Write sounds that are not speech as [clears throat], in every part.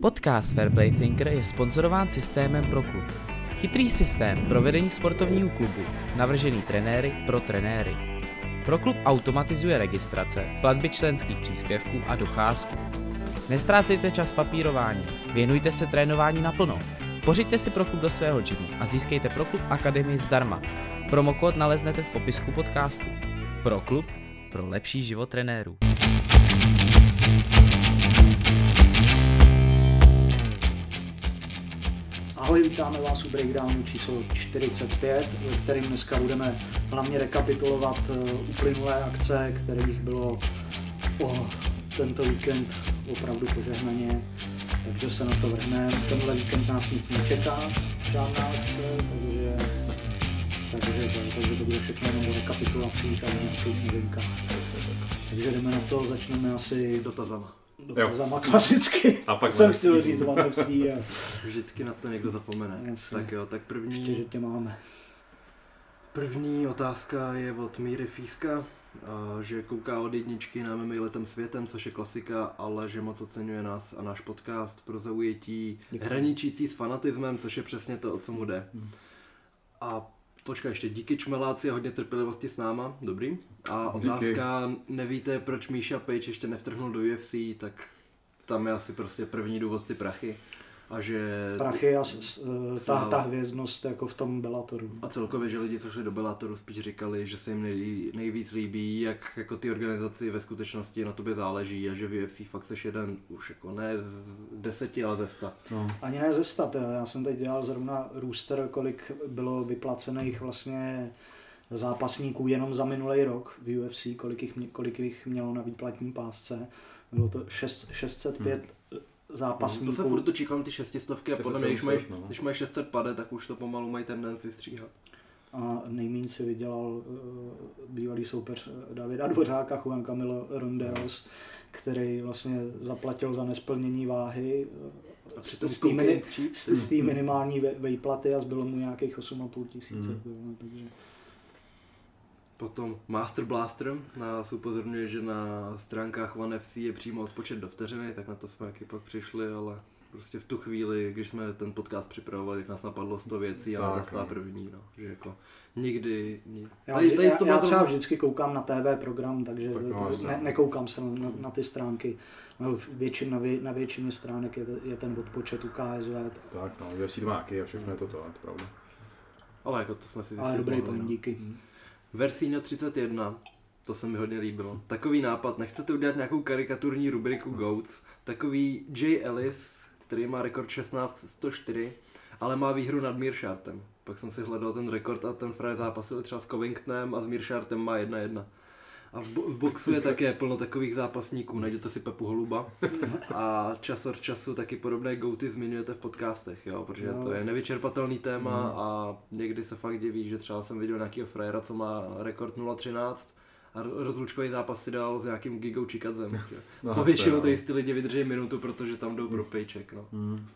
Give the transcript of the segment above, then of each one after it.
Podcast Fairplay Thinker je sponzorován systémem pro klub. Chytrý systém pro vedení sportovního klubu, navržený trenéry pro trenéry. Pro klub automatizuje registrace, platby členských příspěvků a docházku. Nestrácejte čas papírování, věnujte se trénování naplno. Pořiďte si pro klub do svého gymu a získejte pro klub Akademii zdarma. Promokód naleznete v popisku podcastu. Pro klub, pro lepší život trenérů. Ahoj, vítáme vás u Breakdownu číslo 45, ve kterým dneska budeme hlavně rekapitulovat eh, uplynulé akce, kterých bylo o tento víkend opravdu požehnaně, takže se na to vrhneme. Tenhle víkend nás nic nečeká, žádná akce, takže, takže, to, takže to bude všechno jenom o rekapitulacích a o nějakých novinkách. Takže jdeme na to, začneme asi Dotazama. Dotazama klasicky. A pak [laughs] jsem chtěl říct Vanevský a [laughs] Vždycky na to někdo zapomene. Jasně. Tak jo, tak ještě, první, že tě máme. první otázka je od Míry Físka, že kouká od jedničky na MMA letem světem, což je klasika, ale že moc oceňuje nás a náš podcast pro zaujetí Děkuji. hraničící s fanatismem, což je přesně to, o co mu jde. Hmm. A počkej ještě, díky čmeláci a hodně trpělivosti s náma, dobrý. A Díky. otázka, nevíte, proč Míša Page ještě nevtrhnul do UFC, tak tam je asi prostě první důvod ty prachy. A že Prachy a s- eh, ta, ta hvězdnost jako v tom Bellatoru. A celkově, že lidi, co šli do Bellatoru, spíš říkali, že se jim nej, nejvíc líbí, jak jako ty organizaci ve skutečnosti na tobě záleží a že v UFC fakt seš jeden už jako ne z deseti, ale ze sta. No. Ani ne ze stat, já jsem teď dělal zrovna rooster, kolik bylo vyplacených vlastně zápasníků jenom za minulý rok v UFC, kolik jich, kolik jich mělo na výplatní pásce. Bylo to 6, 605 To zápasníků. se furt točí kolem ty šestistovky a mě, když 600, mají, no. když mají 600 pade, tak už to pomalu mají tendenci stříhat. A nejmín si vydělal uh, bývalý soupeř eh, Davida Dvořáka, Juan Camilo Ronderos, který vlastně zaplatil za nesplnění váhy uh, mini, cheap. z, z té minimální ve- vejplaty a zbylo mu nějakých 8,5 tisíce. Mm. Mm. Takže Potom Master Blaster nás upozorňuje, že na stránkách One FC je přímo odpočet do vteřiny, tak na to jsme taky pak přišli, ale prostě v tu chvíli, když jsme ten podcast připravovali, tak nás napadlo 100 věcí a Tak, zastala no. první, no. Že jako nikdy, ni... já, tady, tady já, já třeba vždycky koukám na TV program, takže Tak no, to, jasně. ne, nekoukám se na, na, na ty stránky. No, většin, na, vě, na většině stránek je, je ten odpočet u KSV, Tak no, UFC to má taky a všechno je to to, je to pravda. Ale jako to jsme si ale zjistili dobrý pomalu, point, no. Versína 31, to se mi hodně líbilo. Takový nápad, nechcete udělat nějakou karikaturní rubriku GOATS, takový Jay Ellis, který má rekord 16-104, ale má výhru nad Mearshartem. Pak jsem si hledal ten rekord a ten fraje zápasil třeba s Covingtonem a s Mearshartem má 1-1. A v, bo- v boxu je také plno takových zápasníků, najděte si Pepu Holuba a čas od času taky podobné goaty zmiňujete v podcastech, jo, protože No. to je nevyčerpatelný téma a někdy se fakt diví, že třeba jsem viděl nějakého frajera, co má rekord 0.13 a ro- rozlučkový zápas si dal s nějakým gigou Chikadzem. [laughs] že? No, Povětšinou to no. ty lidi vydrží minutu, protože tam jdou pro paycheck, no. Hmm.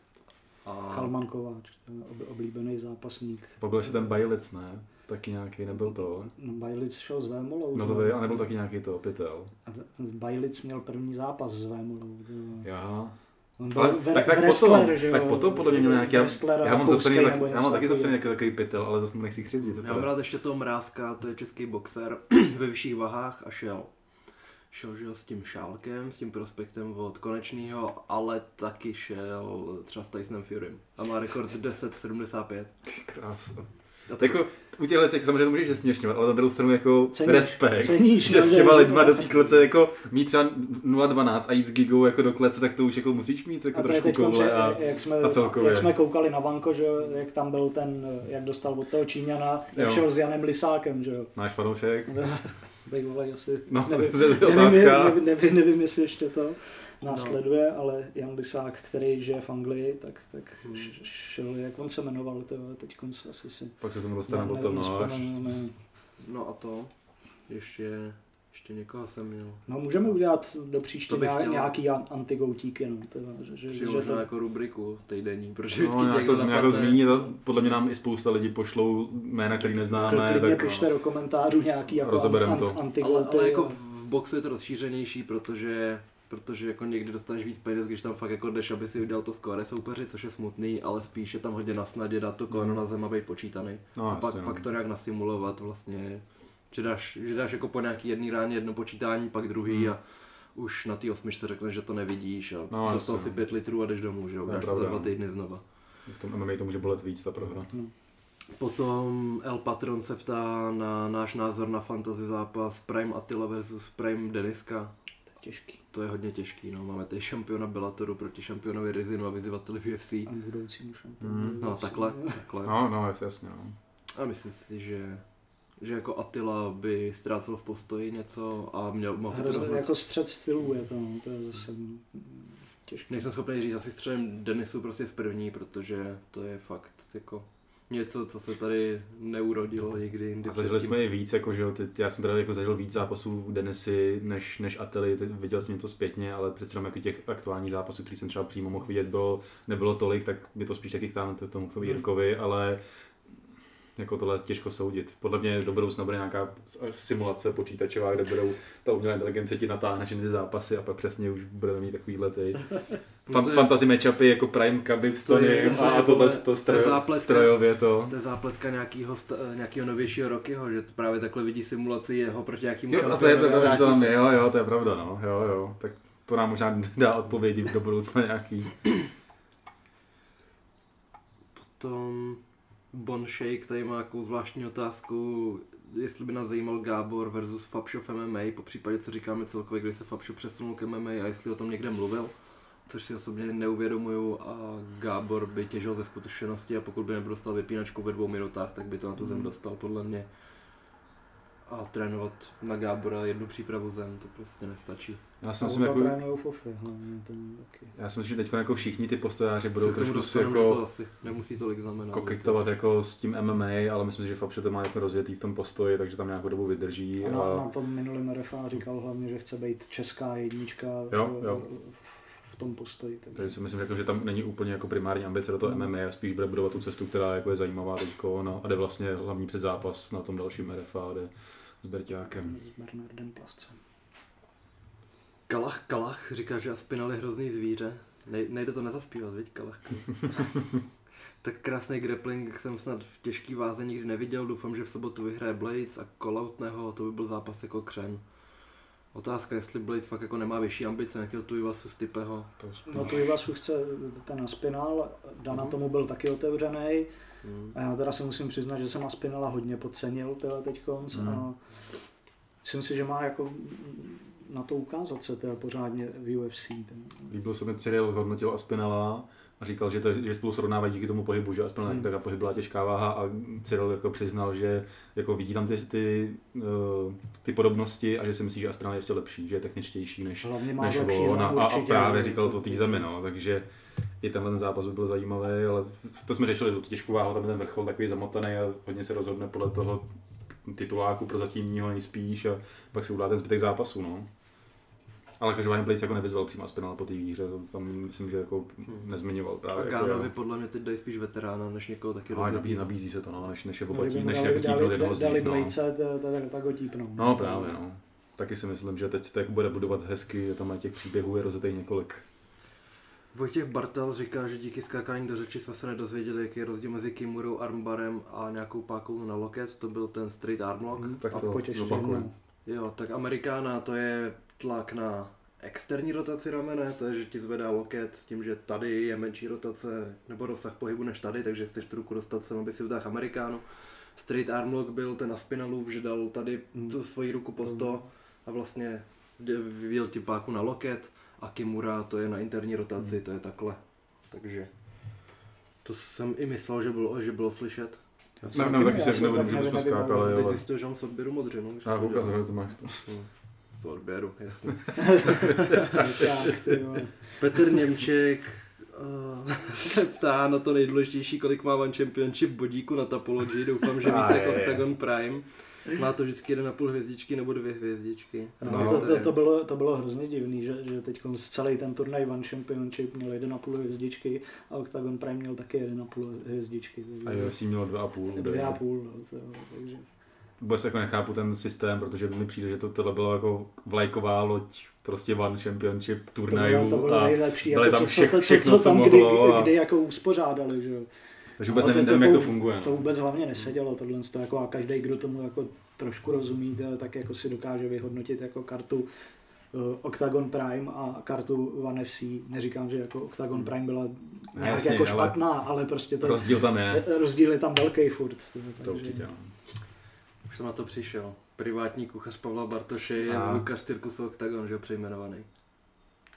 A Kalman Kováč, to je ob- oblíbený zápasník. Pak byl ještě ten Bajlic, ne? Taky nějaký, nebyl to. No, Bajlic šel s Vémolou. No to by, a nebyl taky nějaký to, pytel. A Bajlic měl první zápas s Vémolou. Já. On byl Ale, ve- tak, tak, wrestler, potom, že jo? tak potom podle mě měl nějaký, já, Wrestler já mám zapsaný, tak, já mám taky zapsaný nějaký takový pytel, ale zase mu nechci křivdit. Já mám rád ještě toho Mrázka, to je český boxer [clears throat] ve vyšších vahách a šel. Šel že jo, s tím šálkem, s tím prospektem od konečného, ale taky šel třeba s Tysonem Furym. A má rekord 10,75. Ty krása. A Tak jako, u těch samozřejmě to můžeš zesměšňovat, ale na druhou stranu jako Ceníš, respekt, ceníš, že no, s těma lidma do té klece jako mít třeba 0,12 a jít s gigou jako do klece, tak to už jako musíš mít jako A trošku koule a... jak, jsme, a celkově. jak jsme koukali na Vanko, že jak tam byl ten, jak dostal od toho Číňana, jak šel s Janem Lisákem, že jo. Náš fanoušek. [laughs] Bych volej asi, No, nevím, to je nevím, nevím, nevím, nevím, jestli ještě to následuje, No. ale Jan Lisák, který žije v Anglii, tak, tak Hmm. šel, jak on se jmenoval, to teď asi si Pak se tomu dostane ne- potom, no. No a to, ještě, ještě někoho jsem měl. No můžeme udělat do příště nějak, chtěl. nějaký an- antigoutík jenom, to, že, že, že to, jako rubriku týdenní, protože No, vždycky nějak někdo to, nějak to zmínit, podle mě nám i spousta lidí pošlou jména, který neznáme, klidně tak pište do komentářů nějaký jako Rozeberem an, to. an, Ale, ale jako v boxu je to rozšířenější, protože protože jako někdy dostaneš víc peněz, když tam fakt jako jdeš, aby si udělal to skóre soupeři, což je smutný, ale spíš je tam hodně na snadě dát to koleno na zem a být počítaný. No, a pak, jasně, no. pak to nějak nasimulovat vlastně, že dáš, že dáš jako po nějaký jedný ráně jedno počítání, pak druhý Hmm. a už na té osmičce řekneš, že to nevidíš a No, dostal jasně, si no. pět litrů a jdeš domů, že jo, To je dáš to za dva no. týdny znova. V tom MMA to může bolet víc, ta prohra. Potom El Patron se ptá na náš názor na fantasy zápas Prime Attila versus Prime Deniska. Těžký. To je hodně těžký, no. Máme tady šampiona Bellatoru proti šampionovi Rizinu a vyzývateli v UFC. A budoucímu šampionu. Mm, No, takhle, takhle. No, no, jasně, jasně, no. A myslím si, že že jako Attila by ztrácel v postoji něco a měl, mohl to dohnat. jako střed stylů je to, no, to je zase těžké. Nejsem schopný říct asi střelem Denisu prostě z první, protože to je fakt jako něco, co se tady neurodilo nikdy jindy. A zažili jsme i víc, jako, že jo, ty, já jsem teda jako zažil víc zápasů Denisy než, než Ately, teď viděl jsem to zpětně, ale přece jenom jako těch aktuálních zápasů, který jsem třeba přímo mohl vidět, bylo, nebylo tolik, tak by to spíš taky tam tomu, k tomu Jirkovi, ale jako tohle je těžko soudit. Podle mě do budoucna bude nějaká simulace počítačová, kde budou ta umělá inteligence ti natáhne všechny ty zápasy a pak přesně už budeme mít takovýhle ty [laughs] fan, fantasy matchupy jako Prime Kaby s To to a tohle to to je stroj, zápletka. strojově to. To je zápletka nějakého, nějakého novějšího Rockyho, že právě takhle vidí simulaci jeho proti nějakému Jo, a to je pravda, že to tam je, jo, jo, to je pravda, no, jo, jo, tak to nám možná [laughs] dá odpovědi do budoucna nějaký. Potom Bon Shake tady má takovou zvláštní otázku, jestli by nás zajímal Gábor versus Fabshop MMA, po případě co říkáme celkově, kdy se Fabshop přesunul k MMA a jestli o tom někde mluvil, což si osobně neuvědomuju a Gábor by těžil ze zkušenosti a pokud by nedostal vypínačku ve dvou minutách, tak by to na tu zem dostal podle mě. A trénovat na Gábora jednu přípravu zem, to prostě nestačí. Já si myslím, jako, trénujou Fofy, hlavně ten taky. já si myslím, že teď jako všichni ty postojáři budou trošku si dostaneme, že to jako asi nemusí tolik znamenat. kokektovat jako s tím MMA, ale myslím si, že Fabšo to má jako rozjetý v tom postoji, takže tam nějakou dobu vydrží. A na, A, na tom minulém RFA říkal hlavně, že chce být česká jednička Jo, v, jo. v, v tom postoji. Takže. takže si myslím, jako, že tam není úplně jako primární ambice do toho MMA, a spíš bude budovat tu cestu, která jako je zajímavá teďko, no, a jde vlastně hlavní předzápas na tom dalším RFA, jde s Berťákem. S Bernardem Plavcem. Kalach, kalach, říká, že Aspinal je hrozný zvíře. Nej, nejde to nezaspívat, viď, kalach, [laughs] tak krásný grappling jsem snad v těžký váze nikdy neviděl, doufám, že v sobotu vyhraje Blades a Koloutného, to by byl zápas jako křen. Otázka, jestli Blades fakt jako nemá vyšší ambice, nějakého Tuivasu Stipeho. To spíš. No to Ivasu chce ten Aspinal, Dana tomu byl taky otevřený. Hmm. A já teda se musím přiznat, že jsem Aspinala hodně podcenil teda teď konc. Mhm. A myslím si, že má jako na to ukázat se teda pořádně v UFC. Ten, Líbil se mi Cyril, hodnotil Aspinala a říkal, že, to, že spolu srovnávají díky tomu pohybu, že Aspinal Hmm. hmm. tak pohyb byla těžká váha a Cyril jako přiznal, že jako vidí tam ty, ty, uh, ty podobnosti a že si myslí, že Aspinal je ještě lepší, že je techničtější než, hlavně má než lepší on a, a, právě říkal to té zemi, no, takže i tenhle ten zápas by byl zajímavý, ale to jsme řešili, tu těžkou váhu, tam je ten vrchol takový zamotaný a hodně se rozhodne podle toho tituláku pro zatímního nejspíš a pak se udá ten zbytek zápasu, no. Ale každopádně Blades jako nevyzval přímo Aspinal po té výhře, to tam myslím, že jako nezmiňoval A právě. Jako, Gánovi podle mě teď dají spíš veterána, než někoho taky ale nabízí, rozhodí. nabízí se to, no, než, než je No, obatí, kdyby než dali- jako típnout dali, jednoho z dali nich, no. Blejce, tak, ho típnou. No právě, no. Taky si myslím, že teď se to jako bude budovat hezky, že tam těch příběhů je rozjetých několik. Vojtěch Bartel říká, že díky skákání do řeči jsme se nedozvěděli, jaký je rozdíl mezi kimurou, armbarem a nějakou pákou na loket. To byl ten straight armlock. Mhm. Tak A to zopakuju. Jo, tak Amerikána to je tlak na externí rotaci ramene, to je, že ti zvedá loket s tím, že tady je menší rotace nebo rozsah pohybu než tady, takže chceš tu ruku dostat sem, aby si utáhl Amerikánu. Straight armlock byl ten Aspinalův, že dal tady Mm. tu svoji ruku po sto a vlastně jde- vyvíjel ti páku na loket a Kimura to je na interní rotaci, to je takhle. Takže to jsem i myslel, že bylo, že bylo slyšet. Já jsem No, taky no, ne, taky já si si jak to nebudu, tak že bychom nevím, skákali, Teď ale... zjistil, že mám z odběru modřinu. A to koukal, že to máš to. Hm, Z odběru, jasně. [laughs] Petr Němček uh, [laughs] se ptá na to nejdůležitější, kolik má One Championship bodíku na Tapology. Doufám, že víc A, jak je, je. Octagon Prime. Má to vždycky 1,5 hvězdičky nebo dvě hvězdičky. No, No, to, to to, bylo, to bylo hrozně divný, že, že teď celý ten turnaj One Championship měl 1,5 hvězdičky a Octagon Prime měl taky 1,5 hvězdičky. A UFC mělo dva a půl. Dvě a půl, no, to, takže Vůbec jako nechápu ten systém, protože mi přijde, že to tohle bylo jako vlajková loď prostě One Championship To bylo, turnajů to bylo a nejlepší, dali jako tam co, vše, co, co, všechno, co, co tam kdy, mohlo a- kdy jako uspořádali, že jo. Takže vůbec Ale nevím, nevím, jak to funguje. To No. vůbec hlavně nesedělo tohle, to jako a každý, kdo tomu jako trošku rozumí, to- tak jako si dokáže vyhodnotit jako kartu uh, Octagon Prime a kartu One FC. Neříkám, že jako Octagon Prime byla nějak jasně, jako ale špatná, ale prostě to Rozdíl tam je, rozdíl je tam velký furt. to takže- určitě. No. Už jsem na to přišel. Privátní kuchař Pavla Bartoše je A. zvukař cirkusu Octagon, že jo, přejmenovaný.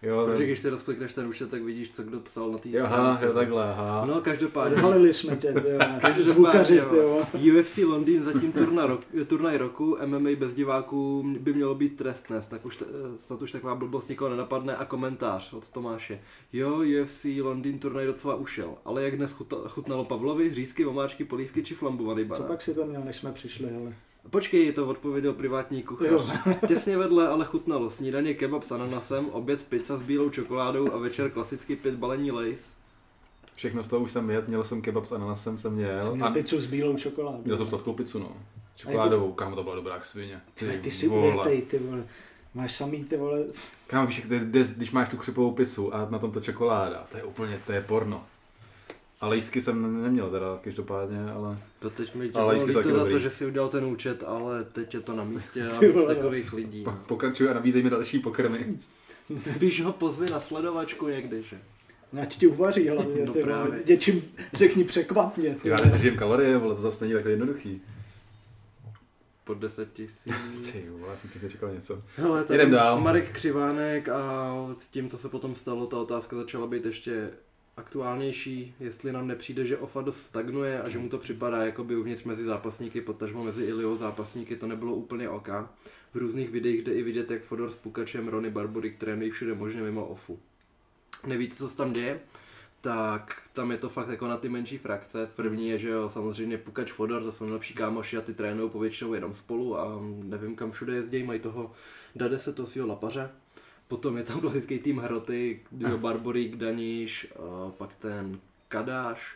Jo, Protože když si rozklikneš ten účet, tak vidíš, co kdo psal na té jo, aha, jo, takhle, aha. No, každopádně. Odhalili jsme tě, zvukaři, jo. UFC Londýn zatím turna rok, turnaj roku, MMA bez diváků by mělo být trestné, tak už, t- snad už taková blbost nikoho nenapadne a komentář od Tomáše. Jo, UFC Londýn turnaj docela ušel, ale jak dnes chutnalo Pavlovi, řízky, omáčky, polívky či flambovaný Co banán? pak si to měl, než jsme přišli, ale. Počkej, to odpověděl privátní kuchař. [laughs] Těsně vedle ale chutnalo snídaně kebab s ananasem, oběd pizza s bílou čokoládou a večer klasicky pět balení lace. Všechno z toho už jsem jet, měl jsem kebab s ananasem, jsem měl. Jsi měl A pizzu s bílou čokoládou. měl jsem sladkou pizzu, no. Čokoládovou, kámo, to byla dobrá jak svině. Ty, ty jsi vole. ujetej, ty vole. Máš samý ty vole, Kámo, víš, když máš tu křipovou pizzu a na tom to čokoláda, to je úplně, to je porno. A lejsky jsem neměl teda, každopádně, ale... To teď mi Ale jistě líto za dobrý. to, že si udělal ten účet, ale teď je to na místě a [laughs] víc vole. takových lidí. Po- Pokračuju a nabízej mi další pokrmy. [laughs] Spíš ho pozvi na sledovačku někdy, že? ať ti uvaří hlavně, No ty právě. Něčím řekni překvapně. Ty Já nedržím kalorie, vole, to zase není takhle jednoduchý. Po 10 tisíc. [laughs] Ty vole, já jsem přesně čekal něco. Hele, Jedem dál. Marek Křivánek a s tím, co se potom stalo, ta otázka začala být ještě aktuálnější, jestli nám nepřijde, že Ofa dost stagnuje a že mu to připadá, jako by uvnitř mezi zápasníky, potažmo mezi Iliou zápasníky, to nebylo úplně oka. V různých videích jde i vidět, jak Fodor s Pukačem Rony Barbory trénují všude možně mimo Ofu. Nevíte, co se tam děje? Tak tam je to fakt jako na ty menší frakce. První je, že jo, samozřejmě Pukač Fodor, to jsou nejlepší kámoši a ty trénují povětšinou jenom spolu a nevím kam všude jezdí, mají toho Dade se to svého lapaře. Potom je tam klasický tým Hroty, jo, Barborík, Daníš, a pak ten Kadáš.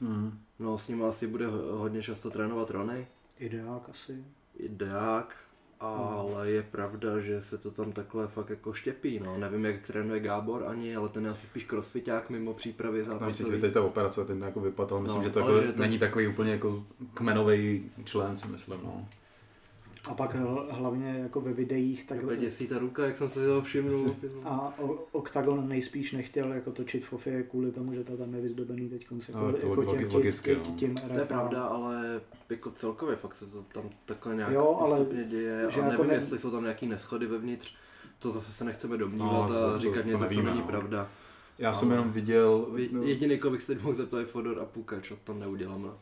Hmm. No s ním asi bude ho- hodně často trénovat Rony, Ideák asi. i Deák, ale je pravda, že se to tam takhle fakt jako štěpí, no. Nevím, jak trénuje Gábor ani, ale ten je asi spíš crossfiták mimo přípravy No, myslím, zápasový. že teď ta operace, ten jako vypadal, myslím, No, že to jako že ten- není takový úplně jako kmenový člen, si myslím, no. A pak hl- hlavně jako ve videích, tak Takhle děsí ta ruka, jak jsem si toho všimnul. a Octagon nejspíš nechtěl jako točit Fofie kvůli tomu, že to tam je vyzdobený teď jako, Ale to jako logi- tím, logicky, tím, no. tím To je pravda, ale jako celkově fakt se to tam takhle nějak Jo, ale postupně děje že a jako nevím, ne- jestli jsou tam nějaký neschody vevnitř, to zase se nechceme domnívat No, no, to a zase- říkat to něco, co není no. pravda. Já jsem Ale- jenom viděl, no, Jediný, koho bych se mohl zeptat, je Fodor a Pukač, a to neudělám. No.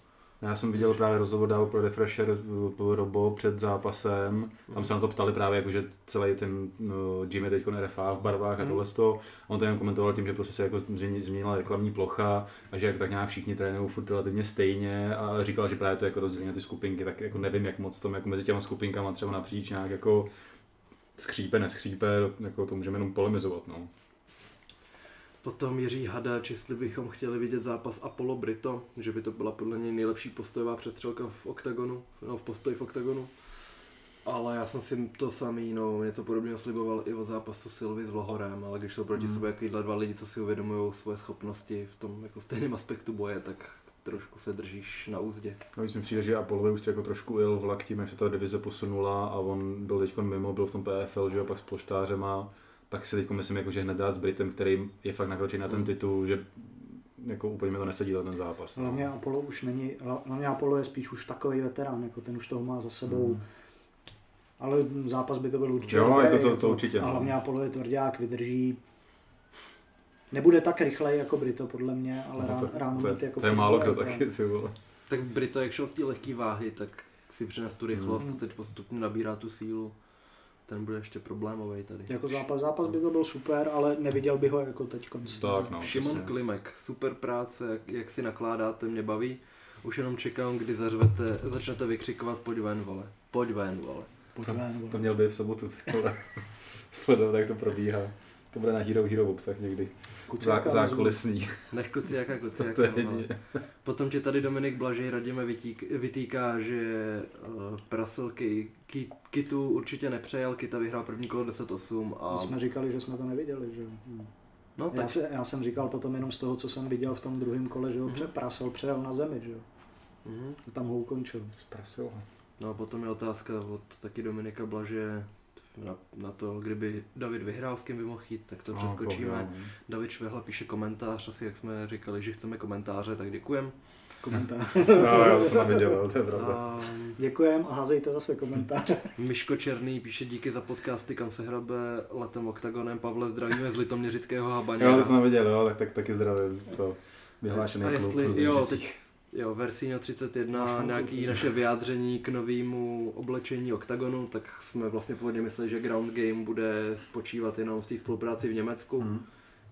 Já jsem viděl právě rozhovor dál pro Refresher eh, Robo před zápasem, tam se na to ptali právě, jako, že celý ten no, je teď RFA v barvách a Mhm. tohle to. On to jen komentoval tím, že prostě se jako změni- změnila reklamní plocha a že jako tak nějak všichni trénují furt relativně stejně a říkal, že právě to jako rozdělení ty skupinky, tak jako nevím, jak moc tom jako mezi těma skupinkama třeba napříč nějak jako skřípe, neskřípe, jako to můžeme jenom polemizovat, no. Potom Jiří Hadač, jestli bychom chtěli vidět zápas Apollo Brito, že by to byla podle něj nejlepší postojová přestřelka v oktagonu, no v postoji v oktagonu. Ale já jsem si to samý, no, něco podobného sliboval i od zápasu Silvy s Vlohorem, ale když jsou proti Hmm. sobě takovýhle dva lidi, co si uvědomují svoje schopnosti v tom jako stejném aspektu boje, tak trošku se držíš na úzdě. Navíc mi přijde, že Apollo už jako trošku il vlak tím, jak se ta divize posunula a on byl teď mimo, byl v tom PFL, že jo, pak s ploštářem a tak si teď myslím, jako, že hned dá s Britem, který je fakt nakročený na ten Mm. titul, že jako úplně mi to nesedí na ten zápas. Hlavně No. Apollo už není, hlavně Apollo je spíš už takový veterán, jako ten už toho má za sebou. Hmm. Ale zápas by to byl určitě. Jo, jako to- to určitě, A no. hlavně Apollo je tvrdák, vydrží. Nebude tak rychlej jako Brito, podle mě, ale No, ráno, to, ráno to, jako to je málo kdo taky, ty vole. Tak Brito, jak šel z té lehké váhy, tak si přines tu rychlost, Mm. teď postupně nabírá tu sílu. Ten bude ještě problémový tady. Jako zápas, zápas by to byl super, ale neviděl bych ho jako teď konc. Tak, no. Šimon přesně. Klimek, super práce, jak, jak si nakládáte, mě baví. Už jenom čekám, kdy zařvete, začnete vykřikovat, pojď ven, vole. Pojď ven, vole. Pojď ven, vole. To měl by v sobotu. [laughs] Sledovat, jak to probíhá. To bude na Hero Hero obsah někdy. Zá, Kuciaka zákulisní. Než kuciaka, [laughs] To kuciaka. je no. jedině. Potom tě tady Dominik Blažej radíme vytík, vytýká, že uh, prasilky ki, Kitu určitě nepřejel, Kita vyhrál první kolo 10-8 a... My jsme říkali, že jsme to neviděli, že jo. No. No Já, tak se, já jsem říkal potom jenom z toho, co jsem viděl v tom druhém kole, že ho Mhm. přeprasel, přejel na zemi, že jo. Mhm. A tam ho ukončil. Zprasil. No a potom je otázka od taky Dominika Blaže na, na to, kdyby David vyhrál, s kým by mohl jít, tak to No, přeskočíme. pohled, David Švehla píše komentář, asi jak jsme říkali, že chceme komentáře, tak děkujem. Komentář. [laughs] no. já to jsem neviděl, to je pravda. A Děkujem a házejte zase komentáře. [laughs] Miško Černý píše díky za podcasty, kam se hrabe letem oktagonem. Pavle, zdravíme z Litoměřického Habaně. Jo, to jsem neviděl, jo, tak, tak taky zdravím z toho vyhlášený A jestli- jo, Žicích. Jo, Versino 31, Máš nějaký naše vyjádření k novému oblečení OKTAGONu, tak jsme vlastně původně mysleli, že Ground Game bude spočívat jenom v té spolupráci v Německu. Hm.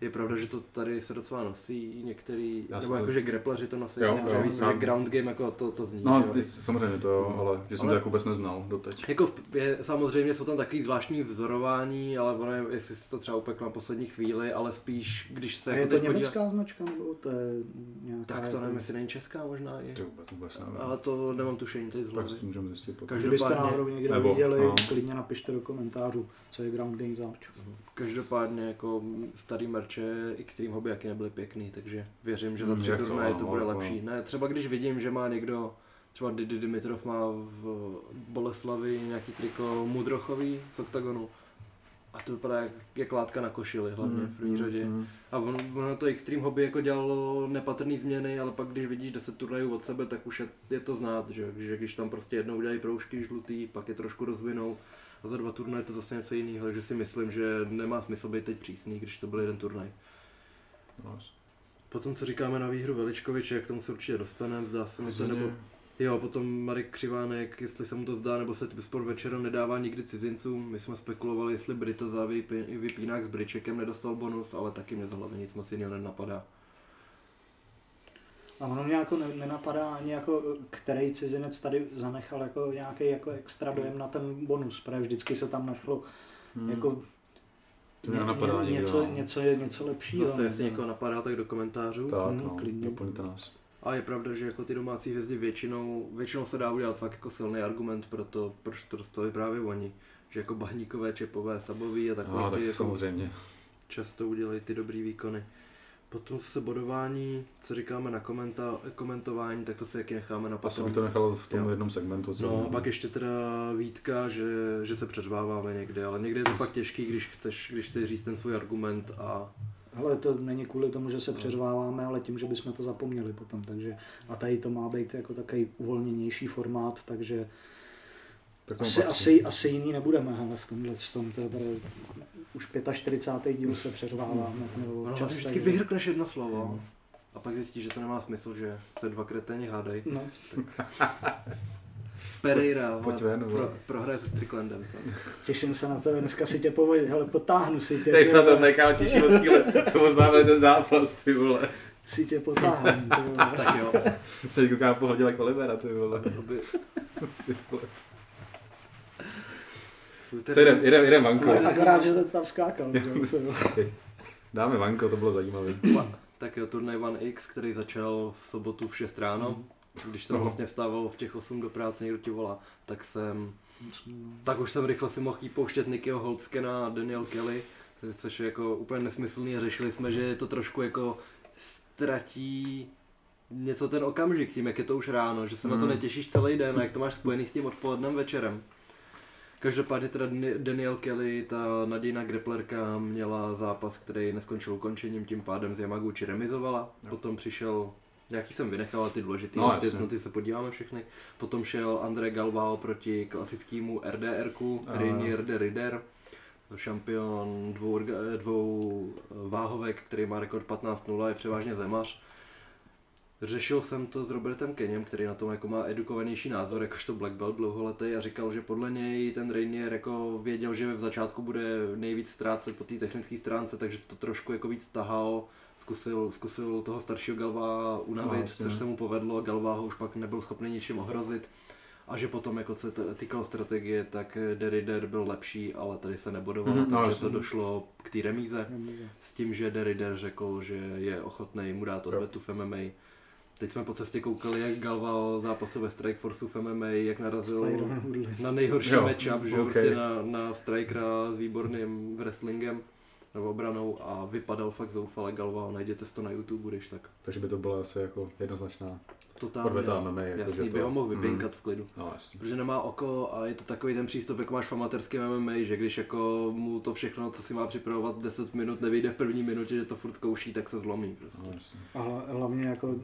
Je pravda, že to tady se docela nosí některý, Já si nebo to- jako, že grappleři to nosí, Jo, jo, víc, já- že Ground Game jako to, to zní. No, ty, samozřejmě to jo, ale že jsem Ale- to jako vůbec neznal doteď. Jako je, samozřejmě jsou tam takový zvláštní vzorování, ale ono je, jestli se to třeba upeklo na poslední chvíli, ale spíš, když se A jako je to německá značka, nebo to je nějaká... tak to nevím, jestli není česká možná i. To vůbec, vůbec nevím. Ale to nemám tušení, to je z hlavy. to můžeme zjistit potom. Každý- Kdybyste Každopádně- náhodou někde Nebo, viděli, no. klidně napište do komentářů, co je Ground Game zač. Každopádně jako starý merče Extreme Hobby jaký nebyly pěkný, takže věřím, že za Hmm, tři turnaje to bude jako- lepší. Ne, třeba když vidím, že má někdo, třeba Didi Dimitrov má v Boleslavi nějaký triko Mudrochový z OKTAGONu. A to vypadá jak, jak látka na košili, hlavně v první řadě. A ono, ono to Extreme Hobby jako dělalo nepatrný změny, ale pak když vidíš 10 turnajů od sebe, tak už je, je to znát, že, že když tam prostě jednou udělají proužky žlutý, pak je trošku rozvinou a za dva turnaje je to zase něco jiného, takže si myslím, že nemá smysl být teď přísný, když to byl jeden turnaj. No, Potom co říkáme na výhru Veličkoviče, k tomu se určitě dostaneme, zdá se mi to, nebo Jo, potom Marek Křivánek, jestli se mu to zdá, nebo se sport večerem nedává nikdy cizincům. My jsme spekulovali, jestli Brito za vypí- vypínák s Bričekem nedostal bonus, ale taky mě z hlavy nic moc jiného nenapadá. A ono mě jako ne- nenapadá ani jako, který cizinec tady zanechal jako nějaký jako extra dojem na ten bonus, protože vždycky se tam našlo Hm. jako To mě nenapadá ně- něco, no. něco, něco lepšího. Zase, jestli někoho napadá, tak do komentářů. Tak, Hm, no, klidně. doplňte nás. A je pravda, že jako ty domácí hvězdy většinou, většinou se dá udělat fakt jako silný argument pro to, proč to dostali právě oni. Že jako bahníkové, čepové, sabový a takové No, ty tak jako samozřejmě. často udělají ty dobrý výkony. Potom se bodování, co říkáme na komenta, komentování, tak to si jaký necháme na Asi potom. bych to nechal v tom Jo. jednom segmentu. Co No, a pak ještě teda výtka, že, že se přeřváváme někde, ale někdy je to fakt těžký, když chceš, když chceš říct ten svůj argument a Ale to není kvůli tomu, že se přeřváváme, ale tím, že bychom to zapomněli potom. Takže, a tady to má být jako takový uvolněnější formát, takže tak asi, asi, asi jiný nebudeme hele, v tomhle tom. To je bude, už 45. díl se přeřváváme. Nebo ono občas vždycky tady- vyhrkneš jedno slovo a pak zjistíš, že to nemá smysl, že se dva kreténi hádají. No, [laughs] Pereira pojď ven, pro, prohraje se Stricklandem. těším se na to, dneska si tě povodím, hele, potáhnu si tě. Ty se na to. Pekal těší od chvíle, co znamená ten zápas, ty vole. Si tě potáhnu. ty vole. Tak jo, koukám po hodě jako Olivera, ty vole. Co jdem, jdem, jdem vanko. Akorát, že ten tam skákal. [laughs] Dáme vanko, to bylo zajímavé. Tak jo, turnaj One X, který začal v sobotu v 6 ráno, když jsem No. vlastně vstával v těch 8 do práce, někdo ti volá, tak jsem, tak už jsem rychle si mohl jít pouštět Nickyho Holtzkena a Daniel Kelly, což je jako úplně nesmyslný a řešili jsme, že je to trošku jako ztratí něco ten okamžik tím, jak je to už ráno, že se na to Hmm. netěšíš celý den a jak to máš spojený s tím odpolednem večerem. Každopádně teda Daniel Kelly, ta nadějná grapplerka, měla zápas, který neskončil ukončením, tím pádem z Yamaguchi remizovala. Jo. Potom přišel, jaký jsem vynechal, ty důležitý, No, no, ty, na ty se podíváme všechny. Potom šel André Galvao proti klasickému RDRku, Rainier de Rider, šampion dvou, dvou váhovek, který má rekord 15-0, je převážně zemař. Řešil jsem to s Robertem Keněm, který na tom jako má edukovanější názor, jakožto Black Belt dlouholetý a říkal, že podle něj ten Rainier jako věděl, že v začátku bude nejvíc ztrácet po té technické stránce, takže se to trošku jako víc tahal, zkusil, zkusil toho staršího Galva No, unavit, jasně. což se mu povedlo, Galva ho už pak nebyl schopný ničím ohrozit A že potom, jako se týkalo strategie, tak Derrider byl lepší, ale tady se nebodoval, Mhm, no, takže jasně. to došlo k té remíze. Remíze. S tím, že Derrider řekl, že je ochotný mu dát odvetu v MMA. Teď jsme po cestě koukali, jak Galvao zápasil ve Strikeforceu v MMA, jak narazil na nejhorší Jo, matchup, že jo, ok. prostě na, na strikera s výborným wrestlingem nebo obranou a vypadal fakt zoufale Galvao, najděte si to na YouTube, když tak. Takže by to byla asi jako jednoznačná Totálně, odveta MMA. Jako, jasný, to, by ho mohl mm, vypinkat v klidu. No, jasně. Protože nemá oko a je to takový ten přístup, jako máš v amatérském MMA, že když jako mu to všechno, co si má připravovat 10 minut, nevyjde v první minutě, že to furt zkouší, tak se zlomí prostě. No, jasně. A hla- hlavně jako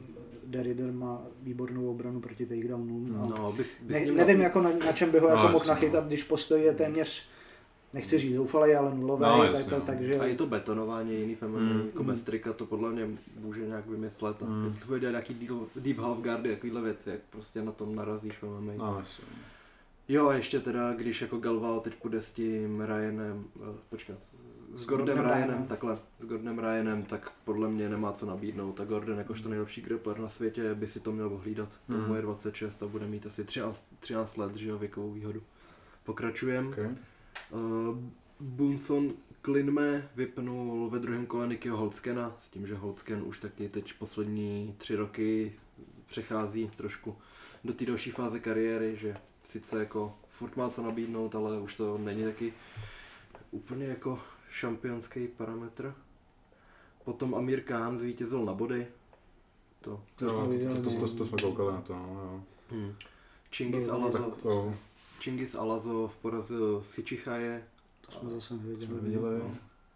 Derrider má výbornou obranu proti takedownům. a No, bys, bys ne, nevím, na- jako na, na čem by ho No, jako mohl jasně, nachytat, když postoj je téměř, nechci říct zoufalý, ale nulový, No, tak, jasně, tak, no. takže A je to betonování jiný MMA, Mm. jako bez trika to podle mě může nějak vymyslet. A Mm. Jestli bude dělat nějaký deep, deep half guardy, takovýhle věci, jak prostě na tom narazíš v MMA. No, jasně. Jo a ještě teda, když jako Galvao teď půjde s tím Ryanem, uh, počkej, s, Gordonem Ryanem, Ryanem. takhle, s Gordem Ryanem, tak podle mě nemá co nabídnout. A Gordon jakožto nejlepší grappler na světě by si to měl ohlídat. Mm. Tomu je 26 a bude mít asi 13, 13 let, že jo, věkovou výhodu. Pokračujem. Okay. Uh, Bunson Klinme vypnul ve druhém kole Nikyho Holskena, s tím, že Holsken už taky teď poslední tři roky přechází trošku do té další fáze kariéry, že sice jako furt má co nabídnout, ale už to není taky úplně jako šampionský parametr. Potom Amir Khan zvítězil na body. To, To Jo, jsme to, viděli, to, to, no. to, to, jsme koukali na to, no, jo. hm. Chingis Byl- Alazov, Tak, oh, Chingis Alazov porazil Sičichaje, to jsme zase neviděli. jsme viděli. No.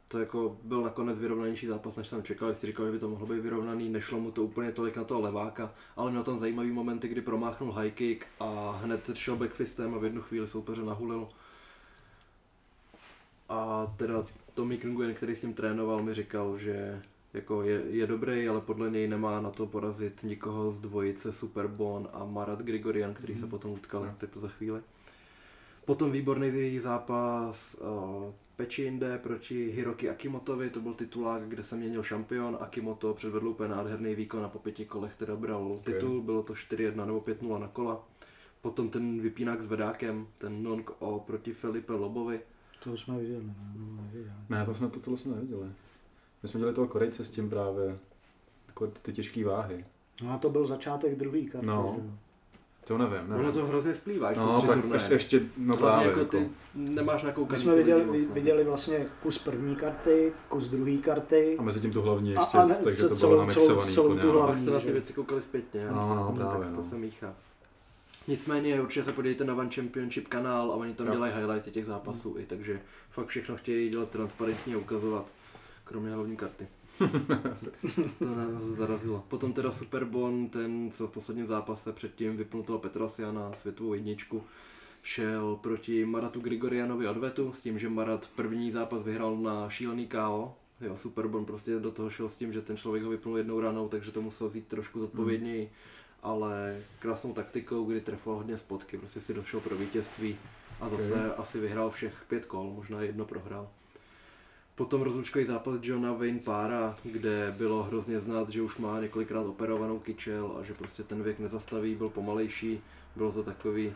To jako byl nakonec vyrovnanější zápas, než jsem čekal, si říkal, že by to mohlo být vyrovnaný, nešlo mu to úplně tolik na toho leváka, ale měl tam zajímavý momenty, kdy promáchnul high kick a hned šel backfistem a v jednu chvíli soupeře nahulil. A teda Tommy Nguyen, který s ním trénoval, mi říkal, že jako je, je dobrý, ale podle něj nemá na to porazit nikoho z dvojice Superbon a Marat Grigorian, který se Mhm. potom utkali, Jo. tak to za chvíli. Potom výborný zápas uh, Pečinde proti Hiroki Akimotovi, to byl titulák, kde se měnil šampion. Akimoto předvedl úplně nádherný výkon a po pěti kolech teda bral titul, bylo to 4-1 nebo 5-0 na kola. Potom ten vypínák s vedákem, ten non o proti Filipe Lobovi. To jsme viděli, no, no, neviděli. Ne, to jsme, to, tohle jsme neviděli. My jsme dělali toho Korejce s tím právě, takové ty těžké váhy. No a to byl začátek druhý karty, No. že. To nevím, nevím. Ono to hrozně splývá, když no, tak turnaje. ještě, ještě, no Hlavně právě, jako ty jako, nemáš My nakoukaný. jsme ty viděli, moc, no. viděli vlastně kus první karty, kus druhé karty. a mezi tím tu hlavní A- ještě, a ne- takže to celou- bylo namixovaný celou- celou tu no. hlavní. Pak jste na ty věci koukali zpětně. No, no, tak právě, to no. se míchá. Nicméně určitě se podívejte na One Championship kanál a oni tam Jo. dělají highlighty těch zápasů i, takže fakt všechno chtějí dělat transparentně a ukazovat, kromě hlavní karty. [laughs] to nás zarazilo. Potom teda Superbon, ten co v posledním zápase předtím vypnul toho Petrasiana, světovou jedničku, šel proti Maratu Grigorianovi odvetu, s tím, že Marat první zápas vyhrál na šílený KO. Jo, Superbon prostě do toho šel s tím, že ten člověk ho vypnul jednou ranou, takže to musel vzít trošku zodpovědněji, ale krásnou taktikou, kdy trefoval hodně spotky, prostě si došel pro vítězství a zase Ok. asi vyhrál všech pět kol, možná jedno prohrál. Potom rozlučkový zápas Johna Wayne Pára, kde bylo hrozně znát, že už má několikrát operovanou kyčel a že prostě ten věk nezastaví, byl pomalejší, bylo to takový,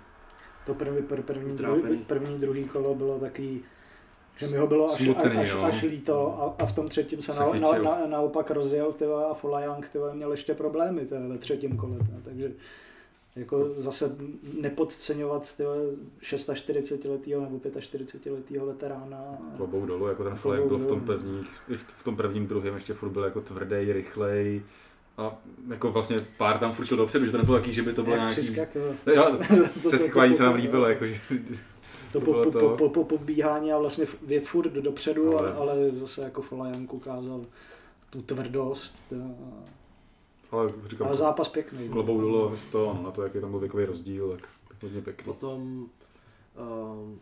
To první, pr- první, druhý, první, druhý kolo bylo takový, že mi ho bylo až, Smutný, až, jo. až líto a, a v tom třetím se Se na, na, na, naopak rozjel tyva, a Folajang tyva, měl ještě problémy tyva, ve třetím kole. Tyva, takže jako zase nepodceňovat tyva, 46 letého nebo 45 letého veterána. Klobouk dolů, jako ten flag byl v tom první, v, tom prvním druhém ještě furt byl jako tvrdý, rychlej. A jako vlastně pár tam furt šel dopředu, že to nebylo taký, že by to bylo Jak nějaký... Jo, [laughs] přeskakování se nám líbilo, jako, že To po, po, po, po, po pobíhání a vlastně je furt dopředu, ale, Ale- ale zase jako Folajank ukázal tu tvrdost. tyva, ale říkám, Ale zápas pěkný. klobouk dolů, to, no, na to, jaký tam byl věkový rozdíl, tak hodně pěkný. Potom um,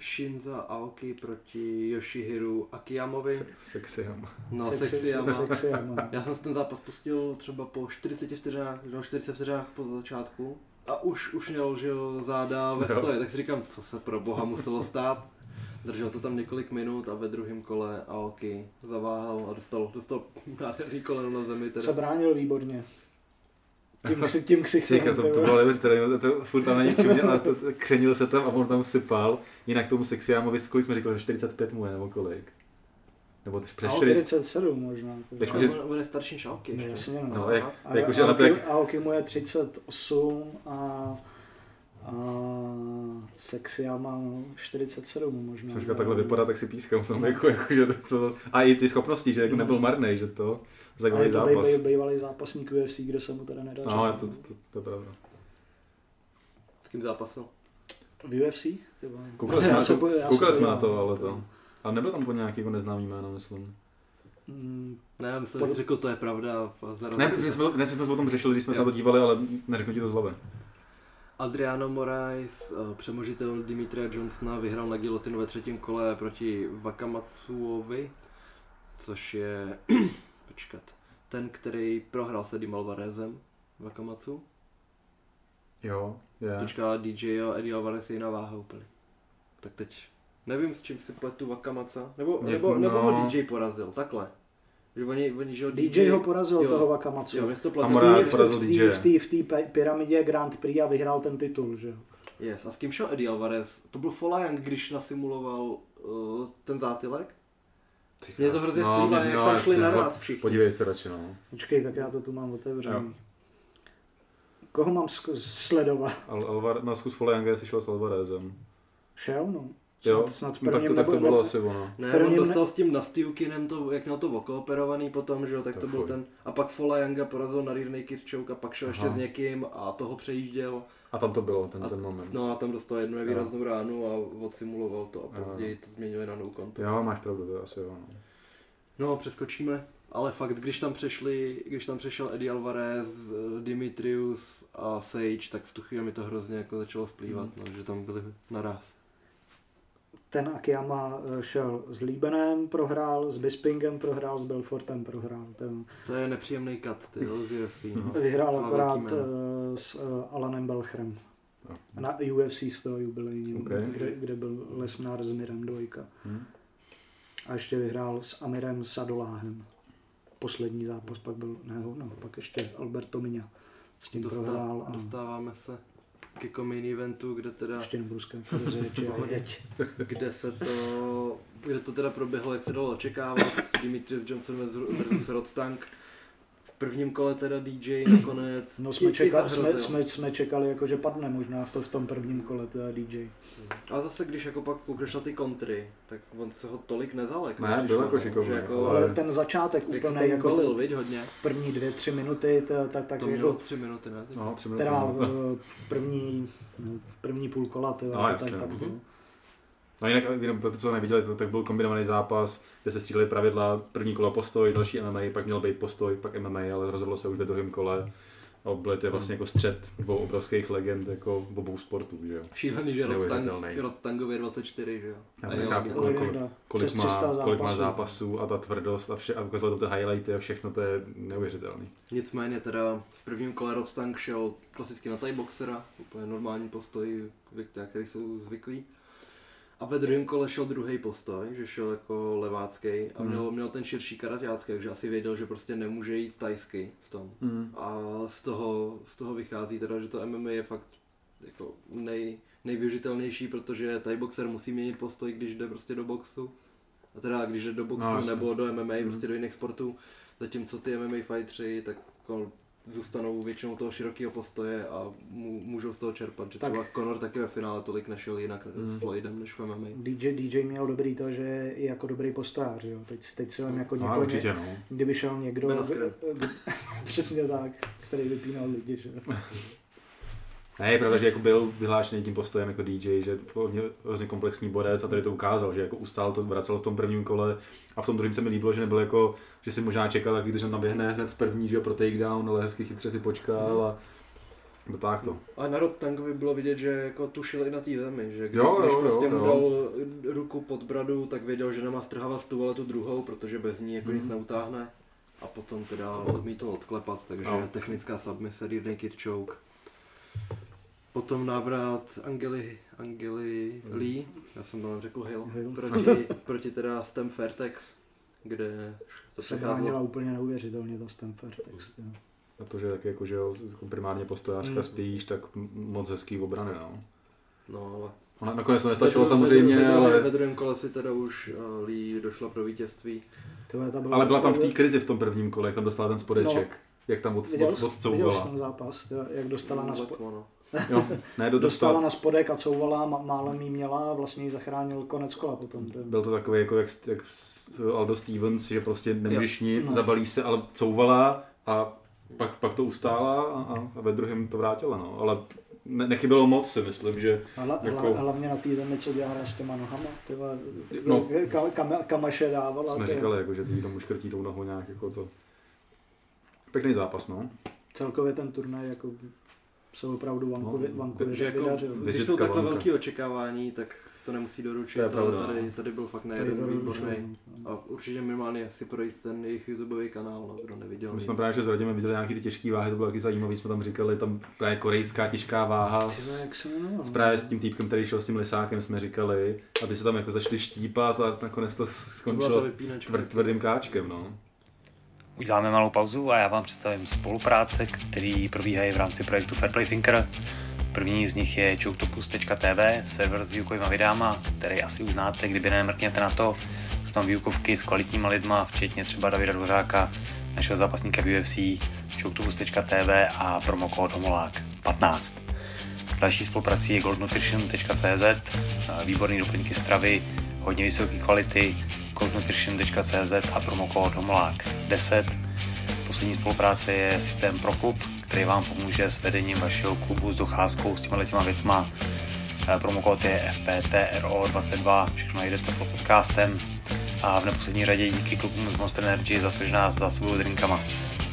Shinza Aoki proti Yoshihiru Akiyamovi. Se, sexy, jo. No, Sexy- sexy, Yama. sexy Yama. Já jsem si ten zápas pustil třeba po 40 vteřinách, no 40 vteřinách po začátku. A už, už měl, že jo, záda ve stoje, tak si říkám, co se pro boha muselo stát. Držel to tam několik minut a ve druhém kole Aoki zaváhal a dostal, dostal nádherný koleno na zemi. Se Teda. bránil výborně. Tím, ksi- tím ksichtem. Tyka, to, to bylo neuvěřitelné, to, to furt tam na něčím, ale to, to, křenil se tam a on tam sypal. Jinak tomu Sexiámovi, kolik jsme říkali, že 45 mu je, nebo kolik? Nebo přes A 4, 47 možná. už je- On je starší než Alky No, ještě. jasně, no. no, jak, A, na to, Aoki- jak, Aoki mu je 38 a, a Sexia má 47 možná. jsem říkal, takhle vypadá, tak si pískám, jsem [laughs] jako, jako, že to, to, a i ty schopnosti, že jako nebyl marný, že to, A zajímavý je to zápas. bývalý, bývalý zápasník UFC, kde se mu teda nedaří. No, to, to, to, to je pravda. S kým zápasil? V UFC? Koukali jsme, Já já na to, ale to. Ale nebyl tam úplně nějaký jako neznámý jméno, myslím. Mm, Ne, já myslím, Pod- že řekl, to je pravda. a zarazil Ne, my jsme, dnes jsme se o tom řešili, když jsme se na Jo. to dívali, ale neřeknu ti to z hlavy. Adriano Moraes, eh, přemožitel Dimitria Johnsona, vyhrál na gilotinu ve třetím kole proti Wakamatsuovi, což je, [clears throat] počkat, ten, který prohrál se Dim Alvarezem, Wakamatsu. Jo, je. Počká DJ a Eddie Alvarez je jiná váha úplně. Tak teď, nevím s čím si pletu Wakamaca, nebo, Mě- nebo, nebo ho no. DJ porazil, takhle. Že oni, oni že ho DJ ho porazil, jo. toho Wakamatsu. Jo, mě to A té- porazil v té- DJ. V té pyramidě Grand Prix a vyhrál ten titul, že jo. Yes, a s kým šel Eddie Alvarez? To byl Folayang, když nasimuloval uh, ten zátylek? Ty Mě to hrozně no, splývá, jak no, tam šli naraz no. všichni. Podívej se radši, no. Počkej, tak já to tu mám otevřený. Jo. Koho mám sledovat? Al, Alvar, na zkus Folianga si šel s Alvarezem. Šel, no. Jo, Snad, snad v no, tak to, tak to bylo asi ono. Ne, Prvním on ne- dostal s tím Nastiukinem, to, jak měl to okooperovaný potom, že jo, tak To to, byl fuj. ten. A pak Folayanga porazil na Rear Naked Choke a pak šel ještě Aha. s někým a toho přejížděl. A tam to bylo, ten, A- ten moment. No a tam dostal jednu nevýraznou ránu a odsimuloval to a Jo. později to změnili na no contest. Jo, máš pravdu, to je asi jo. No. No, přeskočíme. Ale fakt, když tam přešli, když tam přešel Eddie Alvarez, Dimitrius a Sage, tak v tu chvíli mi to hrozně jako začalo splývat, no, že tam byli naraz. Ten Akiyama eh, šel s Liebenem, prohrál, s Bispingem prohrál, s Belfortem prohrál. Ten To je nepříjemný kat, ty jo, z UFC, no. [laughs] vyhrál akorát jméno. eh, s eh, Alanem Belchrem. Jo. Na UFC z toho jubilejním, Ok. kde, kde byl Lesnar s Mirem dvojka. Hm? A ještě vyhrál s Amirem Sadoláhem. Poslední zápas pak byl, ne, no, pak ještě Alberto Miňa s tím prohrál. Dostá, A dostáváme se ke jako main eventu, kde teda, ještě nebudu [laughs] kde se to, kde to teda proběhlo, jak se dalo očekávat, Dimitrius Johnson versus Rod Tank. V prvním kole teda DJ [clears throat] nakonec No jsme, i- i čekali, jsme, zahrozil. jsme, jsme čekali, jako, že padne možná v, to, v tom prvním kole teda DJ. A zase, když jako pak koukneš na ty kontry, tak on se ho tolik nezal. Jako Ne, byl jako no, šikovný, že jako, ale- Ale ten začátek jak úplně, jako balil, to, viď, hodně. první dvě, tři minuty, to, tak, tak to mělo jako, tři minuty, ne? No, tři minuty. teda no. eh, první, no, první půl kola, to, No, no, jasně, tak, tak no. jinak, jenom pro to, co neviděli, to, tak byl kombinovaný zápas, kde se stříleli pravidla, první kolo postoj, další MMA, pak měl být postoj, pak MMA, ale rozhodlo se už ve druhém kole. A byly to vlastně jako střed dvou obrovských legend jako v obou sportů, že jo. Šílený, že Rod Neuvěřitelný. Tang- Rod Tangově 24, že jo. Já A nechápu, kolik-. Kolik Přes má, 300 kolik má zápasů. a ta tvrdost a, vše, a ukázal to ty highlighty a všechno, to je neuvěřitelný. Nicméně teda v prvním kole Rod Tank šel klasicky na Thai boxera, úplně normální postoj, na který jsou zvyklí. A ve druhém kole šel druhý postoj, že šel jako levácký a Hmm. měl, měl ten širší karaťácký, takže asi věděl, že prostě nemůže jít tajsky v tom. Mm. A z toho, z toho vychází teda, že to MMA je fakt jako nej, nejvyužitelnější, protože Thai boxer musí měnit postoj, když jde prostě do boxu. A teda když jde do boxu No, nebo do MMA, Mhm. prostě do jiných sportů. Zatímco ty MMA fightři, tak zůstanou většinou toho širokého postoje a můžou z toho čerpat. Že Tak. třeba Conor taky ve finále tolik nešel jinak Mhm. s Floydem než v MMA. DJ, DJ měl dobrý to, že je i jako dobrý postář, jo. Teď, teď si vem jako No, někoho, určitě, no. kdyby šel někdo, [laughs] přesně tak, který vypínal lidi, že jo. [laughs] Ne, je pravda, že jako byl vyhlášený tím postojem jako DJ, že hodně, hrozně komplexní bodec a tady to ukázal, že jako ustál to, vracel v tom prvním kole a v tom druhém se mi líbilo, že nebyl jako, že si možná čekal, jak že naběhne hned z první, že jo, pro takedown, ale hezky chytře si počkal a dotáhl to. A na Rod Tangovi bylo vidět, že jako tušil i na té zemi, že když, Jo, jo, když jo, prostě mu jo. dal ruku pod bradu, tak věděl, že nemá strhávat tu, ale tu druhou, protože bez ní jako nic Mhm. neutáhne. A potom teda odmítl odklepat, takže No. technická submise, rear naked choke. Potom návrat Angely, Angely Mhm. Lee, já jsem byl řekl Hill, Hill. proti, [laughs] proti teda Stem Fairtex, kde to se bránila úplně neuvěřitelně ta Stanford text, jo. A to, že taky jako, že jo, jako primárně postojářka Mm. spíš, tak moc hezký obrany, no. No, ale Ona nakonec to nestačilo ve, samozřejmě, ve, ve, ale, Ve druhém kole si teda už uh, Lee došla pro vítězství. Tyhle, ta byla, ale byla tam v té krizi v tom prvním kole, jak tam dostala ten spodeček. Jak tam od, Viděl, od, jsi- viděl jsi odcouvala. ten zápas, tyhle, jak dostala na, spo, Letmo, no. Jo, [laughs] ne, do, dostala na spodek a couvala, má- málem jí měla a vlastně jí zachránil konec kola potom. Ten. byl to takový jako jak, jak Aldo Stevens, že prostě nemůžeš nic, No. zabalíš se, ale couvala a pak, pak to ustála a, a, ve druhém to vrátila, no. Ale ne, nechybělo moc si myslím, že Hla, jako- jako... Hlavně na té zemi, co dělá s těma nohama, tyhle, No. ka, kam, kamaše dávala. jsme ty- říkali, jako, že ty tomu škrtí tou nohou nějak jako to. Pěkný zápas, no. Celkově ten turnaj jako se opravdu Vancouver, No, Vancouver Takže jako, vydařil. když jsou takhle velké očekávání, tak to nemusí doručit. To ale pravda. Tady, tady byl fakt to výborný. A určitě minimálně si projít ten jejich YouTubeový kanál, no, kdo neviděl My nic. jsme právě že s Radimem viděli nějaký ty těžké váhy, to bylo taky zajímavé, jsme tam říkali, tam právě korejská těžká váha s, s právě s tím týpkem, který šel s tím lisákem, jsme říkali, a ty se tam jako začali štípat a nakonec to to skončilo tvr, tvrdým káčkem, no. Uděláme malou pauzu a já vám představím spolupráce, které probíhají v rámci projektu Fairplay Thinker. První z nich je choketopus.tv, server s výukovými videama, který asi uznáte, kdyby nemrkněte na to. Jsou tam výukovky s kvalitníma lidma, včetně třeba Davida Dvořáka, našeho zápasníka v UFC, choketopus.tv a promokód HOMOLÁK 15. Další spoluprací je goldnutrition.cz, výborný doplňky stravy, hodně vysoké kvality, goldnutrition.cz a promokód HOMOLÁK 10. Poslední spolupráce je systém ProClub, který vám pomůže s vedením vašeho klubu, s docházkou, s těma těma věcma. Eh, Promokód je FPTRO22, všechno najdete pod podcastem. A v neposlední řadě díky klubům z Monster Energy za to, že nás zásobují drinkama.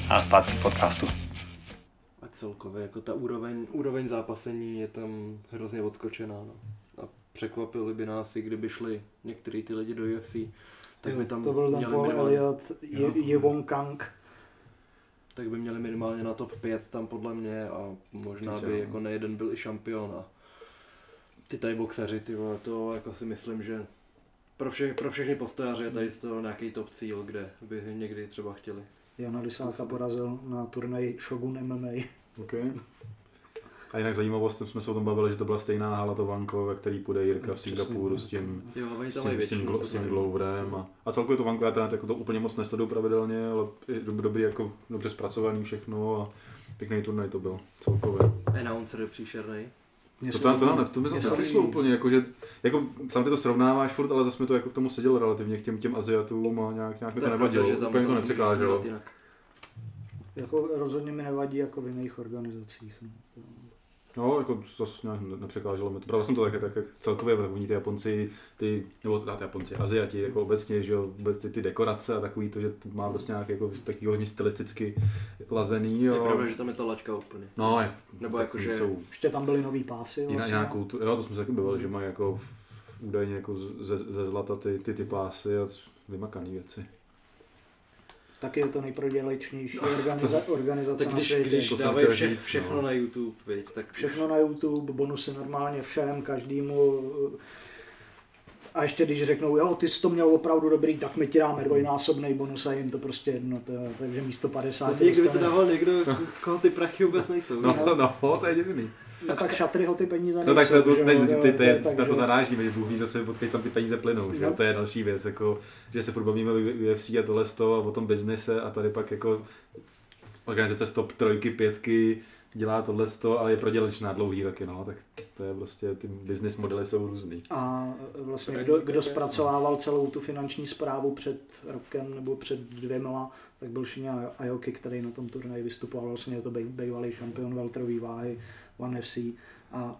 A zpátky k podcastu. A celkově jako ta úroveň, úroveň zápasení je tam hrozně odskočená. No. Překvapili by nás i kdyby šli některý ty lidi do UFC, tak by tam to byl ten měli Paul minimálně, Elliot, Je- Jevon Kang. tak by měli minimálně na top 5 tam podle mě a možná by jako nejeden byl i šampion a ty tady boxeři, ty vole, to jako si myslím, že pro, vše, pro všechny postojáře je tady z toho nějaký top cíl, kde by někdy třeba chtěli. Jana Lisáka porazil na turnaji Shogun MMA. Okay. A jinak zajímavost, jsme se o tom bavili, že to byla stejná hala to Vanko, ve který půjde Jirka v Přesně Singapuru tak. s tím, Jo, oni s tam tím, s tím, glo- s tím Gloverem. A, a celkově to Vanko, já teda jako to úplně moc nesleduju pravidelně, ale dobrý, jako dobře zpracovaný všechno a pěkný turnaj to byl celkově. Announcer je příšerný. To, tam, to, nám, to mi zase nepřišlo úplně, jako, že, jako sám ty to srovnáváš furt, ale zase mi to jako k tomu sedělo relativně, k těm, těm Aziatům a nějak, nějak mi to nevadilo, pravda, že tam úplně to jinak. Jako rozhodně mi nevadí jako v jiných organizacích. No. To- No, jako nějak ne- nepřekáželo mi to. Pravda jsem to tak, tak jak celkově, tak oni ty Japonci, ty, nebo teda ty Japonci, Aziati, jako obecně, že jo, vůbec ty, ty dekorace a takový to, že to má prostě nějak jako taky hodně stylisticky lazený. Je Jo. pravda, že tam je ta laťka úplně. No, jak, Nebo jako, že- jsou Ještě tam byly nový pásy. jiná, Vlastně. jiná kultura, jo, to jsme se taky bavili, že mají jako údajně jako ze, ze zlata ty, ty, ty pásy a vymakaný věci. Taky je to nejprodělečnější organiza- organizace Tak na když, světě. když To dávají vše, říct, všechno no. na YouTube, viď, tak Všechno na YouTube, bonusy normálně všem, každému. A ještě když řeknou, jo, ty jsi to měl opravdu dobrý, tak my ti dáme dvojnásobný bonus a jim to prostě jedno, to, takže místo 50 To někdy by to dával někdo, koho ty prachy vůbec nejsou. No, viď? no, to je divný. No tak šatry ho ty peníze No tak to, to, že teď, na to zarážíme, že Bůh ví zase, odkud tam ty peníze plynou, že jo? No. to je další věc, jako, že se furt bavíme o UFC a tohle z toho a o tom biznise a tady pak jako organizace stop trojky, pětky, dělá tohle z toho, ale je prodělečná dlouhý roky, no, tak to je prostě, ty business modely jsou různý. A vlastně Radní kdo, kdo zpracovával celou tu finanční zprávu před rokem nebo před dvěma, tak byl Shinya Aoki, který na tom turnaji vystupoval, vlastně je to bývalý šampion welterové váhy One FC. A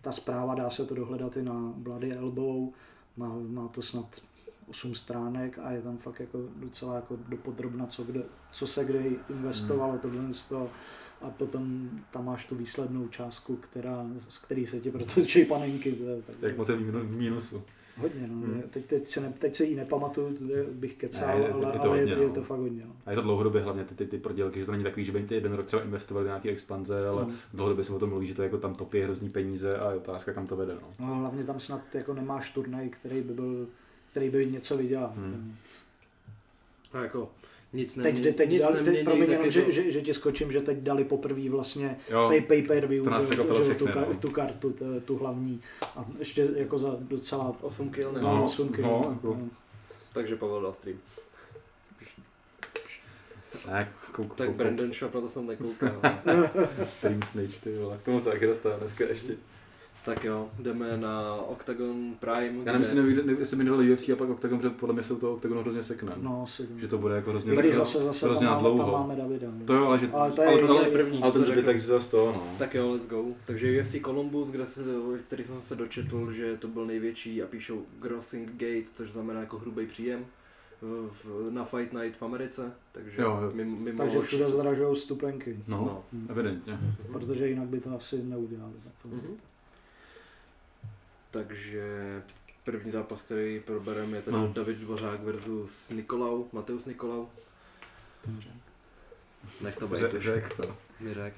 ta zpráva, dá se to dohledat i na Bloody Elbow, má, má to snad 8 stránek a je tam fakt jako docela jako dopodrobna, co, kde, co se kde investovalo, tohle z toho. A potom tam máš tu výslednou částku, která, z který se ti protočí panenky. to tak- Jak moc je v mínusu. Hodně, no. Hmm. Teď, teď, se ne, teď se jí nepamatuju, to je- bych kecal, Ne, je- je ale, to ale hodně, je, je no. to fakt hodně. No. A je to dlouhodobě hlavně ty, ty, ty prodělky, že to není takový, že by ty jeden rok třeba investovali do nějaké expanze, ale No. dlouhodobě se o tom mluví, že to jako tam topí hrozný peníze a je otázka, kam to vede. No. No, hlavně tam snad jako nemáš turnaj, který by byl, který by něco vydělal. Hmm. A jako, Nic Teď, nemění, teď nic dali, nemění, teď, promiň, tak jenom, je že, to- že, že, ti skočím, že teď dali poprvé vlastně Jo, pay, pay per view, že, že, všechny, tu, kar- no. tu kartu, tu, tu hlavní. A ještě jako za docela 8 kill, ne? za No, 8 kg. no, jako- Takže Pavel dal stream. Ne, kouk, Tak kouk, Brandon Shop, na to jsem nekoukal. [laughs] Stream Snitch, ty vole. K tomu se taky dostanu dneska ještě. Tak jo, jdeme na Octagon Prime. Já nevím, jestli nevím, jestli mi dal UFC a pak Octagon, protože podle mě se u toho Octagonu hrozně sekne. No, si, Že to bude jako hrozně, Tady jo, zase, zase hrozně tam, máme, tam dlouho. máme Davida. no. To jo, ale, že, Ale to je ale, jediný ale, první, ale ten zbytek zase to, no. Tak jo, let's go. Takže UFC Columbus, kde se, který jsem se dočetl, že to byl největší a píšou Grossing Gate, což znamená jako hrubý příjem v, na Fight Night v Americe, takže Jo, jo. mimo, mimo Takže všude zdražují stupenky, no. No. Hmm. evidentně. protože jinak by to asi neudělali. Tak to Mhm. Takže první zápas, který probereme, je teda No. David Dvořák versus Nikolau, Mateus Nikolau. Nech to být Řek, no. mi řek.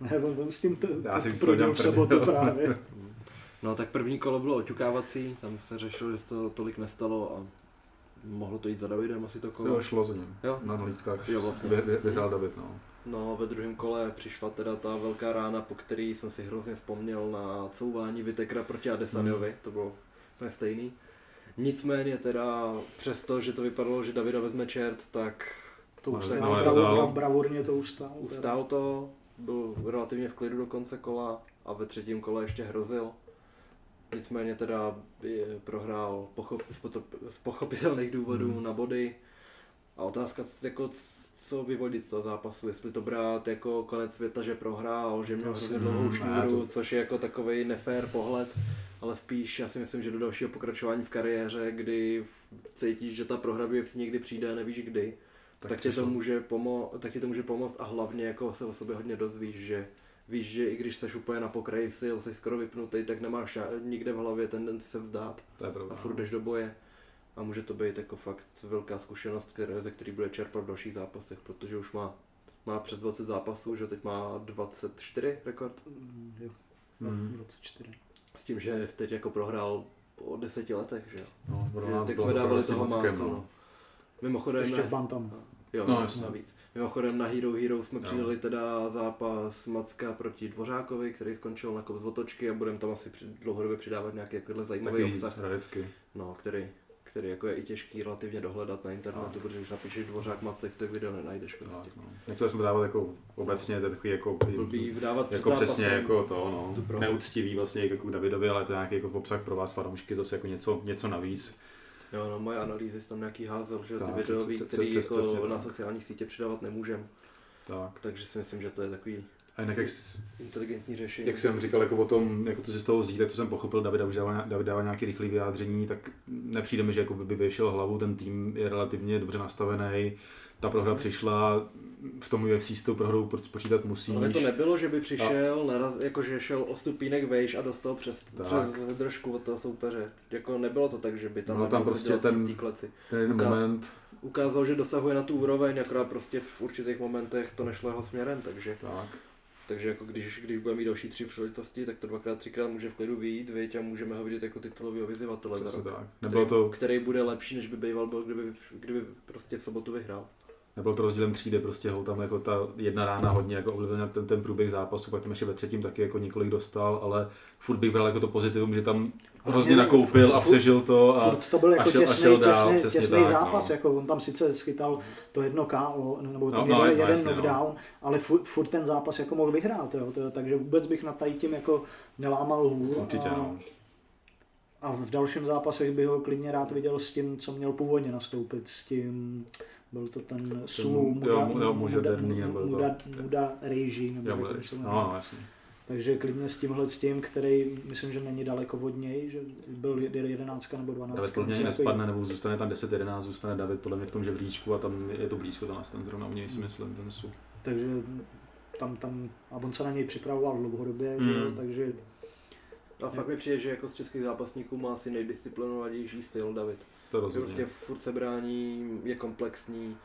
Ne, on, on s tím t- Já si že v sobotu právě. No tak první kolo bylo oťukávací, tam se řešilo, že se to tolik nestalo a mohlo to jít za Davidem asi to kolo. Jo, šlo za ním. Jo. Na lístkách Jo, vlastně. vy, vy, vyhrál David, no. No, ve druhém kole přišla teda ta velká rána, po který jsem si hrozně vzpomněl na couvání Vitekra proti Adesaniovi, Hmm. to bylo úplně stejný. Nicméně teda přesto, že to vypadalo, že Davida vezme čert, tak To ustál, bravur, vzal. bravurně to ustál. ustál to, byl relativně v klidu do konce kola a ve třetím kole ještě hrozil. Nicméně teda je, prohrál pochop, z pochopitelných důvodů Hmm. na body. A otázka, jako, co vyvodit z toho zápasu, jestli to brát jako konec světa, že prohrál, že měl hrozně dlouhou ne, šňůru, což je jako takový nefér pohled, ale spíš já si myslím, že do dalšího pokračování v kariéře, kdy cítíš, že ta prohra v UFC někdy přijde, nevíš kdy, tak, tak, tě to může pomo- tak ti to může pomoct a hlavně jako se o sobě hodně dozvíš, že víš, že i když jsi úplně na pokraji sil, jsi skoro vypnutý, tak nemáš nikde v hlavě tendenci se vzdát To je pravda. a furt jdeš do boje. A může to být jako fakt velká zkušenost, které, ze který bude čerpat v dalších zápasech, protože už má, má přes 20 zápasů, že teď má 24 rekord. Mm, Jo, Mhm. 24. S tím, že teď jako prohrál po deseti letech, že jo. No, Že byl jsme dávali toho máco, no. no. Mimochodem, Ještě ne, v Bantamu. jo, No, no, jasně. navíc. Mimochodem na Hero Hero jsme Jo. přidali teda zápas Macka proti Dvořákovi, který skončil na kop z otočky a budeme tam asi při, dlouhodobě přidávat nějaký takovýhle zajímavý Takový obsah. radetky. No, který, který jako je i těžký relativně dohledat na internetu, protože když napíšeš Dvořák Macek, tak video nenajdeš prostě. Tak, no. Některé jsme dávat jako obecně, to je takový jako, Blbý před jako přesně jako to, no, neúctivý vlastně jako Davidovi, ale to je nějaký jako obsah pro vás fanoušky, zase jako něco, něco navíc. Jo, no moje analýzy jsem tam nějaký házel, že ty Tak, videový, přes- který jako na tak. sociálních sítě přidávat nemůžem. Tak. Takže si myslím, že to je takový A jinak jak, inteligentní řešení. jak jsem říkal jako o tom, jako co si z toho vzít, tak to jsem pochopil, David už dává, David dává nějaké rychlé vyjádření, tak nepřijde mi, že jako by vyvěšil hlavu, ten tým je relativně dobře nastavený, ta prohra přišla, v tom UFC s tou prohrou poč- počítat musíš. Ale to nebylo, že by přišel, naraz, jakože šel o stupínek vejš a dostal přes, Tak. přes držku od toho soupeře. Jako nebylo to tak, že by tam, No, tam prostě ten- v té kleci. Ten jeden Uká- moment, Ukázal, že dosahuje na tu úroveň, akorát prostě v určitých momentech to nešlo jeho směrem, takže, tak. Takže jako když, když bude mít další tři příležitosti, tak to dvakrát, třikrát může v klidu vyjít, viď, a můžeme ho vidět jako titulového vyzývatele za rok. tak. Nebylo který, to, který bude lepší, než by býval byl, kdyby, kdyby prostě v sobotu vyhrál. nebylo to rozdílem třídy, prostě ho tam jako ta jedna rána hodně jako ovlivnila ten, ten průběh zápasu, pak tam ještě ve třetím taky jako několik dostal, ale furt bych bral jako to pozitivum, že tam hrozně nakoupil a přežil to a, Furt to byl jako a šel- a těsný, šel dál, těsný, těsný tak, zápas, no. jako on tam sice schytal to jedno KO, nebo ten No, jeden, no, jeden jasně, no. knockdown, ale furt, furt, ten zápas jako mohl vyhrát, jo, to, takže vůbec bych na tady tím jako nelámal hůl. určitě a, no. a v dalším zápasech bych ho klidně rád viděl s tím, co měl původně nastoupit, s tím, byl to ten Su, Muda, jo, jo, Muda, Muda, nebo to. Muda, Muda Reiji, nebo Jo, jak se no, jmenuje. no, jasně. Takže klidně s tímhle s tím, který myslím, že není daleko od něj, že byl 11 nebo 12. David podle mě nespadne, nebo zůstane tam 10-11, zůstane David podle mě v tom žebříčku a tam je to blízko ten ten zrovna u něj si myslím, ten su. Takže tam, tam, a on se na něj připravoval dlouhodobě, Mm. že jo, takže A fakt mi přijde, že jako z českých zápasníků má asi nejdisciplinovanější styl David. To rozhodně. prostě furt se brání, je komplexní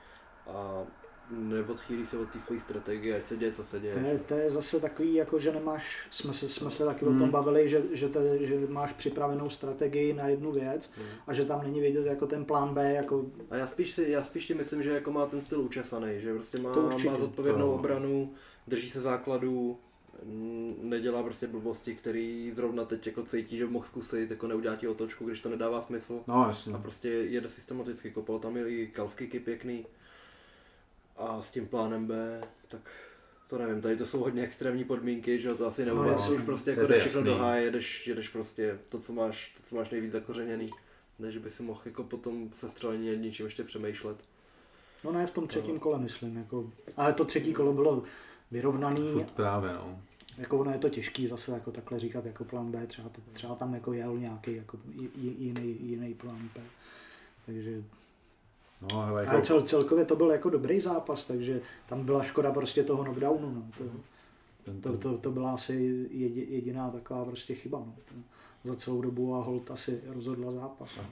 a neodchýlí se od té své strategie, ať se děje, co se děje. To je, to je zase takový, jako že nemáš, jsme se, jsme se taky o tom Hmm. bavili, že, že, to, že máš připravenou strategii na jednu věc Hmm. a že tam není vidět jako ten plán B, jako A já spíš, si, já spíš si myslím, že jako má ten styl učesaný, že prostě má, má zodpovědnou To- obranu, drží se základů, nedělá prostě blbosti, který zrovna teď jako cítí, že mohl zkusit, jako neudělá ti otočku, když to nedává smysl. No jasně. A prostě jede systematicky, kopal tam i kalvkyky pěkný. A s tím plánem B, tak to nevím, tady to jsou hodně extrémní podmínky, že jo, to asi No, neuděláš, jasně. už prostě jako jdeš všechno do háje, jedeš, jedeš prostě to, co máš, to, co máš nejvíc zakořeněný. Ne, že by si mohl jako potom se střelení něčím ještě přemýšlet. no ne v tom třetím kole myslím, jako, ale to třetí kolo bylo vyrovnaný, Furt právě, no. jako ono je to těžký zase jako takhle říkat jako plán B, třeba, to, třeba tam jako jel nějaký jako jiný, jiný plán B. Takže No, hele, ale jako, cel, celkově to byl jako dobrý zápas, takže tam byla škoda prostě toho knockdownu. No. To, ten, to, to, to byla asi jedi, jediná taková prostě chyba. No. To, za celou dobu a Holt asi rozhodla zápas. No.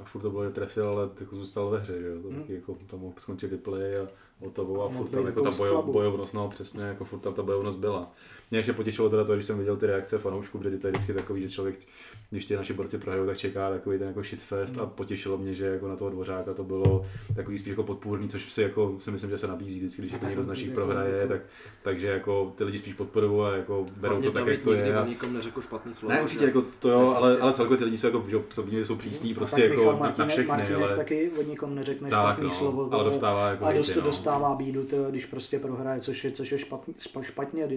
a furt to bylo, že trefil, ale jako zůstal ve hře, že jo. To Hmm. taky jako tam mohl skončit replay a hotovo a Mohl furt tam jako ta clubu. bojovnost, no přesně, jako furt tam ta bojovnost byla. Mě ještě potěšilo teda to, když jsem viděl ty reakce fanoušků, protože to je vždycky takový, že člověk, když ty naši borci prohrajou, tak čeká takový ten jako shitfest Hmm. a potěšilo mě, že jako na toho dvořáka to bylo takový spíš jako podpůrný, což si jako si myslím, že se nabízí vždycky, když jako někdo z našich Jako- prohraje, tak, takže jako ty lidi spíš podporují a jako berou to tak, jak to je. A... nikom neřekl špatný slovo. Ne, určitě jako to jo, ale, prostě- ale celkově ty lidi jsou jako, že jsou přísní, A prostě jako na, všechny, ale taky od nikom neřekne špatný no, slovo. ale dostává jako a dost, no. dostává bídu, když prostě prohraje, což je, což je špatně, špatně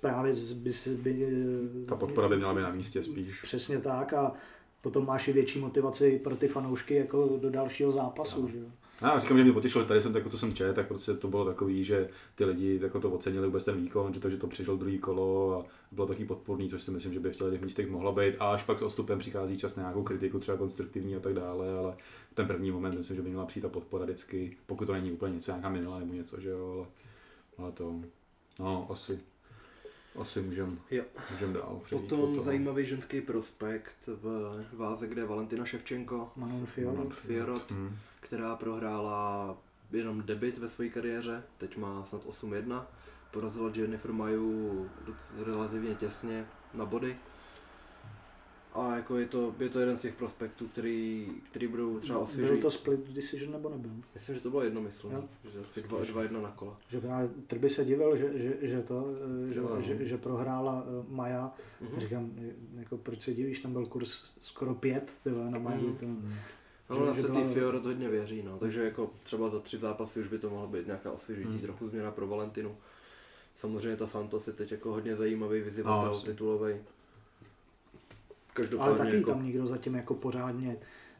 právě by, by, Ta podpora by měla být na místě spíš. Přesně tak a potom máš i větší motivaci pro ty fanoušky jako do dalšího zápasu. No. Že? já říkám, že mě potěšilo, že tady jsem jako co jsem četl, tak prostě to bylo takový, že ty lidi jako to ocenili vůbec ten výkon, že to, že to přišlo druhý kolo a bylo taky podporný, což si myslím, že by v těch místech mohlo být. A až pak s odstupem přichází čas na nějakou kritiku, třeba konstruktivní a tak dále, ale v ten první moment myslím, že by měla přijít ta podpora vždycky, pokud to není úplně něco, nějaká minula nebo něco, že jo, ale, ale to, no asi, asi můžem, Jo. můžem dál. Potom toho. zajímavý ženský prospekt v váze, kde je Valentina Ševčenko, Manon Fiorot. Manon Fiorot, Hmm. která prohrála jenom debit ve své kariéře, teď má snad 8-1, porazila Jennifer Maju relativně těsně na body. A jako je to, je to jeden z těch prospektů, který, který budou třeba Byl osvěžit. to split decision nebo nebyl? Myslím, že to bylo jednomyslné, Jo. že asi 2-1 na kola. Že právě Trby se divil, že, že, že to, že, no. že, že prohrála eh, Maja. Mhm. Říkám, jako proč se divíš, tam byl kurz skoro pět tyhle, na Maju. Mhm. To, No, Že- ona se byla- tý Fiorot hodně věří, no. takže jako třeba za tři zápasy už by to mohla být nějaká osvěžující Hmm. trochu změna pro Valentinu. Samozřejmě ta Santos je teď jako hodně zajímavý vyzývatel No, no, titulový. ale Každopádně taky jako... tam nikdo zatím jako pořádně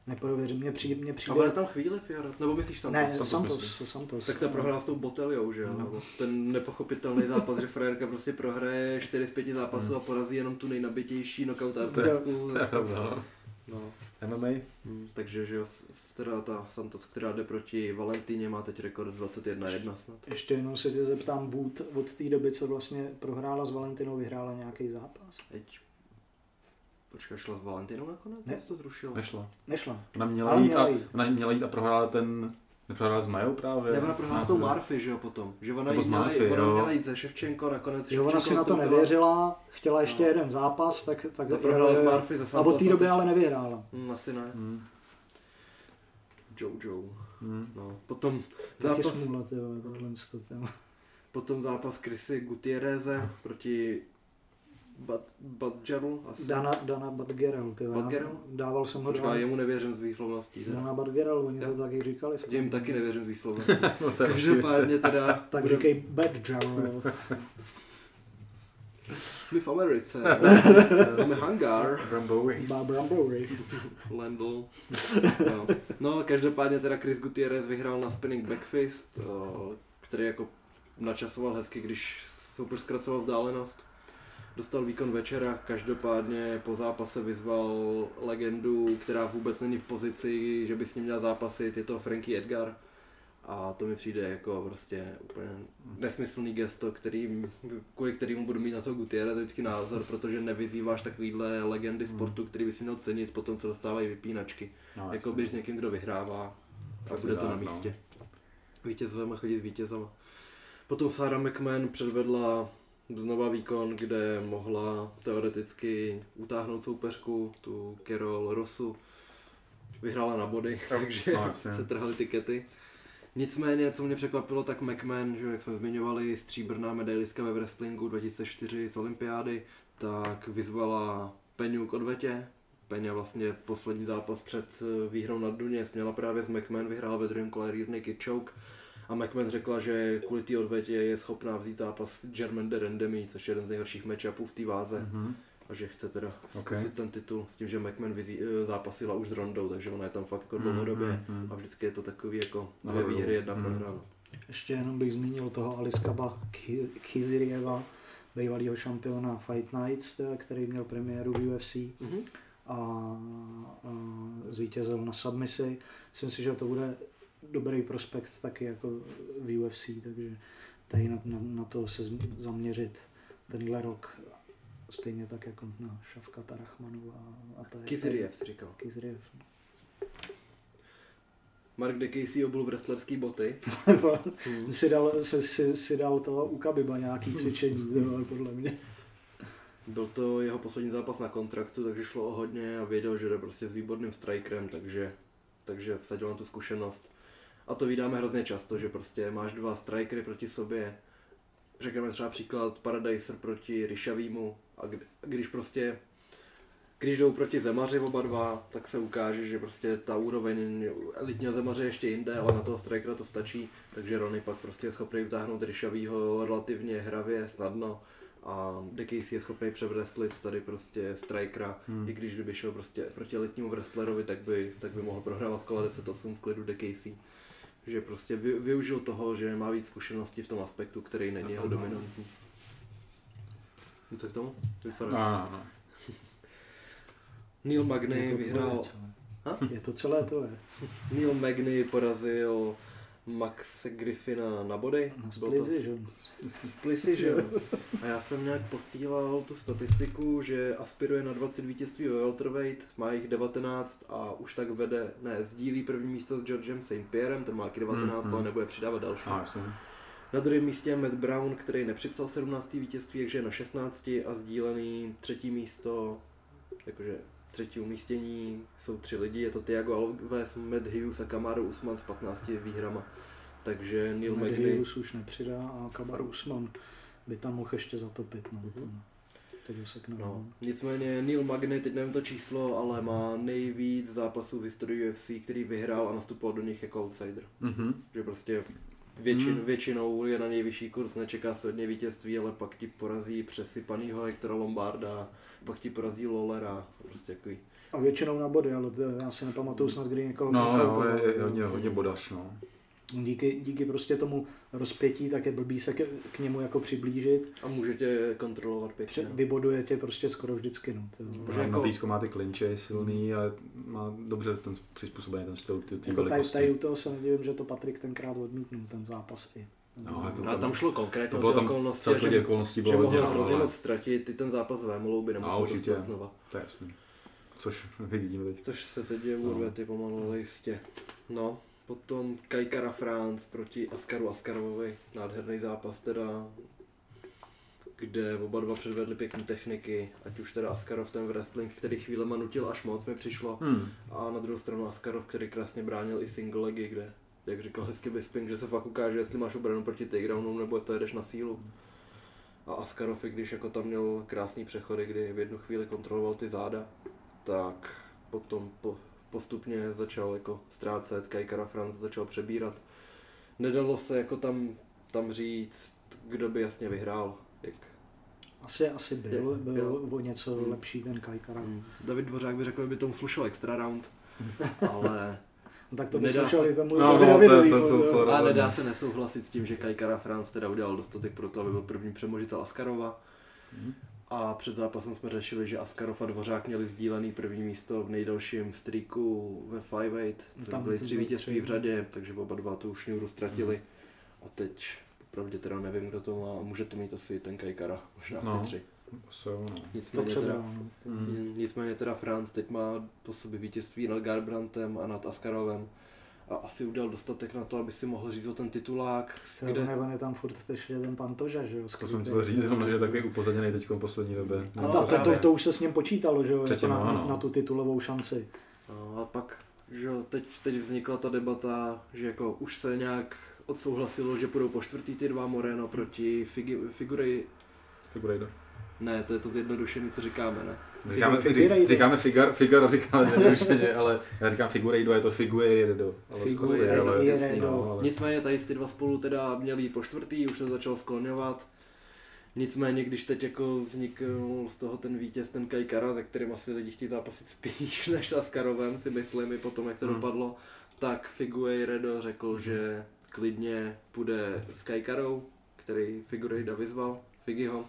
neprověřil. Mně přijde, mně A přijde bude tam chvíli Fiorot? Nebo myslíš Santos? ne, Santos Santos, myslím. Santos. Tak ta prohrála s tou Boteliou, že jo? No. Nebo Ten nepochopitelný zápas, že frajerka prostě prohraje 4 z 5 zápasů Hmm. a porazí jenom tu nejnabitější knockout To je- artistku. To je pravda, no. No. MMA? Hmm, takže že jo, teda ta Santos, která jde proti Valentíně, má teď rekord 21-1 snad. Ještě jenom se tě zeptám, Wood od té doby, co vlastně prohrála s Valentinou, vyhrála nějaký zápas? Teď... Počkej, šla s Valentinou nakonec? Ne. To zrušilo? Nešla. Nešla. Ona měla, Ale jít, měla a, jít. ona měla jít a prohrála ten, neprohrála s Majou právě? Ne, ona prohrála s tou Marfy, že jo, potom. Že ona, Nebo jí s měla, ona měla jít ze Ševčenko, nakonec Že ona si na to nevěřila, chtěla ještě No. jeden zápas, tak, tak To prohrála s Murphy ze A od té doby a ale nevyhrála. Hm, asi ne. Hmm. Jojo. Hmm. No. Potom Taky zápas, smůla, ty vole, tohle to téma. potom zápas Chrissy Gutierreze proti Bad. Asi. Dana, Dana Badgerel, ty? Dával jsem ho Počkej, do... jemu nevěřím z výslovností. teda. Dana Badgerel, oni to Jo. taky říkali. v tom. Jim taky nevěřím z výslovností. [laughs] No, to Každopádně teda... Tak budem- říkej Badgerel. My v Americe. [laughs] Máme hangar. Brambowy. Barbara Bowie. Landl. No. no, každopádně teda Chris Gutierrez vyhrál na spinning backfist, eh, který jako načasoval hezky, když soupeř zkracoval vzdálenost. Dostal výkon večera, každopádně po zápase vyzval legendu, která vůbec není v pozici, že by s ním měl zápasit, je to Frankie Edgar. A to mi přijde jako prostě úplně nesmyslný gesto, který, kvůli kterému budu mít na to Gutierrez vždycky názor, protože nevyzýváš takovýhle legendy sportu, který by si měl cenit po tom, co dostávají vypínačky. No, Jako běž s někým, kdo vyhrává a bude to na no. místě. vítězem a chodit s vítězem. Potom Sarah McMahon předvedla znova výkon, kde mohla teoreticky utáhnout soupeřku, tu Carol Rossu. Vyhrála na body, [laughs] takže No, se trhaly tikety. Nicméně, co mě překvapilo, tak McMahon, že jak jsme zmiňovali, stříbrná medailistka ve wrestlingu 2004 z olympiády, tak vyzvala Peňu k odvetě. Peňa vlastně poslední zápas před eh, výhrou nad Duněs měla právě s McMahon, vyhrála ve druhém kole rear naked choke. A McMahon řekla, že kvůli té odvetě je schopná vzít zápas s Germander Rendemi, což je jeden z nejhorších matchupů v té váze. Mhm. A že chce teda zkusit Ok. ten titul s tím, že McMahon vyzí, eh, zápasila už s Rondou, takže ona je tam fakt jako dlouhodobě. mhm. A vždycky je to takový jako dvě výhry, jedna Mhm. prohra. Ještě jenom bych zmínil toho Aliskaba Khizirieva, bývalého šampiona Fight Nights, teda, který měl premiéru v UFC Mhm. a, a zvítězil na submisi. Myslím si, že to bude dobrý prospekt taky jako v UFC, takže tady na, na, na to se zaměřit tenhle rok stejně tak jako na Šavkata Rachmanu a, a tady. Kiziriev si říkal. Kiziriev. Mark de Casey obul wrestlerský boty. Hmm. [laughs] si, dal, si, si, si dal to u Kabiba nějaký cvičení, podle mě. Byl to jeho poslední zápas na kontraktu, takže šlo o hodně a věděl, že jde prostě s výborným strikerem, takže, takže vsadil na tu zkušenost. A to vydáme hrozně často, že prostě máš dva strikery proti sobě, řekněme třeba příklad Paradiser proti Rishavímu a kdy, když prostě když jdou proti Zemaři oba dva, tak se ukáže, že prostě ta úroveň elitního Zemaře je ještě jinde, ale na toho strikera to stačí, takže Rony pak prostě je schopný utáhnout Rishavýho relativně hravě, snadno. A Casey je schopný převrestlit tady prostě strikera, Hmm. i když kdyby šel prostě proti elitnímu wrestlerovi, tak by, tak by mohl prohrávat kola 10-8 v klidu Casey. Že prostě vy, využil toho, že má víc zkušeností v tom aspektu, který není jeho dominantní. Něco k tomu? Vypadá. No, no, no. Neil Magny vyhrál? Je to celé to je. Neil Magny porazil Maxe Griffina na body. Splizi, že? jo? Splisy, že jo. A já jsem nějak posílal tu statistiku, že aspiruje na 20 vítězství ve welterweight, má jich 19 a už tak vede, ne, sdílí první místo s Georgem St. Pierrem, ten má taky 19, Mm, ale nebude přidávat další. No, jasně. Na druhém místě je Matt Brown, který nepřipsal 17. vítězství, takže je na 16. a sdílený třetí místo, jakože třetí umístění jsou tři lidi, je to Thiago Alves, Matt Hughes a Kamaru Usman s 15 výhrama. Takže Neil Magny, Medhius už nepřidá a Kabar Usman by tam mohl ještě zatopit. No. Mhm. Teď ho seknu. No, nicméně Neil Magny, teď nevím to číslo, ale má nejvíc zápasů v historii UFC, který vyhrál a nastupoval do nich jako outsider. Mhm. Že prostě většin, Hmm. většinou je na nejvyšší kurz, nečeká se hodně vítězství, ale pak ti porazí přesypanýho Hectora Lombarda, pak ti porazí Lollera, prostě takový. A většinou na body, ale to, já si nepamatuju snad, kdy někoho No, no, ale je hodně, hodně bodař, no. Díky, díky prostě tomu rozpětí, tak je blbý se k, k němu jako přiblížit. A můžete kontrolovat pěkně. vyboduje tě prostě skoro vždycky. No, to, Protože Má jako- blízko má ty klinče, silný a má dobře ten přizpůsobený ten styl, ty, ty jako tady, tady u toho se nedivím, že to Patrik tenkrát odmítnul, ten zápas i. No, ale to- A tam šlo konkrétně To ty tam okolnosti, celkově že, okolností že bylo hodně, mohl hrozně moc ztratit, ty ten zápas s Vémolou by A nemusel určitě. dostat znova. to je jasný. Což [laughs] vidíme teď. Což se teď děje u No. odvety pomalu, ale jistě. No, potom Kajkara France proti Askaru Askarovovi, nádherný zápas teda, kde oba dva předvedli pěkné techniky, ať už teda Askarov ten wrestling, který chvílema nutil až moc mi přišlo, Hmm. a na druhou stranu Askarov, který krásně bránil i single legy, kde, jak říkal hezky Bisping, že se fakt ukáže, jestli máš obranu proti takedownům, nebo to jedeš na sílu. A Askarov, i když jako tam měl krásný přechody, kdy v jednu chvíli kontroloval ty záda, tak potom po, postupně začal jako ztrácet, Kajkara Franz začal přebírat. Nedalo se jako tam, tam říct, kdo by jasně vyhrál. Jak, Asi, asi byl, Jo, byl jo. o něco Hmm. lepší ten Kajkara. mm, David Dvořák by řekl, že by tomu slušel extra round, [laughs] ale tak to Nedá se- tomu No, no, to- to- to- to- jo. A nedá se nesouhlasit s tím, že Kajkara France teda udělal dostatek pro to, aby byl první přemožitel Askarova. Mhm. A před zápasem jsme řešili, že Askarov a Dvořák měli sdílený první místo v nejdelším streaku ve 5-8, což Tam byly to tři vítězství tři, v no. řadě, takže oba dva tu šňůru ztratili. A teď popravdě teda nevím, kdo to má, může to mít asi ten Kajkara, možná No. ty tři. Asi jo, no. To Nicméně teda, no. Hmm. nicméně teda France teď má po sobě vítězství nad Garbrantem a nad Askarovem. a asi udělal dostatek na to, aby si mohl říct o ten titulák, Kde? kde, On je tam furt ještě ten Pantoža, že jo? To jsem chtěl říct, jenom, že je takový upozaděný teď v poslední době. A Nevím, to, to, to, to, už se s ním počítalo, že jo? Jako Předtím, na, ano. na tu titulovou šanci. no, a pak, že jo, teď, teď vznikla ta debata, že jako už se nějak odsouhlasilo, že půjdou po čtvrtý ty dva Moreno proti Figi, Figury, Figurejdo. Ne, to je to zjednodušený, co říkáme, ne? Říkáme, Figueiredo. říkáme, říkáme Figar, Figaro, říkáme zjednodušeně, ale já říkám Figurejdo, je to Figueiredo. Ale Figueiredo. ale, no, ale, Nicméně tady ty dva spolu teda měli po čtvrtý, už se začal skloňovat. Nicméně, když teď jako vznikl z toho ten vítěz, ten Kajkara, ze kterým asi lidi chtějí zápasit spíš [laughs] než s Askarovem, si myslím, i potom, jak to Hmm. dopadlo, tak Figueiredo řekl, že klidně půjde s Kajkarou, který Figueiredo vyzval, Figiho,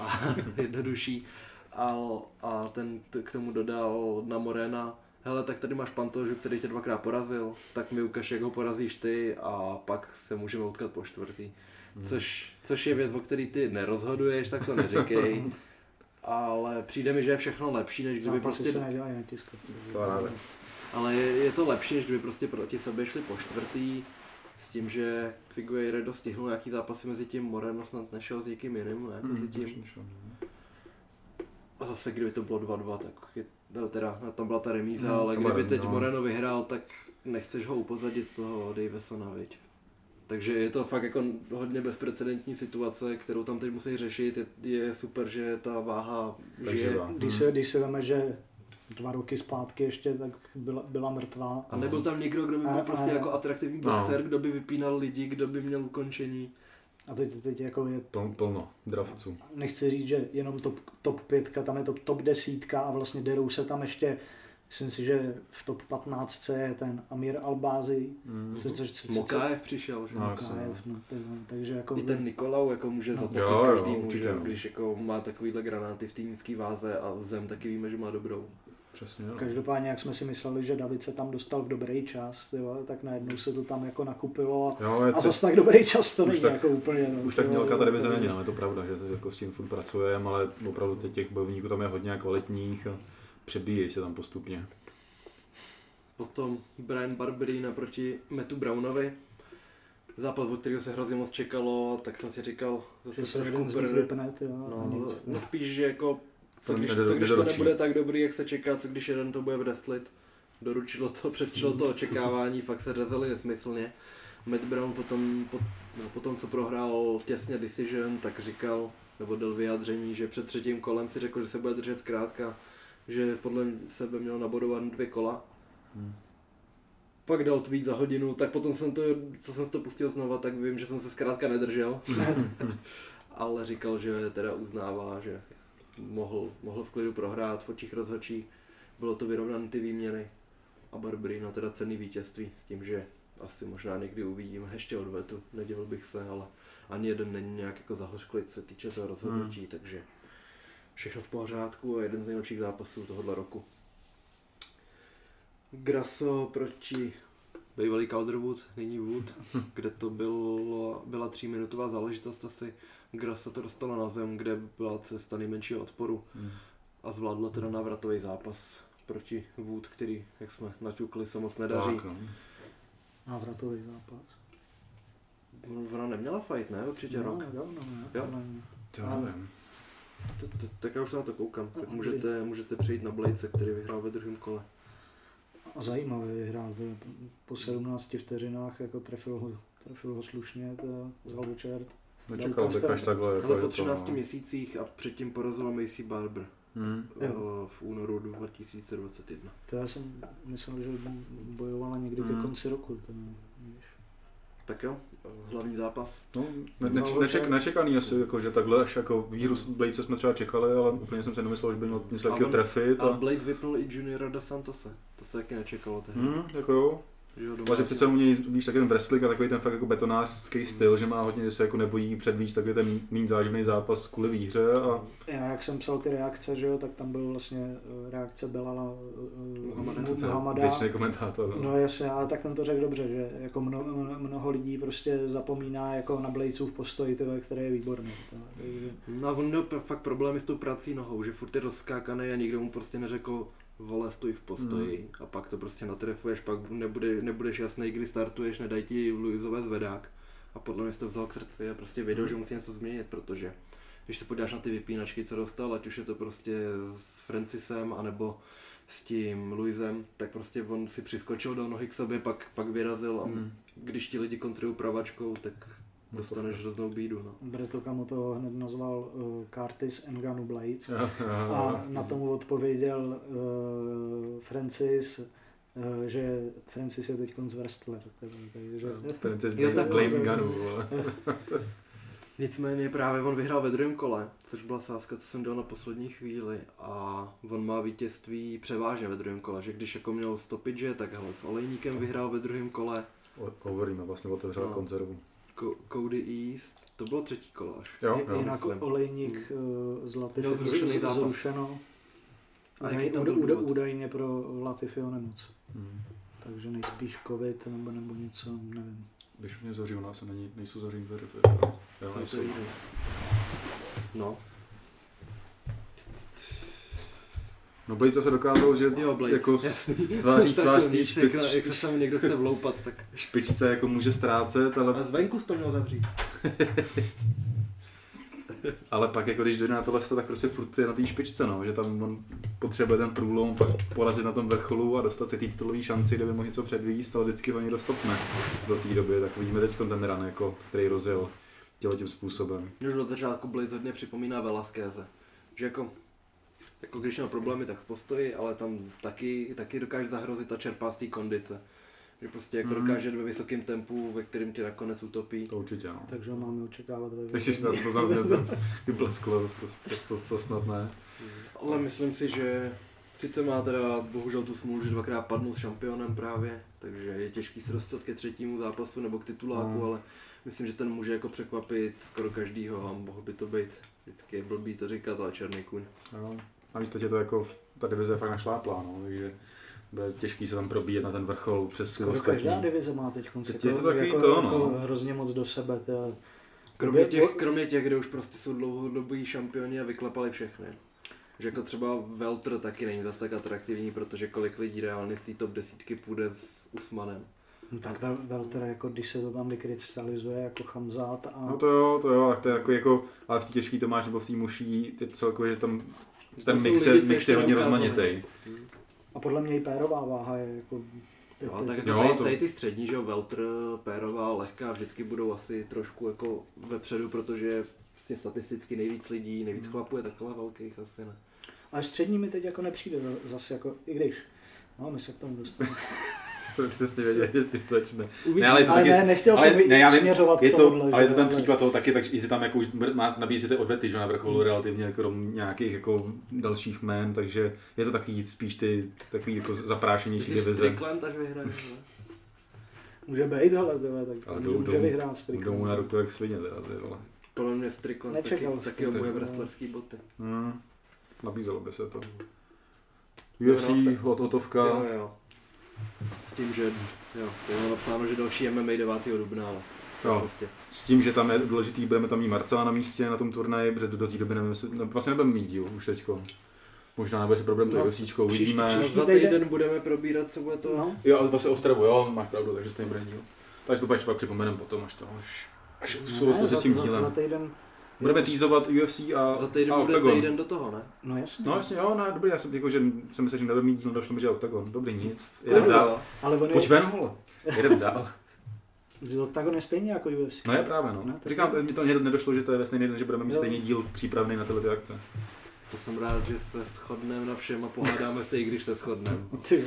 a [laughs] jednodušší. A, a ten t- k tomu dodal na Morena, hele, tak tady máš Pantožu, který tě dvakrát porazil, tak mi ukaž, jak ho porazíš ty a pak se můžeme utkat po čtvrtý. Což, což je věc, o který ty nerozhoduješ, tak to neříkej. [laughs] Ale přijde mi, že je všechno lepší, než kdyby Zápasy prostě... se nedělají na tiskovce. To. Ale je, je to lepší, než kdyby prostě proti sobě šli po čtvrtý. S tím, že Figueiredo stihnul nějaký zápasy mezi tím Moreno snad nešel s někým jiným, ne? Mezi tím. A zase, kdyby to bylo 2-2, tak je, no, teda no, tam byla ta remíza, No, ale kdyby teď no. Moreno vyhrál, tak nechceš ho upozadit z toho Davisona, viď? Takže je to fakt jako hodně bezprecedentní situace, kterou tam teď musí řešit. Je, je super, že ta váha Tak žije. Když se, když se veme, že dva roky zpátky ještě tak byla, byla mrtvá. A nebyl tam někdo, kdo by byl A- prostě a- jako atraktivní No. boxer, kdo by vypínal lidi, kdo by měl ukončení. A teď, teď jako je, Plno, plno dravců. nechci říct, že jenom top, top 5, tam je to top 10 a vlastně derou se tam ještě, myslím si, že v top 15 je ten Amir Albázi, Mm. co, co, co, co, Mokájev přišel, že? No, no. Mokájev, no, vole, takže jako... I ten Nikolau jako může No. zatopit Jo, jo, každému, určitě, že? no. když jako má takovýhle granáty v té nízké váze a zem taky víme, že má dobrou. Přesně, no. Každopádně, jak jsme si mysleli, že David se tam dostal v dobrý čas, ty vole, tak najednou se to tam jako nakupilo a, Jo, a to, zas tak dobrý čas to Už není tak- jako úplně. No, už tak ty vole, mělká ta divize to- není, no, je to pravda, že to jako s tím furt pracujeme, ale opravdu teď těch bojovníků tam je hodně kvalitních a přebíjejí se tam postupně. Potom Brian Barbery naproti Metu Brownovi. Zápas, od kterého se hrozně moc čekalo, tak jsem si říkal, Že zase se trošku a No, nic. no spíš, že jako, co když, nedo- co když to nebude tak dobrý, jak se čeká, co když jeden to bude wrestlit. Doručilo to, [laughs] předčilo to očekávání, fakt se řezali nesmyslně. Matt Brown potom, po, no, potom, co prohrál těsně decision, tak říkal, nebo dal vyjádření, že před třetím kolem si řekl, že se bude držet zkrátka, že podle sebe měl nabodovat dvě kola. Hmm. Pak dal tweet za hodinu, tak potom jsem to, co jsem to pustil znova, tak vím, že jsem se zkrátka nedržel. [laughs] Ale říkal, že teda uznává, že mohl, mohl v klidu prohrát v očích rozhodčí. Bylo to vyrovnané ty výměny. A Barberino teda cený vítězství s tím, že asi možná někdy uvidíme ještě odvetu. Nedělil bych se, ale ani jeden není nějak jako zahořklý, co se týče toho rozhodnutí, hmm. takže všechno v pořádku a jeden z nejlepších zápasů tohohle roku. Grasso proti bývalý Calderwood, nyní Wood, kde to bylo, byla tříminutová záležitost asi. Grasso to dostalo na zem, kde byla cesta nejmenšího odporu Hmm. a zvládla teda návratový zápas proti Wood, který, jak jsme naťukli, se moc nedaří. Tak, no. Návratový zápas. Ona neměla fight, ne? Určitě rok. No, ne? Jo. Ale- To já nevím. T- t- Tak já už se na to koukám. Tak No, můžete, můžete přejít na Bladese, který vyhrál ve druhém kole. A zajímavě vyhrál po 17 vteřinách, jako trefil ho, trefil ho slušně, to vzal do čert. Nečekal bych až takhle. Jako Ale po to, 13 no. měsících a předtím porazila Macy Barber Hmm. eh, v únoru 2021. To já jsem myslel, že bojovala někdy ke Hmm. konci roku. To, víš. Tak jo, hlavní zápas. No, ne, neč, neček, nečekaný asi, jako, že takhle až jako výhru z Blade jsme třeba čekali, ale úplně jsem si nemyslel, že by měl něco takového trefit. A A... Blades vypnul i Juniora da Santose. To se taky nečekalo tehdy. Hmm, jako jo. Jo, Ale že přece u něj, víš, taky ten wrestling a takový ten fakt jako betonářský styl, že má hodně, že se jako nebojí předvíc takový ten méně záživný zápas kvůli výhře a Já jak jsem psal ty reakce, že jo, tak tam byl vlastně eh, reakce Belala uh, Muhammada. Muhammada. věčný komentátor. No. No jasně, ale tak ten to řekl dobře, že jako mno, mno, mnoho lidí prostě zapomíná jako na Bladesův postoj, tyhle, který je výborný. To, takže, No a on měl fakt problémy s tou prací nohou, že furt je rozskákaný a nikdo mu prostě neřekl, vole, stoj v postoji Hmm. a pak to prostě natrefuješ, pak nebude, nebudeš jasný, kdy startuješ, nedají ti Luizové zvedák. A podle mě to vzal k srdci a prostě věděl, Hmm. že musí něco změnit, protože když se podíváš na ty vypínačky, co dostal, ať už je to prostě s Francisem, anebo s tím Luizem, tak prostě on si přiskočil do nohy k sobě, pak, pak vyrazil a Hmm. když ti lidi kontrují pravačkou, tak dostaneš hroznou bídu. No. Breto Kamo to hned nazval uh, Curtis Enganu Blades. A na tomu odpověděl uh, Francis, uh, že Francis je teď z Wrestler. Takže, Francis Jo, Blade- takhle. Blade Gunu. [laughs] Nicméně právě on vyhrál ve druhém kole, což byla sázka, co jsem dal na poslední chvíli a on má vítězství převážně ve druhém kole, že když jako měl stopiče, tak hele, s Olejníkem vyhrál ve druhém kole, O- Overeem vlastně otevřel No. konzervu. Cody East, to bylo třetí kolo až. Jo, Je- jo. Jinak myslím. olejník uh, z Latify Měl zrušený z- zápas. zrušeno. A Údaj, jaký tam úd, byl úd, důvod? údajně pro Latifyho nemoc. Hmm. Takže nejspíš covid nebo, nebo něco, nevím. Když mě ona se není, nejsou zoří dveře, to je pravda. To. No, No Blade se dokázal, že jo, Blades, jako jasný. tváří [laughs] tvář té víc, jak, se tam někdo chce vloupat, tak... špičce jako může ztrácet, ale A zvenku to měl zavřít. [laughs] Ale pak jako když dojde na tohle, tak prostě furt je na té špičce, no, že tam on potřebuje ten průlom, pak porazit na tom vrcholu a dostat se k té titulové šanci, kde by mohl něco předvíst, ale vždycky ho někdo stopne do té doby, tak vidíme teď ten run, jako, který rozjel tělo tím způsobem. Už od začátku Blaze hodně připomíná Velasqueze. Že jako, jako když měl problémy, tak v postoji, ale tam taky, taky dokáže zahrozit a čerpá z té kondice. Že prostě jako Mhm. dokáže ve vysokém tempu, ve kterém tě nakonec utopí. To určitě, no. Takže ho máme očekávat ve Když nás to zaměl, [laughs] vyblesklo, to, to, to, to, to, snad ne. Ale myslím si, že sice má teda bohužel tu smůlu, že dvakrát padnul s šampionem právě, takže je těžký se dostat ke třetímu zápasu nebo k tituláku, Mhm. ale myslím, že ten může jako překvapit skoro každýho a mohl by to být vždycky je blbý to říkat, ale černý kůň. Jo. A místo tě to jako, ta divize fakt našláplá, no, takže bude těžký se tam probíjet na ten vrchol přes tu Skoro ostatní. každá divize má teď Teď je to takový jako, to, no. jako hrozně moc do sebe. To, Kromě těch, kromě těch, kde už prostě jsou dlouhodobí šampioni a vyklepali všechny. Že jako třeba Welter taky není zase tak atraktivní, protože kolik lidí reálně z té top desítky půjde s Usmanem. no, tak Vel- Welter, jako když se to tam vykrystalizuje jako Chamzát a No to jo, to jo, to je jako, jako ale v té těžký to máš, nebo v té muší, ty celkově, že tam ten mix je, mix je hodně rozmanitý. A podle mě i pérová váha je jako... Jo, tak Jo, jako tady, to- tady, ty střední, že jo, Welter, Pérová, Lehká, vždycky budou asi trošku jako vepředu, protože vlastně statisticky nejvíc lidí, nejvíc chlapů je takhle velkých asi ne. Ale střední mi teď jako nepřijde zase jako, i když. No, my se k tomu dostaneme. [laughs] Jsem přesně věděl, že si začne. Uvidíme. Ne, ale je to Ale taky, ne, nechtěl ale, jsem ne, já vím, směřovat je k to, tomuhle, ale je to ten příklad toho taky, takže si tam jako už bude- má, nabízí si ty odvety, že na vrcholu relativně krom nějakých jako dalších jmén, takže je to takový spíš ty takový jako zaprášenější divize. Strickland, až vyhraje? Může být, ale tyhle, tak Ale může, může vyhrát Strickland. mu na ruku jak svině, teda, ty vole. Podle mě Strickland taky, Nečekal taky obuje Tak, wrestlerský boty. Hmm. Nabízelo by se to. Jo, UFC, no, hotovka. Jo, jo. S tím, že jo, je bylo napsáno, že další MMA 9. dubna, ale Jo. prostě. S tím, že tam je důležitý, budeme tam mít Marcela na místě na tom turnaji, protože do té doby nevím, jestli, no, vlastně nebudeme mít díl už teďko. Možná nebude se problém to No, příští- uvidíme. No, příští za týden- týden budeme probírat, co bude to. No, Jo, ale vlastně Ostravu, jo, máš pravdu, takže stejně bude díl. Takže to pak, pak připomeneme potom, až to, až, až v souvislosti za, s tím za, za dílem. týden, Budeme týzovat UFC a, Za týden a bude Octagon. týden do toho, ne? no jasně. No jasně, jo, ne, dobrý, já jsem jako, že jsem myslel, že nebude mít díl, došlo mi, že Octagon. Dobrý, nic. Jedem dál. Ale on je, Pojď ven, vole. Jedem dál. [laughs] že Octagon je stejně jako UFC. No je právě, no. No, Říkám, mi to nedošlo, že to je ve stejný den, že budeme mít Jo. stejný díl přípravný na tyhle ty akce. To jsem rád, že se shodneme na všem a pohádáme se, i když se shodneme. [laughs] Ty.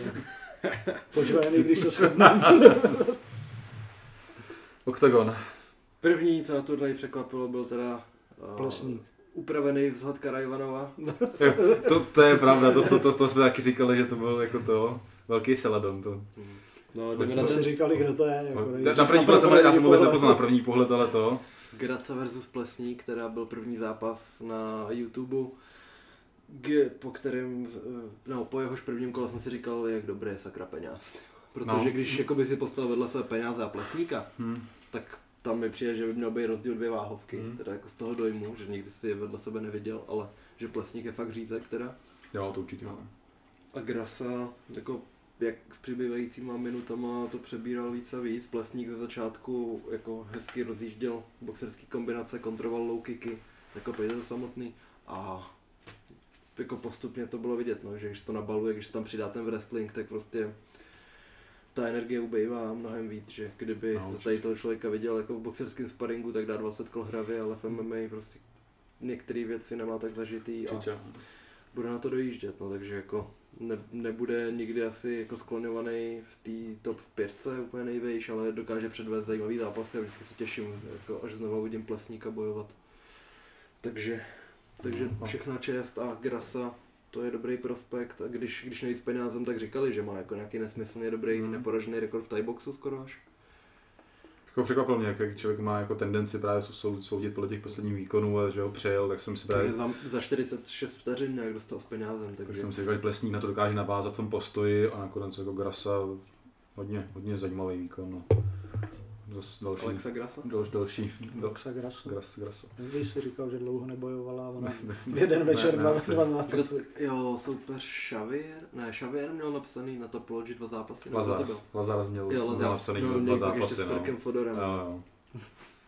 Pojď ven, i když se shodneme. [laughs] Octagon. První, co na turnaji překvapilo, byl teda Plesník. upravený vzhled Karajvanova. To, to je pravda, to, to, to, to, jsme taky říkali, že to byl jako to velký seladon. To. No, jdeme na Jsme si ten říkali, kdo to je. Jako, Na, na první pohled jsem, já jsem vůbec nepoznal na první pohled, ale to. Graca versus Plesník, která byl první zápas na YouTube, g- po kterém, eh, no, po jehož prvním kole jsem si říkal, jak dobré je sakra peněz. Protože No. když jakoby si postavil vedle sebe peněze a Plesníka, Hm. tak tam mi přijde, že by měl být rozdíl dvě váhovky, Hmm. teda jako z toho dojmu, že nikdy si je vedle sebe neviděl, ale že Plesník je fakt řízek teda. Jo, to určitě. jo. A Grasa, jako jak s přibývajícíma minutama to přebíral víc a víc. Plesník ze začátku jako hezky rozjížděl boxerský kombinace, kontroloval low kicky, jako Pejzel samotný a jako postupně to bylo vidět, no, že když to nabaluje, když tam přidá ten wrestling, tak prostě ta energie ubejvá mnohem víc, že kdyby No, no, tady toho člověka viděl jako v boxerském sparingu, tak dá 20 kol hravě, ale v MMA prostě některé věci nemá tak zažitý a Určitě. bude na to dojíždět, no, takže jako ne, nebude nikdy asi jako skloňovaný v té top 5 úplně nejvejš, ale dokáže předvést zajímavý zápasy a vždycky se těším, jako až znovu uvidím Plesníka bojovat. Takže, takže No. všechna čest a Grasa, to je dobrý prospekt a když, když nejvíc penězem, tak říkali, že má jako nějaký nesmyslně dobrý Hmm. neporažený rekord v Thaiboxu skoro až. Jako překvapilo mě, jak- člověk má jako tendenci právě sou- soudit podle těch posledních výkonů a že ho přejel, tak jsem si právě Takže za, za 46 vteřin nějak dostal s penězem, Tak takže jsem si říkal, že Plesník na to dokáže navázat v tom postoji a nakonec jako Grasa hodně, hodně zajímavý výkon. No. Zas další, Alexa Grasa. další, další, dal, Boxa Grasu. Gras, Grasa. Když si říkal, že dlouho nebojovala ona Ne, v jeden večer ne, dva, asi. dva zápasy. jo, super Xavier, ne, Xavier měl napsaný na Topology dva zápasy. nebo to byl? Lazars, Lazars měl, Jo, měl Lazars, napsaný no, dva měl zápasy. ještě s No. Ferkem Fodorem, Jo, jo.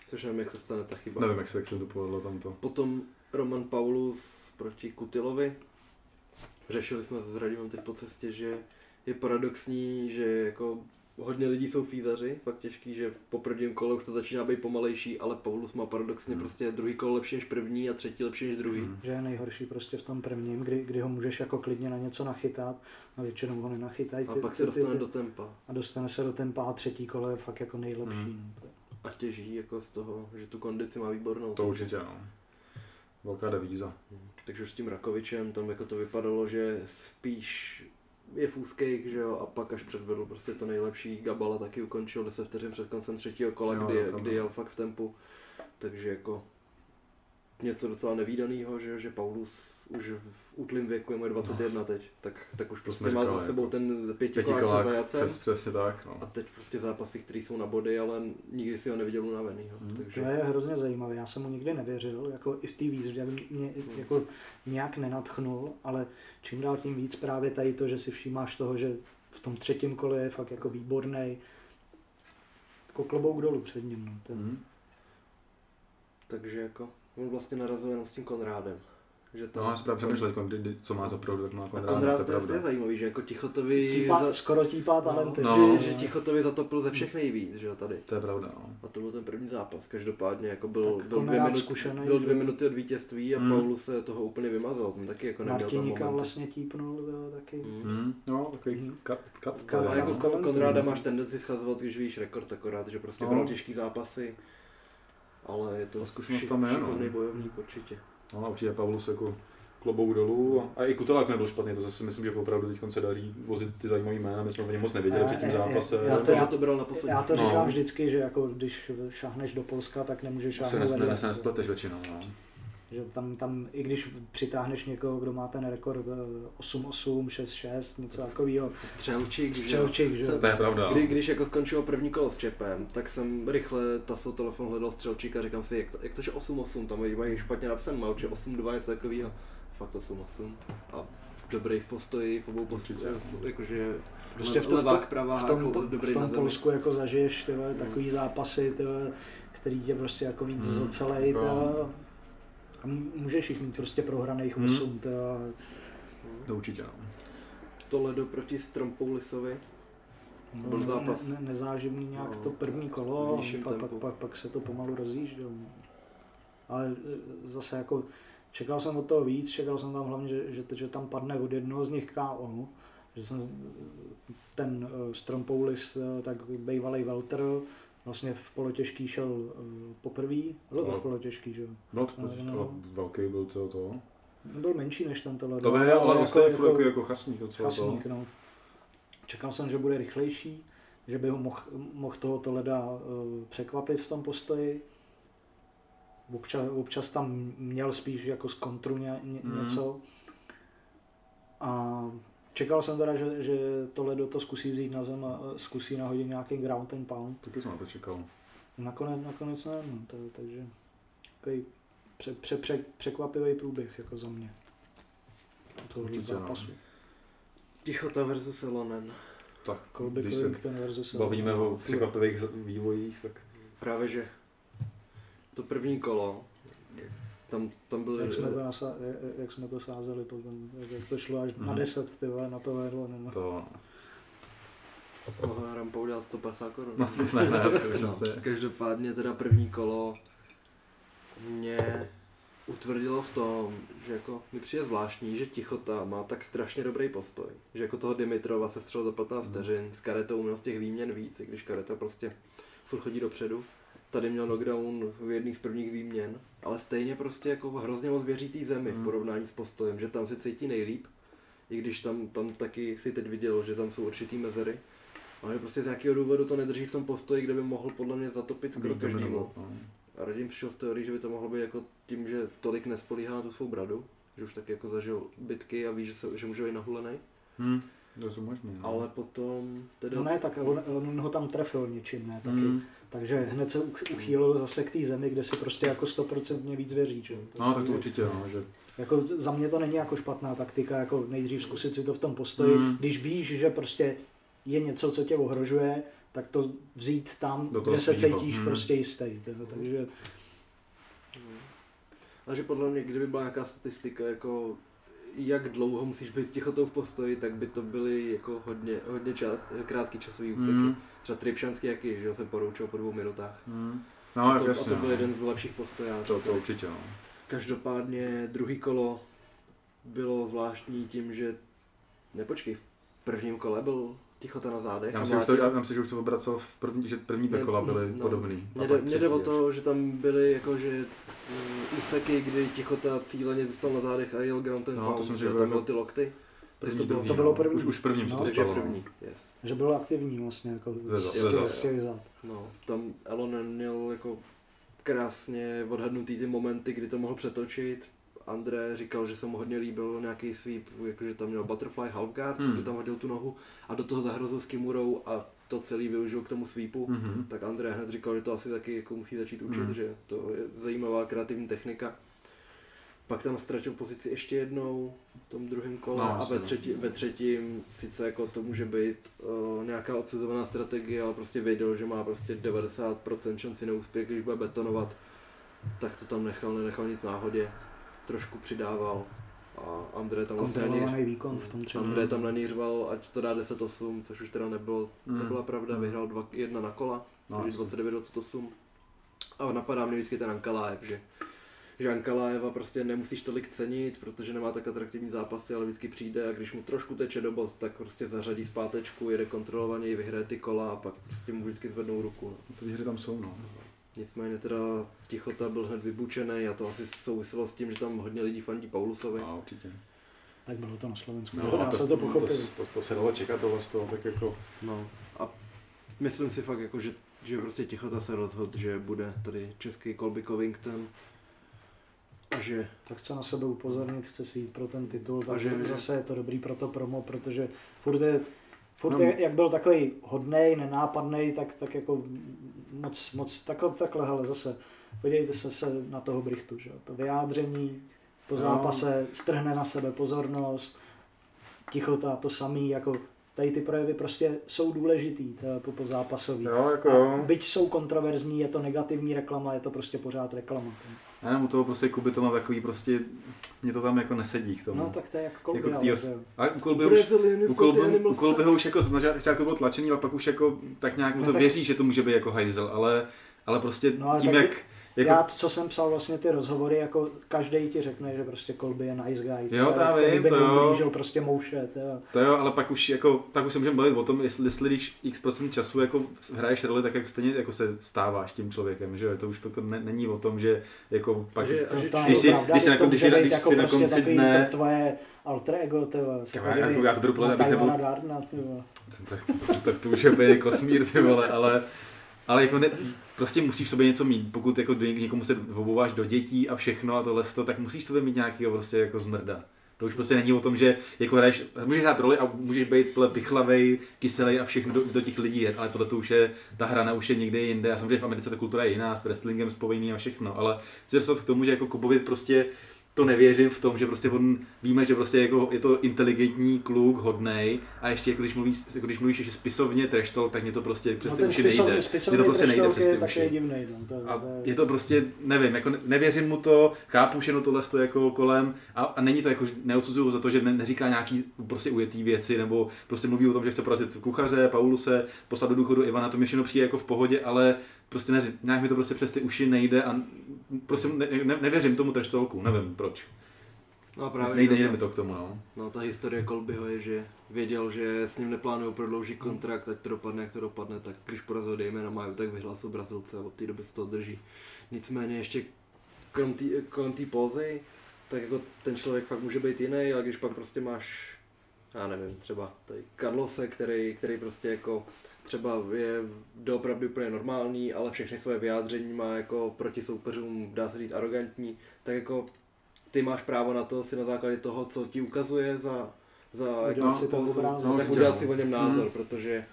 což nevím, jak se stane ta chyba. Nevím, jak se, jak se to povedlo tamto. Potom Roman Paulus proti Kutilovi. Řešili jsme se s Radimem teď po cestě, že je paradoxní, že jako hodně lidí jsou fízaři, fakt těžký, že po prvním kole už to začíná být pomalejší, ale Paulus má paradoxně Hmm. prostě druhý kolo lepší než první a třetí lepší než druhý. Hmm. Že je nejhorší prostě v tom prvním, kdy, kdy ho můžeš jako klidně na něco nachytat a většinou ho nenachytají. A ty- pak ty- se dostane ty- do tempa A dostane se do tempa a třetí kolo je fakt jako nejlepší. No. a těží jako z toho, že tu kondici má výbornou. To určitě, no. Velká devíza. Takže už s tím Rakovičem tam jako to vypadalo, že spíš je v úzkých, že jo, a pak až předvedl prostě to nejlepší. Gabala taky ukončil 10 vteřin před koncem třetího kola, Jo, kdy, kdy jel fakt v tempu. Takže jako něco docela nevýdaného, že, že Paulus už v útlým věku je mu 21 teď, tak, tak už To prostě má za sebou jako ten pětikolák se zajacem. přes, přesně tak, A no. teď prostě zápasy, které jsou na body, ale nikdy si ho neviděl unavený. Hmm. To Takže je hrozně zajímavé, já jsem mu nikdy nevěřil, jako i v té výzvě mě jako nějak nenatchnul, ale čím dál tím víc právě tady to, že si všímáš toho, že v tom třetím kole je fakt jako výborný, jako klobouk dolů před ním. No. To, Mhm. takže jako on vlastně narazil jenom s tím Konrádem. Že tam, No, já právě přemýšlel, jako, co má za pravdu, tak má A Konrád, Konrád to to je to zajímavý, že jako Tichotovi, típá, za, skoro típá talenty. No. že, že Tichotovi zatopil ze všech nejvíc, že jo, tady. To je pravda, no. A to byl ten první zápas, každopádně jako byl, Tak byl, dvě, minuty, zkušený, byl dvě minuty od vítězství a Hmm. Paulus se toho úplně vymazal, ten taky jako neměl tam Martiníka momenty. vlastně típnul to taky. Hmm. Hmm. No, takový kat, kat, Kat- A jako no, Kon- Konráda máš tendenci schazovat, když víš rekord akorát, že prostě No. bral těžký zápasy, ale je to Ta zkušenost tam je, no. bojovník určitě. No, a určitě Pavlus jako klobouk dolů. A i Kutelák nebyl špatný, to zase myslím, že opravdu teď se daří vozit ty zajímavý jména, my jsme o něm moc nevěděli před tím já- já- zápasem. já to, to- že to bral na poslední. Já to No. říkám vždycky, že jako když šáhneš do Polska, tak nemůžeš se šáhnout nes, vedle. nes, nespleteš většinou, no. Že tam, tam, i když přitáhneš někoho, kdo má ten rekord eh, 8-8, 6-6, něco takového, Střelčík, střelčík, že jo. Jsem- To je pravda. Kdy, když jako skončilo první kolo s Čepem, tak jsem rychle tasou telefon hledal střelčíka a říkám si, jak to, jak to že 8-8, tam mají špatně napsaný, má určitě 8-2, něco takového. Fakt 8-8. A dobrý v postoji, v obou postojích, jakože Prostě v tom, levák, pravá, v tom, jako v dobrý tom na zemi. Polsku jako zažiješ tyhle, takový zápasy, tyhle, který tě prostě jako víc Hmm. zocelej. Jako- tyhle. A můžeš jich mít prostě prohraných Hmm. 8. tyhle. To určitě, no. To ledo proti Strompoulisovi. No, Byl ne- zápas. Ne, nezáživný nějak No, to první kolo, pak, pak, pak, pak, se to pomalu rozjíždělo. Ale e, zase jako čekal jsem od toho víc, čekal jsem tam hlavně, že, že, že tam padne od jednoho z nich KO, že jsem ten uh, Strompoulis, uh, tak bývalý Welter, vlastně v polotěžký šel uh, poprvé, byl to No. v polotěžký, že jo. Bylo to, No, no. ale velký byl to, to. Byl menší než ten tohle. To no, je, ale jako, jako, jako, jako chasník docela to. Chasník, no. Čekal jsem, že bude rychlejší, že by ho mohl moh tohoto leda uh, překvapit v tom postoji. Občas, občas tam měl spíš jako z kontru ně, ně, Mhm. něco. A čekal jsem teda, že, že to ledo to zkusí vzít na zem a zkusí nahodit nějaký ground and pound. Taky jsem na to čekal. Nakonec, nakonec ne, no, to, takže takový pře, pře, pře, překvapivý průběh jako za mě. Tohohle Určitě, no. zápasu. Tichota versus Elonen. Tak, Colby když se versus bavíme o překvapivých vývojích, tak Právě že to první kolo, tam, tam byly... Jak jsme to, nasa- jak, jak jsme to sázeli potom, jak, jak to šlo až na Mhm. 10, ty vole, na to vedlo, no. to... Mohl Rampo udělat 150 korun. No, [laughs] ne, ne, asi už No, asi. každopádně teda první kolo mě utvrdilo v tom, že jako mi přijde zvláštní, že Tichota má tak strašně dobrý postoj. Že jako toho Dimitrova se střel za 15 Mhm. vteřin, s Karetou měl z těch výměn víc, i když Kareta prostě furt chodí dopředu. Tady měl knockdown v jedných z prvních výměn, ale stejně prostě jako hrozně moc věří té zemi v Mhm. porovnání s postojem, že tam se cítí nejlíp, i když tam, tam taky si teď viděl, že tam jsou určitý mezery. Ale prostě z nějakého důvodu to nedrží v tom postoji, kde by mohl podle mě zatopit skoro každému. no. A radím přišel z teorii, že by to mohlo být jako tím, že tolik nespolíhá na tu svou bradu, že už taky jako zažil bitky a ví, že, se, že může být nahulený. Hm, to je to možný. no. Ale potom teda... No ne, tak on, on ho tam trefil něčím, ne, taky. Hm. Takže hned se uch- uchýlil zase k té zemi, kde si prostě jako stoprocentně víc věří, že? jo. No, tak to určitě, no, že Jako za mě to není jako špatná taktika, jako nejdřív zkusit si to v tom postoji, Mm. když víš, že prostě je něco, co tě ohrožuje, tak to vzít tam, Do kde se cítíš Mm. prostě jistý. tyjo. Takže A že podle mě, kdyby byla nějaká statistika, jako jak dlouho musíš být s tichotou v postoji, tak by to byly jako hodně, hodně ča- krátký časový úseky. Mm. Třeba Tripšanský jaký, že jo, se poroučil po dvou minutách. Hm. No, a, to, jasně, a to byl no. jeden z lepších postojářů. To, to určitě, no. Každopádně druhý kolo bylo zvláštní tím, že nepočkej, v prvním kole byl tichota na zádech. Já myslím, že, to, já myslím, že už to obracel v první, že první dvě kola byly no. podobný. Mně jde, mně jde o to, že tam byly jakože mm, úseky, kdy tichota cíleně zůstal na zádech a jel ground and No, pound, to jsem že říkal, tam jako byly ty lokty. Takže to První, bylo, druhý, to bylo no. první. Už, už v prvním se No, to takže stalo. no. první, yes. že byl aktivní vlastně, jako Ze z- zad, z- ze zad, z těch zad. No, tam Elonen měl jako krásně odhadnutý ty momenty, kdy to mohl přetočit. André říkal, že se mu hodně líbil nějaký sweep, jakože tam měl butterfly half guard, Hmm. že tam hodil tu nohu a do toho zahrozil s Kimurou a to celý využil k tomu sweepu. Mhm. Tak André hned říkal, že to asi taky jako musí začít učit, Hmm. že to je zajímavá kreativní technika. Pak tam ztratil pozici ještě jednou v tom druhém kole No, a ve, no. třetí, ve třetím sice jako to může být uh, nějaká odsezovaná strategie, ale prostě věděl, že má prostě 90% šanci na úspěch, když bude betonovat, tak to tam nechal, nenechal nic náhodě, trošku přidával a André tam vlastně na něj, Kontrolovaný výkon v tom třeba. André tam na něj řval, ať to dá 10-8, což už teda nebylo, Mm. nebyla pravda, Mm. vyhrál dva, jedna na kola, No, takže jasně. 29-28. A napadá mě vždycky ten Ankalájev, že že Ankalájeva prostě nemusíš tolik cenit, protože nemá tak atraktivní zápasy, ale vždycky přijde a když mu trošku teče do boss, tak prostě zařadí zpátečku, jede kontrolovaně, vyhraje ty kola a pak prostě mu vždycky zvednou ruku. No. Ty výhry tam jsou, no. Nicméně teda Tichota byl hned vybučený a to asi souviselo s tím, že tam hodně lidí fandí Paulusovi. No, určitě. Tak bylo to na Slovensku. No, No, a to, se to, to to, to, se dalo čekat tohle z toho, tak jako... No a myslím si fakt jako, že, že prostě Tichota se rozhodl, že bude tady český Colby Covington a že Tak chce na sebe upozornit, chce si jít pro ten titul, A takže že- zase je to dobrý pro to promo, protože furt je, furt No. je, jak byl takový hodnej, nenápadný, tak, tak jako moc, moc takhle, takhle, hele, zase podívejte se, se na toho Brichtu, že? to vyjádření po No. zápase strhne na sebe pozornost, tichota, to samý, jako tady ty projevy prostě jsou důležitý to po, po zápasový. Jo, jako A jo. byť jsou kontroverzní, je to negativní reklama, je to prostě pořád reklama. Já nevím, u toho prostě Kuby to má takový prostě, mě to tam jako nesedí k tomu. No tak to je jak jako kolby, k tý, a u Kolby už, u Kolby, u Kolbyho už jako na začátku bylo tlačený, ale pak už jako tak nějak mu No to tak- věří, že to může být jako hajzel, ale, ale prostě No, ale tím tak- jak, jako, Já, co jsem psal vlastně ty rozhovory, jako každý ti řekne, že prostě Colby je nice guy. Jo, to já vím, by to jo. prostě mouše, to jo. To jo, ale pak už jako, tak už se můžeme bavit o tom, jestli, jestli když x procent času jako hraješ roli, tak jako stejně jako se stáváš tím člověkem, že jo? to už jako ne, není o tom, že jako pak, že- To, že to když je si- když si na- když si- být když si na prostě konci takový dne- to tvoje alter ego, ty vole. jako já to beru podle- na abych nebyl- ty vole. [laughs] tak, tak, tak to už je úplně kosmír, ty vole, ale, ale jako ne, prostě musíš v sobě něco mít, pokud jako do něk- někomu se obouváš do dětí a všechno a tohle, tak musíš v sobě mít nějakého prostě jako zmrda. To už prostě není o tom, že jako hraješ, můžeš hrát roli a můžeš být vole, pichlavej, kyselý a všechno do, do, těch lidí ale tohle to už je, ta hrana už je někde jinde a samozřejmě v Americe ta kultura je jiná, s wrestlingem spojený a všechno, ale chci dostat k tomu, že jako Kubovi prostě to nevěřím v tom, že prostě on, víme, že prostě jako je to inteligentní kluk, hodnej a ještě jako když mluví, jako když mluvíš ještě spisovně talk, tak mě to prostě přes No ty uši nejde. Mně to prostě nejde přes ty uši. divnej, no, to, A to je to prostě, nevím, jako ne- nevěřím mu to, chápu všechno tohle to jako kolem a, a není to jako, neodsuzuju za to, že ne, neříká nějaký prostě ujetý věci nebo prostě mluví o tom, že chce porazit kuchaře, Pauluse, poslat do důchodu Ivana, to mi všechno přijde jako v pohodě, ale prostě ne, nějak mi to prostě přes ty uši nejde a prostě ne, ne, nevěřím tomu trash talku, nevím proč. No a právě, Nejde, nejde mi to k tomu, no. No ta historie Kolbyho je, že věděl, že s ním neplánují prodloužit kontrakt, ať to dopadne, jak to dopadne, tak když porazil Dejme na Maju, tak vyhlásil Brazilce a od té doby se to drží. Nicméně ještě krom tý, kolem té pózy, tak jako ten člověk fakt může být jiný, ale když pak prostě máš, já nevím, třeba tady Carlose, který, který prostě jako třeba je doopravdy úplně normální, ale všechny svoje vyjádření má jako proti soupeřům, dá se říct, arrogantní, tak jako ty máš právo na to si na základě toho, co ti ukazuje za, za Udělat jako si. No, tak udělat no. si o něm názor, protože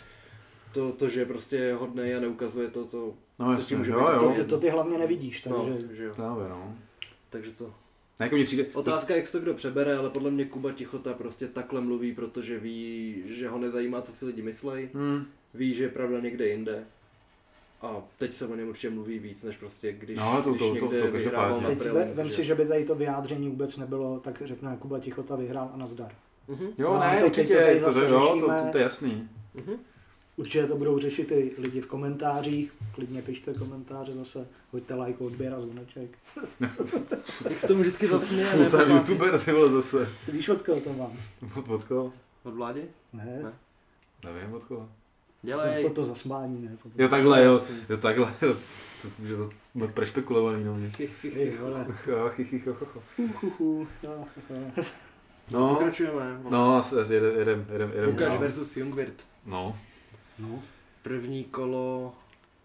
to, to, že prostě je hodnej a neukazuje to, to, No to ti může jo, být jo. to, to ty hlavně nevidíš, No, takže že jo. Právě, no. Takže to. Jako přijde, Otázka, jak se to kdo přebere, ale podle mě Kuba Tichota prostě takhle mluví, protože ví, že ho nezajímá, co si lidi myslej, Hmm. Ví, že je pravda někde jinde. A teď se o něm určitě mluví víc, než prostě když, No, to- když to- to- někde to každopádně. na teď si, prelims, vem že- si, že by tady to vyjádření vůbec nebylo, tak řekne Kuba Tichota vyhrál a nazdar. Mhm. Jo, No, ne, teď- teď určitě, to to, to, jo, to, to, to, je jasný. Mhm. Určitě to budou řešit i lidi v komentářích, klidně pište komentáře zase, hoďte like, odběr a zvoneček. [laughs] Jak se tomu vždycky zasměje, ne? time Papa? youtuber, ty vole zase. Ty víš, od koho to mám? Od, od koho? Od vlády? Ne, Ne. Nevím, od koho. Dělej. to, to zasmání, ne? To, Jo, takhle, jo, jo, takhle, jo. To, to je zase moc prešpekulovaný na mě. No, Pokračujeme. no, jedem, jedem, jedem, jedem. Lukáš dál. versus Jungwirth. No, No, První kolo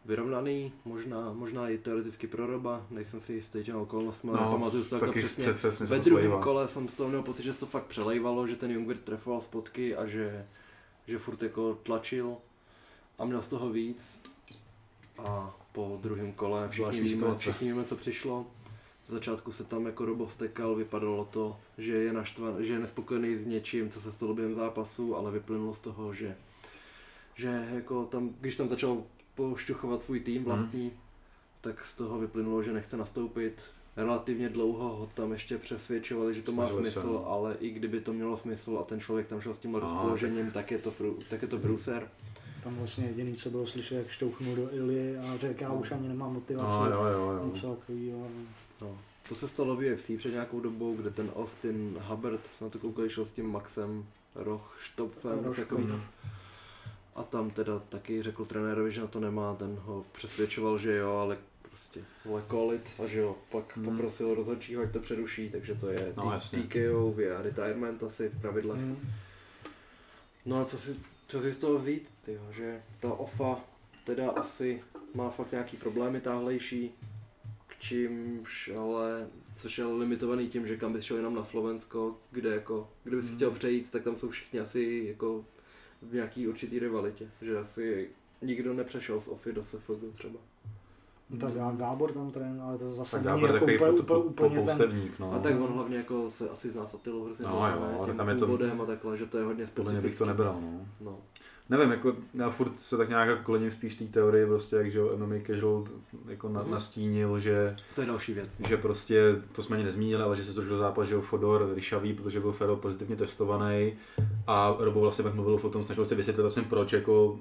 vyrovnaný, možná, možná i teoreticky proroba, nejsem si jistý těm okolnostmi, No, no, nepamatuju si to taky přesně. přesně, přesně Ve se to druhém kole jsem z toho měl pocit, že se to fakt přelejvalo, že ten Jungwirth trefoval spotky a že, že furt jako tlačil a měl z toho víc. A po druhém kole všichni víme, všichni víme, co přišlo. Z začátku se tam jako Robo vstekal, vypadalo to, že je, naštvan, že je nespokojený s něčím, co se stalo během zápasu, ale vyplynulo z toho, že, že jako tam, když tam začal pošťuchovat svůj tým vlastní, tak z toho vyplynulo, že nechce nastoupit. Relativně dlouho ho tam ještě přesvědčovali, že to má Snažili smysl, no. ale i kdyby to mělo smysl a ten člověk tam šel s No, rozpoložením, tak je to, prů- tak je to bruser. Tam vlastně jediný, co bylo slyšet, jak štoufnul do Ili a řekl, já už ani nemám motivaci. no, jo, jo, jo. Něco takového. No. To se stalo v UFC před nějakou dobou, kde ten Austin Hubbard, jsme na to koukali, šel s tím Maxem Rochstopfem, Rochkopf. takový. A tam teda taky řekl trenérovi, že na to nemá, ten ho přesvědčoval, že jo, ale prostě vole call it a že jo, pak Hmm. poprosil rozhodčího, ať to přeruší, takže to je No. TKO via retirement asi v pravidlech. Hmm. No a co si, co si z toho vzít, tyjo, že ta OFA teda asi má fakt nějaký problémy táhlejší, k čímž ale, což je limitovaný tím, že kam bys šel jenom na Slovensko, kde jako, kdyby si Hmm. chtěl přejít, tak tam jsou všichni asi jako v nějaký určitý rivalitě, že asi nikdo nepřešel z OFI do SFG třeba. No, tak já Gábor tam trén, ale to zase Tak není Gábor jako takový úplně, po, úplně, po, poustevník, no. A tak on hlavně jako se asi zná s Attilou hrozně No, jo, tím tam je to- původem a takhle, že to je hodně Podle mě bych to nebral, no. No. Nevím, jako já furt se tak nějak jako kloním spíš té teorie, prostě jak že jo, MMA Casual jako na, Mhm. nastínil, že, To je další věc. že prostě, to jsme ani nezmínili, ale že se zrušil zápas, že jo, Fodor Ryšavý, protože byl Fedor pozitivně testovaný a Robo vlastně pak mluvil o tom, snažil se vysvětlit vlastně proč jako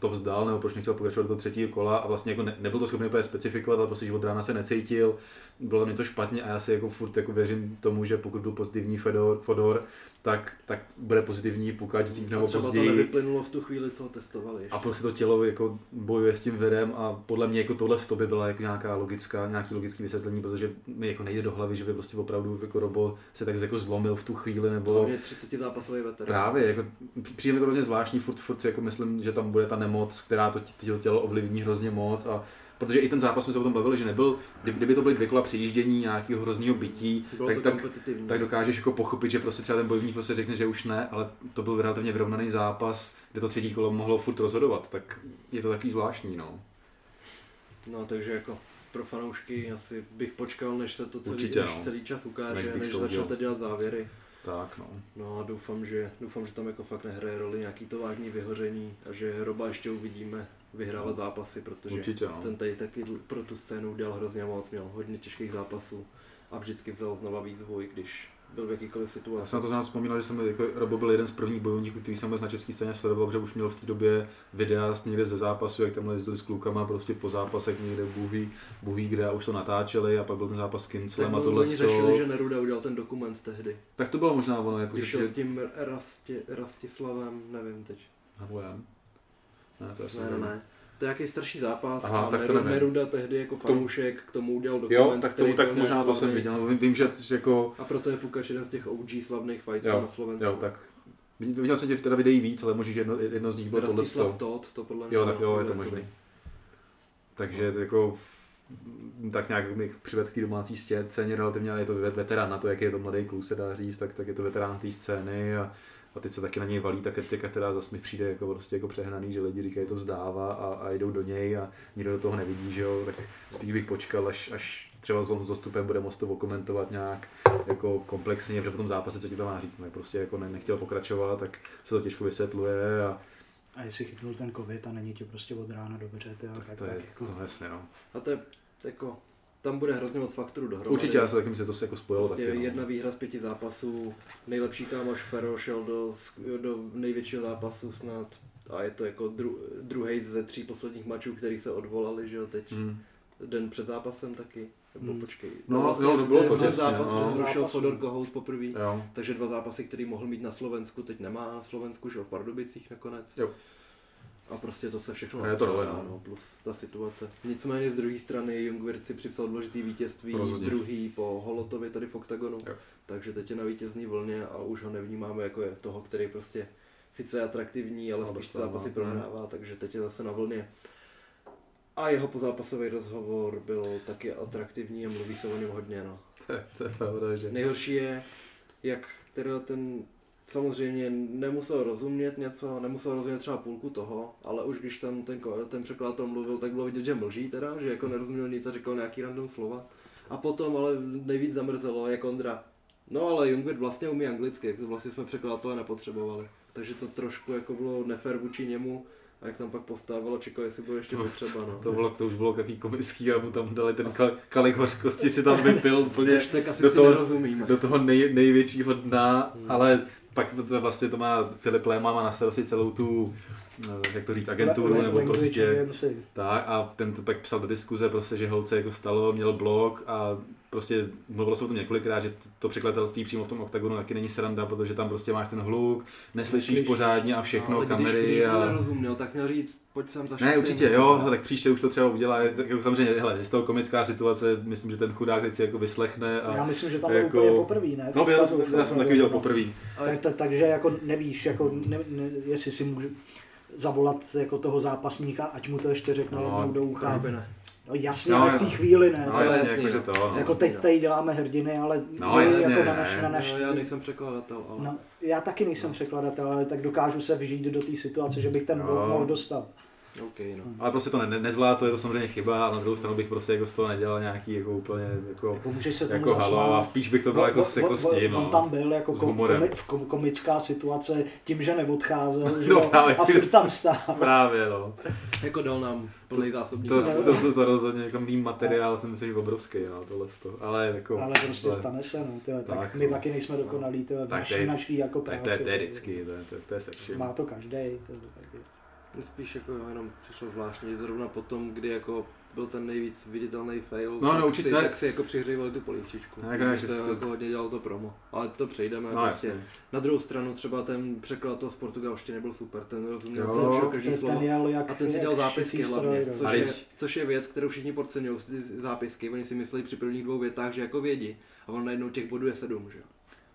to vzdal, nebo proč nechtěl pokračovat do třetího kola a vlastně jako ne, nebyl to schopný úplně specifikovat, ale prostě že od rána se necítil, bylo mi to špatně a já si jako furt jako věřím tomu, že pokud byl pozitivní Fedor, Fodor, tak, tak bude pozitivní Pukač dřív nebo třeba později. to nevyplynulo v tu chvíli, co ho testovali ještě. A prostě to tělo jako bojuje s tím virem a podle mě jako tohle v tobě byla jako nějaká logická, nějaký logický vysvětlení, protože mi jako nejde do hlavy, že by prostě opravdu jako Robo se tak jako zlomil v tu chvíli nebo Hlavně 30 zápasový veterán. právě, jako přijde mi to hrozně zvláštní, furt, furt jako myslím, že tam bude ta nemoc, která to, to tělo ovlivní hrozně moc a protože i ten zápas jsme se o tom bavili, že nebyl, kdyby to byly dvě kola přejíždění nějakého hrozného bytí, Bylo tak, tak, tak dokážeš jako pochopit, že prostě třeba ten bojovník prostě řekne, že už ne, ale to byl relativně vyrovnaný zápas, kde to třetí kolo mohlo furt rozhodovat, tak je to takový zvláštní, no. No takže jako pro fanoušky asi bych počkal, než se to celý, Určitě, než no. celý čas ukáže, Než než, začnete dělat závěry. Tak no. No a doufám, že, doufám, že tam jako fakt nehraje roli nějaký to vážný vyhoření a že Roba ještě uvidíme vyhrávat zápasy, protože Určitě, no. ten tady taky pro tu scénu udělal hrozně moc, měl hodně těžkých zápasů a vždycky vzal znova výzvu, i když byl v jakýkoliv Já situaci. jsem na to znám vzpomínal, že jsem jako Robo byl jeden z prvních bojovníků, který jsem na české scéně sledoval, že už měl v té době videa z někde ze zápasu, jak tam jezdili s klukama prostě po zápasech někde bůh Bůh ví kde a už to natáčeli a pak byl ten zápas s Kinclem a tohle oni řešili, že Neruda udělal ten dokument tehdy. Tak to bylo možná ono, jako Když že... s tím Rasti, Rastislavem, nevím teď. Havujem. Ne, to je asi Ne, ne, ne. To je nějaký starší zápas Aha, a tak to Neru- nevím. Neruda tehdy jako tomu- fanoušek k tomu udělal dokument, Jo, tak, to, který tak možná nějak to jsem slavný. viděl, vím, vím že, jako... A proto je Pukač jeden z těch OG slavných fighterů Jo, na Slovensku. Jo, tak viděl jsem těch teda videí víc, ale možná, že jedno, jedno z nich bylo tohle. Rastislav Todt, to podle mě Jo, tak jo, je to jako- možný. Takže to jako tak nějak mi přived k té domácí stě- scéně relativně, ale je to vet- veterán na to, jak je to mladý kluk, se dá říct, tak, tak je to veterán té scény a, a teď se taky na něj valí ta kritika, která zase mi přijde jako prostě jako přehnaný, že lidi říkají, to vzdává a, a jdou do něj a nikdo do toho nevidí, že jo, tak spíš bych počkal, až, až třeba s zostupem bude moct to okomentovat nějak jako komplexně, protože po tom zápase, co ti to má říct, no, prostě jako ne, nechtěl pokračovat, tak se to těžko vysvětluje a A jestli chytnul ten covid a není ti prostě od rána dobře, tak, tak to je, tak jako, to jasně, no. A to je jako, tam bude hrozně moc faktorů dohromady. Určitě, já si taky myslím, že to se jako spojilo Prostě taky. No. jedna výhra z pěti zápasů, nejlepší kámoš Fero šel do, do největšího zápasu snad a je to jako dru, druhý ze tří posledních mačů, který se odvolali, že jo, teď Hmm. den před zápasem taky. Nebo Hmm. počkej. No, jo, no, bylo ten to těsně, zápasu no. se zrušil. Fodor Kohout poprvé. Jo. Takže dva zápasy, který mohl mít na Slovensku, teď nemá na Slovensku, že jo, v Pardubicích nakonec. Jo. A prostě to se všechno Hraje to roli, no. no. plus ta situace. Nicméně z druhé strany Jungwirth si připsal důležitý vítězství, Rozhodně. druhý po Holotovi tady v OKTAGONu. Jo. Takže teď je na vítězní vlně a už ho nevnímáme jako je toho, který prostě sice je atraktivní, ale Ale spíš zápasy prohrává, takže teď je zase na vlně. A jeho pozápasový rozhovor byl taky atraktivní a mluví se o něm hodně. No. [laughs] To je, to je pravda, že... Nejhorší je, jak teda ten samozřejmě nemusel rozumět něco, nemusel rozumět třeba půlku toho, ale už když tam ten, ten překladatel mluvil, tak bylo vidět, že mlží teda, že jako nerozuměl nic a říkal nějaký random slova. A potom ale nejvíc zamrzelo, jak Ondra. No ale Jungwirth vlastně umí anglicky, jak to vlastně jsme překladatele nepotřebovali. Takže to trošku jako bylo nefér vůči němu a jak tam pak postávalo, čekal, jestli bude ještě potřeba. No. To, bylo, to už bylo takový komický a mu tam dali ten kal, kalik hořkosti, si tam vypil [laughs] úplně asi do toho- nerozumíme. do toho nej, největšího dna, ale pak to vlastně to má Filip Léma má na starosti celou tu, eh, jak to říct, agenturu, Le- nebo prostě tak a ten to pak psal do diskuze, prostě, že holce jako stalo, měl blog a prostě mluvilo se o tom několikrát, že to překladatelství přímo v tom oktagonu taky není sranda, protože tam prostě máš ten hluk, neslyšíš Neslyšíš. pořádně a všechno, ale kamery když, když a... nerozuměl, tak měl říct, pojď sem za Ne, určitě, jo, hele, tak příště už to třeba udělá, jako samozřejmě, hele, je z toho komická situace, myslím, že ten chudák teď si jako vyslechne a... Já myslím, že tam jako- úplně poprvý, ne? No, byl, já jsem taky viděl no. tak, takže jako nevíš, jako ne, ne, jestli si můžu zavolat jako toho zápasníka, ať mu to ještě řekne No, jednou do ucha. ne? No jasně, No, ale v té no. chvíli ne. No jasně, jasný, jakože no. to, no. jako teď tady děláme hrdiny, ale No, my jasně, jako na ne. naš, na naš, No, já nejsem překladatel, ale... no, já taky nejsem překladatel, ale tak dokážu se vžít do té situace, že bych ten No. blok mohl dostat. OK, no. Ale prostě to ne, ne, nezvládl, to je to samozřejmě chyba, a na druhou stranu bych prostě jako z toho nedělal nějaký jako úplně jako, Jako můžeš se tomu jako halo, a spíš bych to dal jako, On- s- jako on- s tím, On no. tam byl jako kom, komi, v kom, komická situace tím, že neodcházel [laughs] že No jo, právě. a furt tam stál. [laughs] Právě, no. Jako dal nám plný zásobník. To, to, to, to, to rozhodně jako mým materiál si myslím, že obrovský, no, tohle to. Ale jako... Ale prostě ale- stane se, no, tyjo, tak, Tak, my no. taky nejsme dokonalí, to je Tak naší, naší jako Tak práce. to je, to je vždycky, to je, to, je- to je se vším. Má to každý. To je. Mně spíš jako jenom přišlo zvláštní, zrovna potom, kdy jako byl ten nejvíc viditelný fail, No, no, tak, určitě, si, tak si jako přihřívali tu polivčičku. Ne, Takže ne, se že si to- jako hodně dělalo to promo. Ale to přejdeme. No prostě. jasně. Na druhou stranu třeba ten překladatel z portugalštiny byl super, ten rozuměl Jo, ten každý ten, slovo. ten jel jak, A ten si dělal zápisky hlavně, stroj, no. což A je, což je věc, kterou všichni podceňují, ty zápisky. Oni si myslí při prvních dvou větách, že jako vědí. A on najednou těch bodů je sedm, že jo.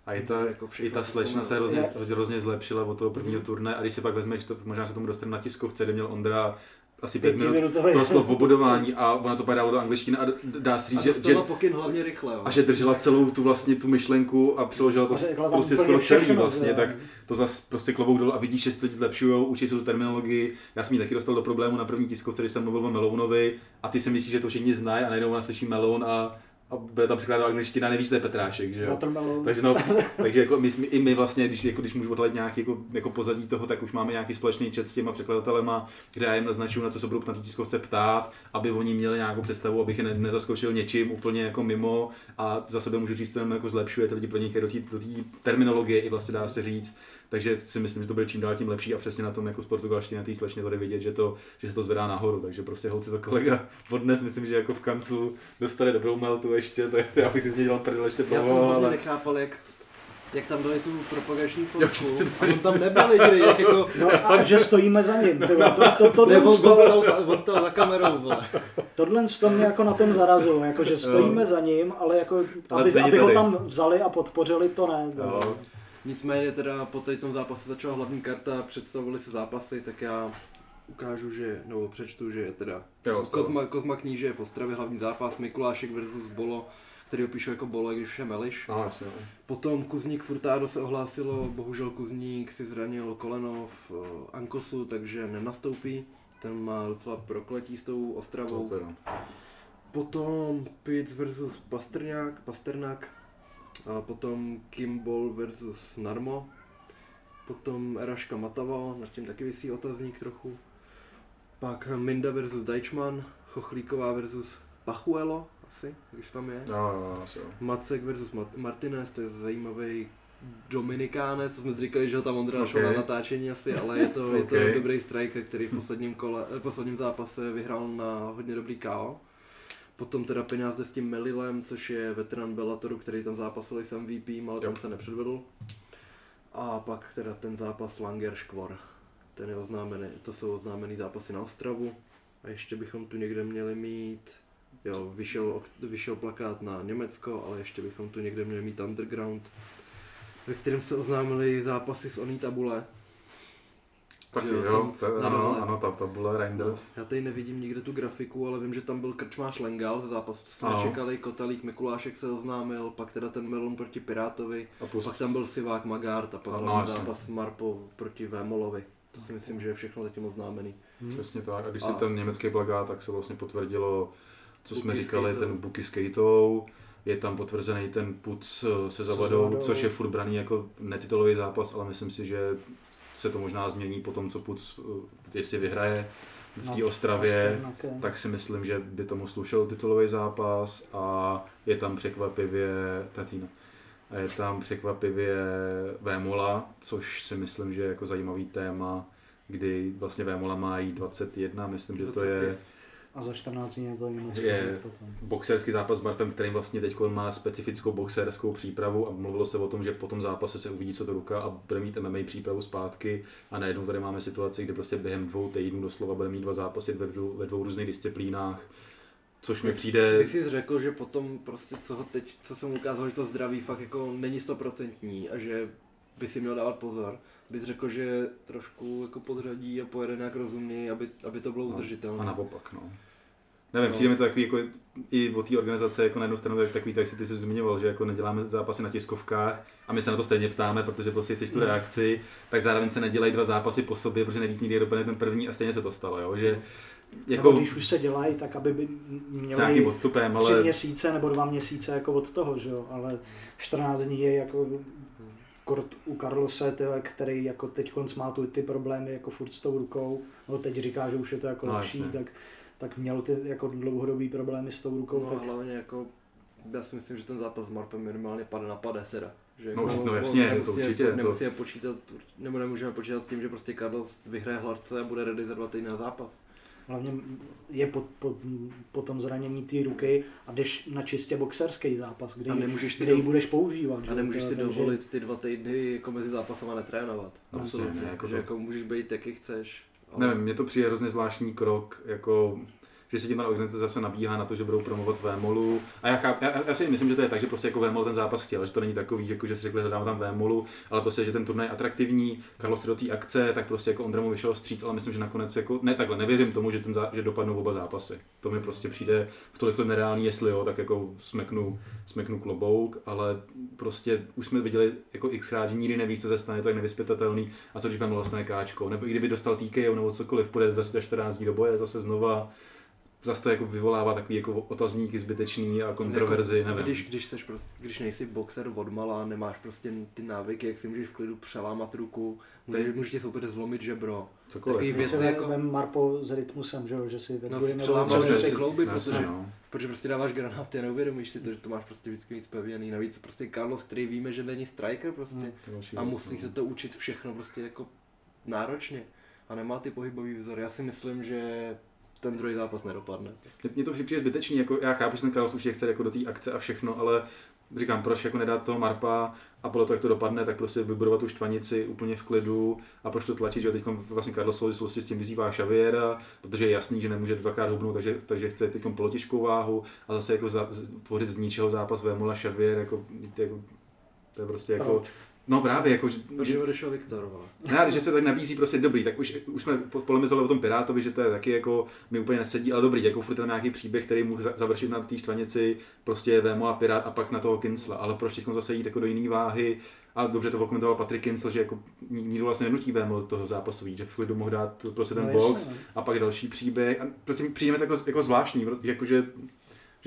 A i ta, Jako i ta slečna se hrozně, hrozně zlepšila od toho prvního Mhm. turné a když si pak vezmeš, to možná se tomu dostane na tiskovce, kde měl Ondra asi pět minut proslov o bodování a ona to pak do angličtiny a dá se říct, že, že, pokyn hlavně rychle, jo. a že držela celou tu vlastně tu myšlenku a přeložila to prostě skoro celý vlastně, tak to zase prostě klobouk dolů a vidíš, že se lidi zlepšují, učí se tu terminologii. Já jsem ji taky dostal do problému na první tiskovce, když jsem mluvil o Melounovi a ty si myslíš, že to všichni znají a najednou ona slyší Meloun a, a bude tam překládat angličtina nevíš, že to je Petrášek, že jo. Watermelon. Takže, no, [laughs] takže jako my, i my vlastně, když, jako, když můžu odhalit nějaký jako, jako, pozadí toho, tak už máme nějaký společný chat s těma překladatelema, kde já jim naznačuju, na co se budou na té tiskovce ptát, aby oni měli nějakou představu, abych je ne, nezaskočil něčím úplně jako mimo a za sebe můžu říct, to jenom jako zlepšuje ty lidi do té do té terminologie i vlastně dá se říct. Takže si myslím, že to bude čím dál tím lepší a přesně na tom jako z portugalštiny na té slečně tady vidět, že, to, že se to zvedá nahoru. Takže prostě holci to kolega odnes, myslím, že jako v kanclu dostane dobrou meltu ještě, to, je- to já bych si z něj dělal prdel ještě Já jsem dlouho, ale... nechápal, jak, jak tam dali tu propagační fotku to a on tam nebyl nikdy, jak jako... No a že stojíme za ním. Ty vole, To, to, to, Nebo on tohle, stal, za- kamerou, vole. tohle to mě jako na tom zarazilo, jako že stojíme za ním, ale jako, aby, aby ho tam vzali a podpořili, to ne. Jo. Nicméně teda po tady tom zápase začala hlavní karta, představili se zápasy, tak já ukážu, že, nebo přečtu, že je teda Jo, Kozma, Kozma Kníže je v Ostravě hlavní zápas, Mikulášek versus Bolo, který ho píšu jako Bolo, když už je Meliš. No, jasně. no. Potom Kuzník Furtado se ohlásilo, bohužel Kuzník si zranil koleno v eh, Ankosu, takže nenastoupí. Ten má docela prokletí s tou Ostravou. Teda. Potom Pitts versus Pastrňák, Pasternak. A potom Kimball versus Narmo. Potom Eraška Matava, nad tím taky vysí otazník trochu. Pak Minda versus Deichmann, Chochlíková versus Pachuelo, asi, když tam je. Jo, jo, asi jo. Macek versus Ma- Martinez, to je zajímavý Dominikánec, co jsme si říkali, že ho tam Ondra našel Ok. na natáčení asi, ale je to, je to dobrý striker, který v posledním, kole, eh, posledním zápase vyhrál na hodně dobrý KO. Potom teda peněz jde s tím Melilem, což je veterán Bellatoru, který tam zápasil i s MVP, ale tam se nepředvedl. A pak teda ten zápas Langer Škvor. Ten je oznámený, to jsou oznámený zápasy na Ostravu. A ještě bychom tu někde měli mít, jo, vyšel, vyšel plakát na Německo, ale ještě bychom tu někde měli mít Underground, ve kterém se oznámili zápasy z Oný tabule. Taky Že jo, jo, tam to, na ano, dohled. ano, ta tabule Reinders. Já tady nevidím nikde tu grafiku, ale vím, že tam byl Krčmář Lengal ze zápasu, to jsme Ano. nečekali, Kotalík Mikulášek se oznámil, pak teda ten Melon proti Pirátovi, A plus, pak tam byl Sivák Magard a pak No, jasně. zápas Marpo proti Vémolovi. To si myslím, že je všechno zatím oznámený. přesně tak. A když si A- ten německý plagát, tak se vlastně potvrdilo, co jsme Buky říkali, skatou. ten Buky skatou. Je tam potvrzený ten puc eh, se Zavadou, Zavadou. což je furt braný jako netitulový zápas, ale myslím si, že se to možná změní po tom, co Puc, eh, jestli vyhraje v té Nad Ostravě, Pasternakem. tak si myslím, že by tomu slušel titulový zápas a je tam překvapivě Tatina. A je tam překvapivě Vémola, což si myslím, že je jako zajímavý téma, kdy vlastně Vémola má jí 21, myslím, že to je 25. A za 14 dní Německo. Je- potom. boxerský zápas s Marpem, který vlastně teď má specifickou boxerskou přípravu a mluvilo se o tom, že po tom zápase se uvidí, co to ruka a bude mít MMA přípravu zpátky a najednou tady máme situaci, kdy prostě během dvou týdnů doslova bude mít dva zápasy ve dvou, ve dvou různých disciplínách, což mi přijde... Ty jsi řekl, že potom prostě co, ho teď, co jsem ukázal, že to zdraví fakt jako není stoprocentní a že by si měl dávat pozor. Bys řekl, že trošku jako podřadí a pojede nějak rozumněji, aby, aby to bylo No, udržitelné. A naopak, no. Nevím, No. přijde mi to takový, jako i od té organizace, jako na jednu stranu tak takový, tak si ty jsi zmiňoval, že jako neděláme zápasy na tiskovkách a my se na to stejně ptáme, protože prostě chceš tu No. reakci, tak zároveň se nedělají dva zápasy po sobě, protože nevíš nikdy, kdo ten první a stejně se to stalo, jo, že Jako, jako když už se dělají, tak aby by nějakým měli odstupem, tři ale měsíce nebo dva měsíce jako od toho, že jo, ale 14 dní je jako kort u Carlose, tyhle, který jako teď má tu ty problémy jako furt s tou rukou, no teď říká, že už je to jako No, lepší, tak, tak měl ty jako dlouhodobý problémy s tou rukou, No, tak hlavně jako, já si myslím, že ten zápas s Marpem minimálně pade na pade teda. Že No, jako no jasně, to nemusí určitě, Jako, to- nemusíme počítat, nebo nemůžeme počítat s tím, že prostě Carlos vyhraje hladce a bude ready za dva týdny na zápas. hlavně je po, po, po tom zranění té ruky a jdeš na čistě boxerský zápas, kde, A ji- nemůžeš si kde ji do- budeš používat. že A nemůžeš to- si takže- dovolit ty dva týdny jako mezi zápasama netrénovat. No, Absolutně. jako to- jako můžeš být jaký chceš. Nevím, mně to přijde hrozně zvláštní krok, jako že se tím ta organizace zase nabíhá na to, že budou promovat Vémolu. A já, cháp, já, já, si myslím, že to je tak, že prostě jako Vémol ten zápas chtěl, že to není takový, jako, že si řekli, hledáme tam Vémolu, ale prostě, že ten turnaj je atraktivní, Carlos do té akce, tak prostě jako Ondra mu vyšel stříc, ale myslím, že nakonec jako, ne takhle, nevěřím tomu, že, ten zá, že dopadnou oba zápasy. To mi prostě přijde v tolik nereálný, jestli jo, tak jako smeknu, smeknu klobouk, ale prostě už jsme viděli jako x krát, že nikdy neví, co se stane, to je nevyspětatelný a co když Vémol dostane nebo i kdyby dostal TKO nebo cokoliv, půjde za 14 dní do boje, zase znova zase to jako vyvolává takový jako otazníky zbytečný a kontroverzi, jako, nevím. Když, když, seš prostě, když nejsi boxer od mala, nemáš prostě ty návyky, jak si můžeš v klidu přelámat ruku, můžeš, můžeš ti soupeř zlomit žebro. Cokoliv. Takový věci jako... Vem Marpo s rytmusem, že, že si ve no, přelámáš klouby, protože, no. protože prostě dáváš granáty a neuvědomíš si to, že to máš prostě vždycky víc pevněný. Navíc prostě Carlos, který víme, že není striker prostě hmm, a musí no. se to učit všechno prostě jako náročně a nemá ty pohybový vzory. Já si myslím, že ten druhý zápas nedopadne. Mně to přijde zbytečný, jako já chápu, že ten Carlos už chce jako do té akce a všechno, ale říkám, proč jako nedát toho Marpa a podle toho, jak to dopadne, tak prostě vybudovat tu štvanici úplně v klidu a proč to tlačit, že teď vlastně Carlos v souvislosti s tím vyzývá Xaviera, protože je jasný, že nemůže dvakrát hubnout, takže, takže chce teď polotěžkou váhu a zase jako za, tvořit z ničeho zápas Vémola Xavier, jako, jako to je prostě jako? No právě, jako, že... Protože odešel Viktor, Ne, že se tak nabízí prostě dobrý, tak už, už jsme polemizovali o tom Pirátovi, že to je taky jako, mi úplně nesedí, ale dobrý, jako furt tam nějaký příběh, který mohl završit na té štvanici, prostě Vémo a Pirát a pak na toho Kinsla, ale proč teď zase jít jako do jiné váhy, a dobře to komentoval Patrik Kinsel, že jako nikdo vlastně nenutí Vémo do toho zápasu že v klidu mohl dát prostě ten no, box no. a pak další příběh. A prostě přijde jako, jako zvláštní, jakože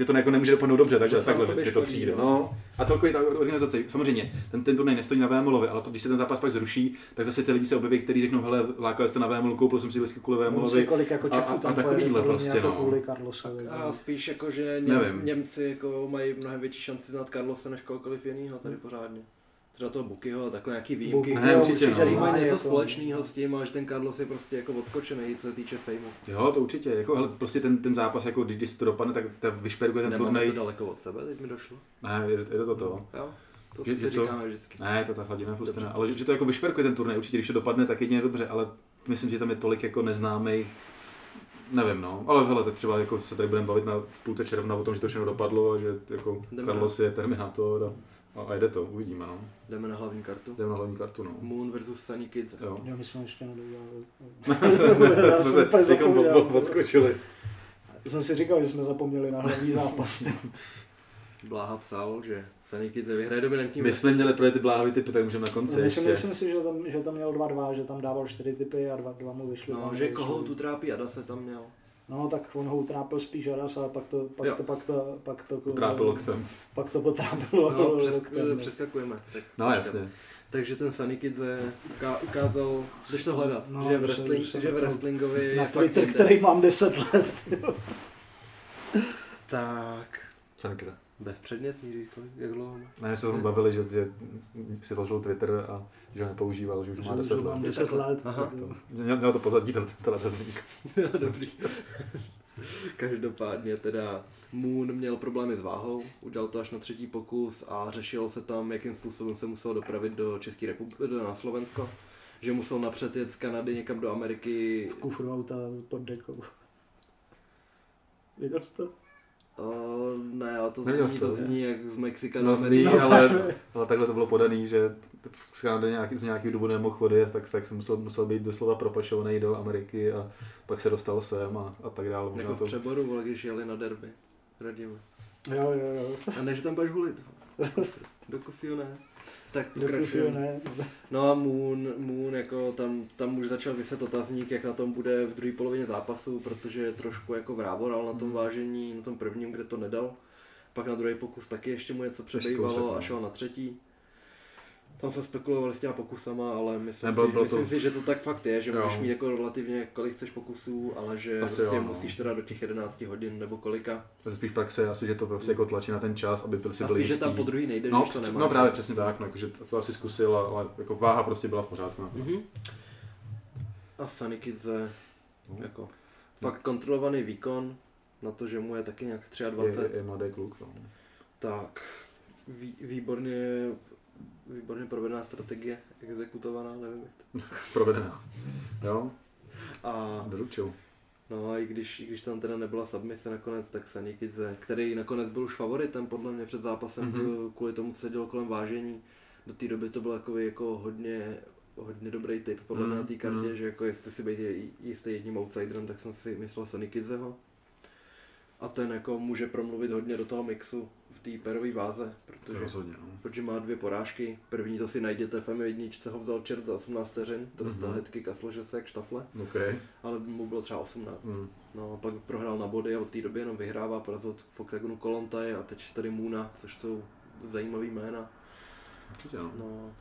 že to jako nemůže dopadnout dobře, takže takhle že to přijde. No. A celkově ta organizace, samozřejmě, ten, ten turnaj nestojí na Vémolovi, ale když se ten zápas pak zruší, tak zase ty lidi se objeví, kteří řeknou, hele, lákali jste na Vémolu, koupil jsem si vždycky kvůli Vémolovi. Kolik jako a, a, a takovýhle prostě, no. Kvůli Carlosovi. A, a spíš jako, že Něm, Němci jako mají mnohem větší šanci znát Carlose než kohokoliv jiného tady pořádně třeba toho Bukyho a takhle nějaký výjimky. Ne, určitě, určitě no. mají něco jako- společného s tím, a že ten Carlos je prostě jako odskočený, co se týče fejmu. Jo, to určitě. Jako, hele, prostě ten, ten zápas, jako když, když to dopadne, tak ta vyšperkuje ten turnaj. to daleko od sebe, teď mi došlo. Ne, je, je to to. Jo. To že, si to, říkáme vždycky. Ne, to ta hladina prostě ne. Ale že, že, to jako vyšperkuje ten turnaj, určitě, když to dopadne, tak jedině dobře, ale myslím, že tam je tolik jako neznámých Nevím, no, ale hele, teď třeba jako se tady budeme bavit na v půlce června o tom, že to všechno dopadlo a že jako Jdeme Carlos je Terminátor a a, a jde to, uvidíme, no. Jdeme na hlavní kartu? Jdeme na hlavní kartu, no. Moon versus Sunny Kids. Jo. Jo, my jsme ještě nedodělali. [laughs] Já jsme se teďkom odskočili. Jsem si říkal, že jsme zapomněli na hlavní zápas. [laughs] Bláha psal, že Sunny Kids vyhraje dominantní. My jsme měli pro ty bláhové typy, tak můžeme na konci no, ještě. Myslím si, že tam, že tam měl 2-2, že tam dával 4 typy a 2, 2 mu vyšly. No, že koho tu trápí, Ada se tam měl. No, tak on ho utrápil spíš raz, ale pak to, pak to, pak to, pak to, Utrápil loktem. Pak to potrápilo no, přes, loktem. Přeskakujeme. Tak, no, počkat. jasně. Takže ten Sunny Kidze ukázal, když to hledat, no, že, v wrestling, že v wrestlingovi Na Twitter, který mám 10 let. [laughs] tak. Sunny Kidze. Bezpředmětný, říkali, jak dlouho? Ne, jsme se bavili, že, že si zložil Twitter a že ho nepoužíval, že už má 10 let. 10 let. Aha. To, měl, měl to pozadí, ta zmínka. [laughs] Dobrý. Každopádně teda Moon měl problémy s váhou, udělal to až na třetí pokus a řešil se tam, jakým způsobem se musel dopravit do České republiky, na Slovensko. Že musel napřed jet z Kanady někam do Ameriky. V kufru auta pod dekou. Viděl jsi to? Uh, ne, ale to zní, to zní jak z Mexika no, zní, ale, [laughs] ale takhle to bylo podaný, že z Kanady nějaký, z nějakých důvodů nemohl odjet, tak, tak jsem musel, musel být doslova propašovaný do Ameriky a pak se dostal sem a, a tak dále. Možná jako v to... přeboru, ale když jeli na derby, radíme. Jo, jo, jo. A než tam budeš hulit. do kofiu ne. Tak pokračujeme. No a Moon, Moon jako tam, tam už začal vyset otazník, jak na tom bude v druhé polovině zápasu, protože trošku jako vrávoral na tom hmm. vážení, na tom prvním, kde to nedal. Pak na druhý pokus taky ještě mu něco přebývalo a šel na třetí. Tam jsme spekulovali s těma pokusama, ale myslím, Nebyl, si, myslím to... si, že to tak fakt je, že jo. můžeš mít jako relativně kolik chceš pokusů, ale že asi prostě jo, no. musíš teda do těch 11 hodin nebo kolika. To je spíš praxe, asi, že to prostě jako tlačí na ten čas, aby byl si byli jistý. že tam po druhý nejde, no, když to nemá. No právě přesně tak, no, jako, že to, to asi zkusil, ale jako váha prostě byla v pořádku. Mm-hmm. A Sunny Kidze, no. jako fakt kontrolovaný výkon, na to, že mu je taky nějak 23. Je, je mladý kluk, no. Tak, vý, výborně výborně provedená strategie, exekutovaná, nevím jak to. [laughs] provedená, jo. A doručil. No a i když, i když tam teda nebyla submise nakonec, tak Sanikidze, který nakonec byl už favoritem podle mě před zápasem, mm-hmm. kvůli tomu, co se dělo kolem vážení. Do té doby to byl jako, jako hodně, hodně dobrý tip podle mě Mm, na té kartě, mm. že jako jestli si být jistý jedním outsiderem, tak jsem si myslel Sanikidzeho. A ten jako může promluvit hodně do toho mixu v té perové váze, To protože rozhodně, no. protože má dvě porážky. První to si najděte v M1, ho vzal čert za 18 vteřin, to dostal Mhm. mm-hmm. headkick a složil se jak štafle, OK. ale mu bylo třeba 18. Mm. No a pak prohrál na body a od té doby jenom vyhrává, porazil v oktagonu Kolontaj a teď tady Muna, což jsou zajímavý jména. Určitě, no. No,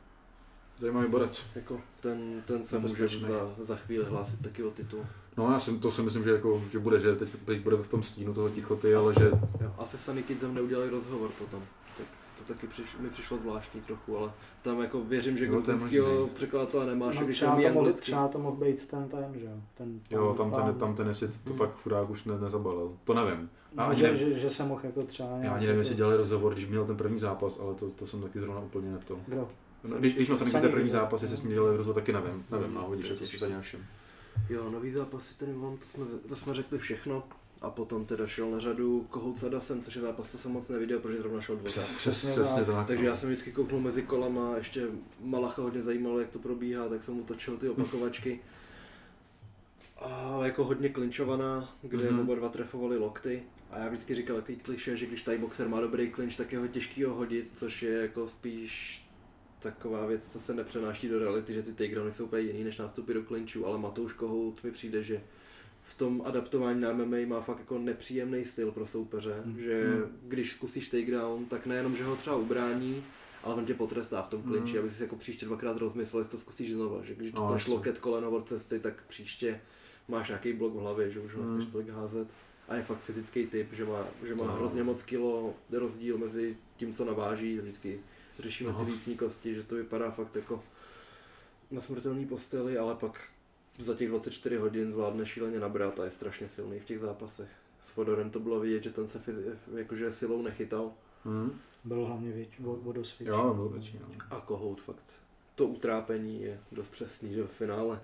Zajímavý bodec. jako ten, ten se může za, za chvíli hlásit taky o titul. No já si, to si myslím, že, jako, že bude, že teď, teď bude v tom stínu toho tichoty, ale že Jo, asi Sunny Kidsem neudělali rozhovor potom. Tak to taky přiš, mi přišlo zvláštní trochu, ale tam jako věřím, že to gruzinskýho možný. překladatele nemáš, No, když třeba, to mohl, třeba to mohl být ten ten, že jo? Ten jo, tam pán- ten, tam ten jestli to Hmm. pak chudák už ne, nezabalil. To nevím. Já No, že, nevím. že, že, se mohl jako třeba Já ani nevím, jestli dělali rozhovor, když měl ten první zápas, ale to, to jsem taky zrovna úplně neto. Kdo? No, když, když měl jsem ten Sami první zápas, jestli s ním dělali rozhovor, taky nevím. Nevím, Hmm. no, vidíš, to si ani nevšim. Jo, nový zápasy tady mám, to jsme, to jsme řekli všechno. A potom teda šel na řadu Kohout s Adasem, což je zápas, co jsem moc neviděl, protože zrovna šel. Přes, Přesně přesně tak. tak. Takže no. já jsem vždycky kouknul mezi kolama, ještě Malacha hodně zajímalo, jak to probíhá, tak jsem mu točil ty opakovačky. A jako hodně klinčovaná, kde Mhm. mm-hmm. oba dva trefovali lokty. A já vždycky říkal takový kliše, že když tady boxer má dobrý klinč, tak je ho těžký ho hodit, což je jako spíš taková věc, co se nepřenáší do reality, že ty takedowny jsou úplně jiný než nástupy do klinčů, ale Matouš Kohout mi přijde, že v tom adaptování na MMA má fakt jako nepříjemný styl pro soupeře, Hmm. že Mm. když zkusíš takedown, tak nejenom, že ho třeba ubrání, ale on tě potrestá v tom klinči, Mm. aby si jako příště dvakrát rozmyslel, jestli to zkusíš znova, že když No, dostaneš jasně. loket koleno od cesty, tak příště máš nějaký blok v hlavě, že už ho Mm. nechceš tolik házet. A je fakt fyzický typ, že má, že má No. hrozně moc kilo rozdíl mezi tím, co naváží, vždycky řešíme ty vícní kosti, že to vypadá fakt jako na smrtelný posteli, ale pak za těch 24 hodin zvládne šíleně nabrat a je strašně silný v těch zápasech. S Fodorem to bylo vidět, že ten se fyzi- jakože silou nechytal Hmm. Byl hlavně věč, o, o dost větší. Jo, byl větší, no. a Kohout fakt. To utrápení je dost přesný, že ve finále,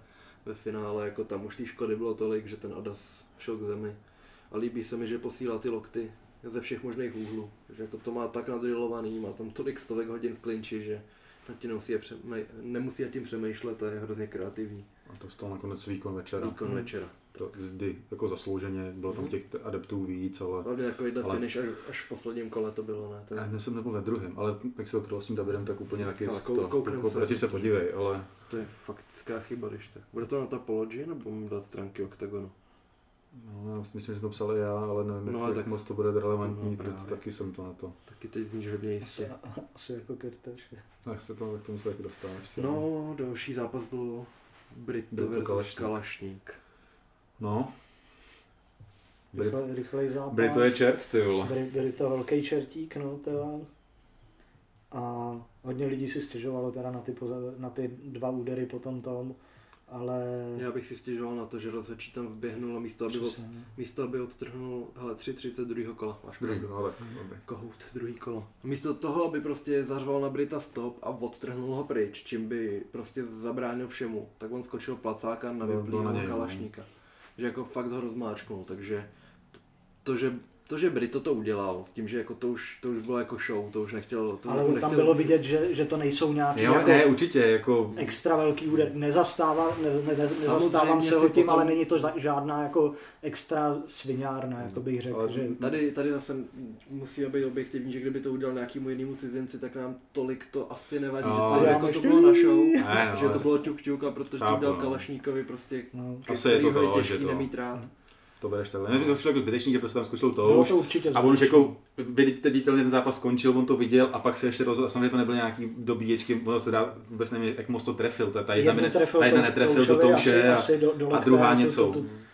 ve finále jako tam už té škody bylo tolik, že ten Adas šel k zemi. A líbí se mi, že posílá ty lokty ze všech možných úhlů. Že jako to má tak nadrilovaný, má tam tolik stovek hodin v klinči, že nad tím nemusí, je přemej, nemusí nad tím přemýšlet a je hrozně kreativní. A dostal nakonec výkon večera. Výkon Hmm. večera. To, kdy, jako zaslouženě, bylo tam Mhm. těch adeptů víc, ale Hlavně takovýhle Ale- finish až, až v posledním kole to bylo, ne? já Ten, jsem nebyl ve druhém, ale jak se to s tím Davidem, tak úplně taky Ale z kou- to, kouknem jako, se. proti se podívej, ale to je faktická chyba, když tak. Bude to na Topology nebo mám dát stránky OKTAGONu? No, já myslím, že jsem to psal i já, ale nevím, No, no, ale jak, tak- jak moc to bude relevantní, No, protože právě. taky jsem to na to. Taky teď zníš hodně jistě. Asi, asi jako Kirteš. No, jak se to, jak tomu se taky dostáváš. No, další zápas byl Brito Byl versus Kalašník. Kalašník. no. Brit, Rychle, rychlej zápas. Brito je čert, ty vole. Byli to velký čertík, no teda. A hodně lidí si stěžovalo teda na ty, poza- na ty dva údery potom tom, ale... Já bych si stěžoval na to, že rozhodčí tam vběhnul a místo, aby, od, místo, aby odtrhnul, hele, 3.30 druhého kola, máš Druhý, pravdu. no, dobrý. Kohout, druhý kolo. Místo toho, aby prostě zařval na Brita stop a odtrhnul ho pryč, čím by prostě zabránil všemu, tak on skočil placáka na byl na vyplýho no. kalašníka. Že jako fakt ho rozmáčknul, takže to, že to, že Brito to udělal, s tím, že jako to už, to už bylo jako show, to už nechtěl, to Ale tam nechtěl, bylo vidět, že, že to nejsou nějaký Jo, jako ne, určitě, jako... extra velký úder. Nezastávám, ne, ne, ne, nezastávám se ho tím, potom- ale není to žádná jako extra sviňárna, jako bych řekl. Ale Že... Tady, tady zase musíme být objektivní, že kdyby to udělal nějakému jinému cizinci, tak nám tolik to asi nevadí, No, že to, já jako to bylo na show, Ne, no, že to bylo ťuk ťuk a protože to udělal no. Kalašníkovi prostě, No. Asi je to to, je že těžký to- nemít rád. To bereš takhle. Mně to přišlo jako zbytečný, že prostě tam skočil to Bylo už. to určitě A on už jako, viditelně ten zápas skončil, on to viděl a pak se ještě rozhodl, a samozřejmě to nebyly nějaký dobíječky, ono se dá, vůbec nevím, jak moc to trefil, ta, ta jedna, Jednu mine, trefil, ta jedna to- netrefil to do už touše asi- a, asi do- do a lokte, druhá to- něco. to- to- Neudělalo to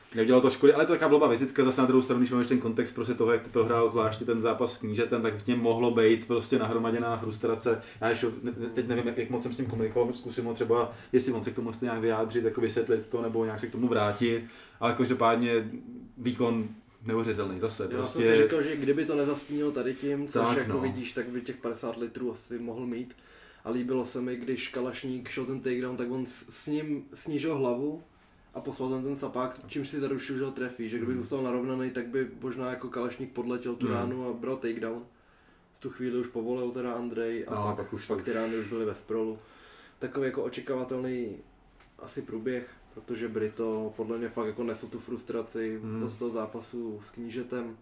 škody, ale to je taková blbá vizitka zase na druhou stranu, když máme ten kontext prostě toho, jak ty prohrál zvláště ten zápas s knížetem, tak v něm mohlo být prostě nahromaděná frustrace. Já ještě ne, teď nevím, jak, jak moc jsem s tím komunikoval, zkusím ho třeba, jestli on se k tomu chce nějak vyjádřit, jako vysvětlit to, nebo nějak se k tomu vrátit, ale každopádně výkon neuvěřitelný zase. Já jsem Prostě si říkal, že kdyby to nezastínil tady tím, což Tak, jako no. vidíš, tak by těch 50 litrů asi mohl mít. A líbilo se mi, když Kalašník šel ten takedown, tak on s, s ním snížil hlavu a poslal tam ten sapák, čímž si zaručil, že ho trefí, že kdyby Hmm. zůstal narovnaný, tak by možná jako Kalešník podletěl tu Hmm. ránu a bral takedown. V tu chvíli už povolil teda Andrej a No, pak, pak už pak ty rány už byly ve sprolu. Takový jako očekávatelný asi průběh, protože Brito podle mě fakt jako nesl tu frustraci Hmm. z toho zápasu s knížetem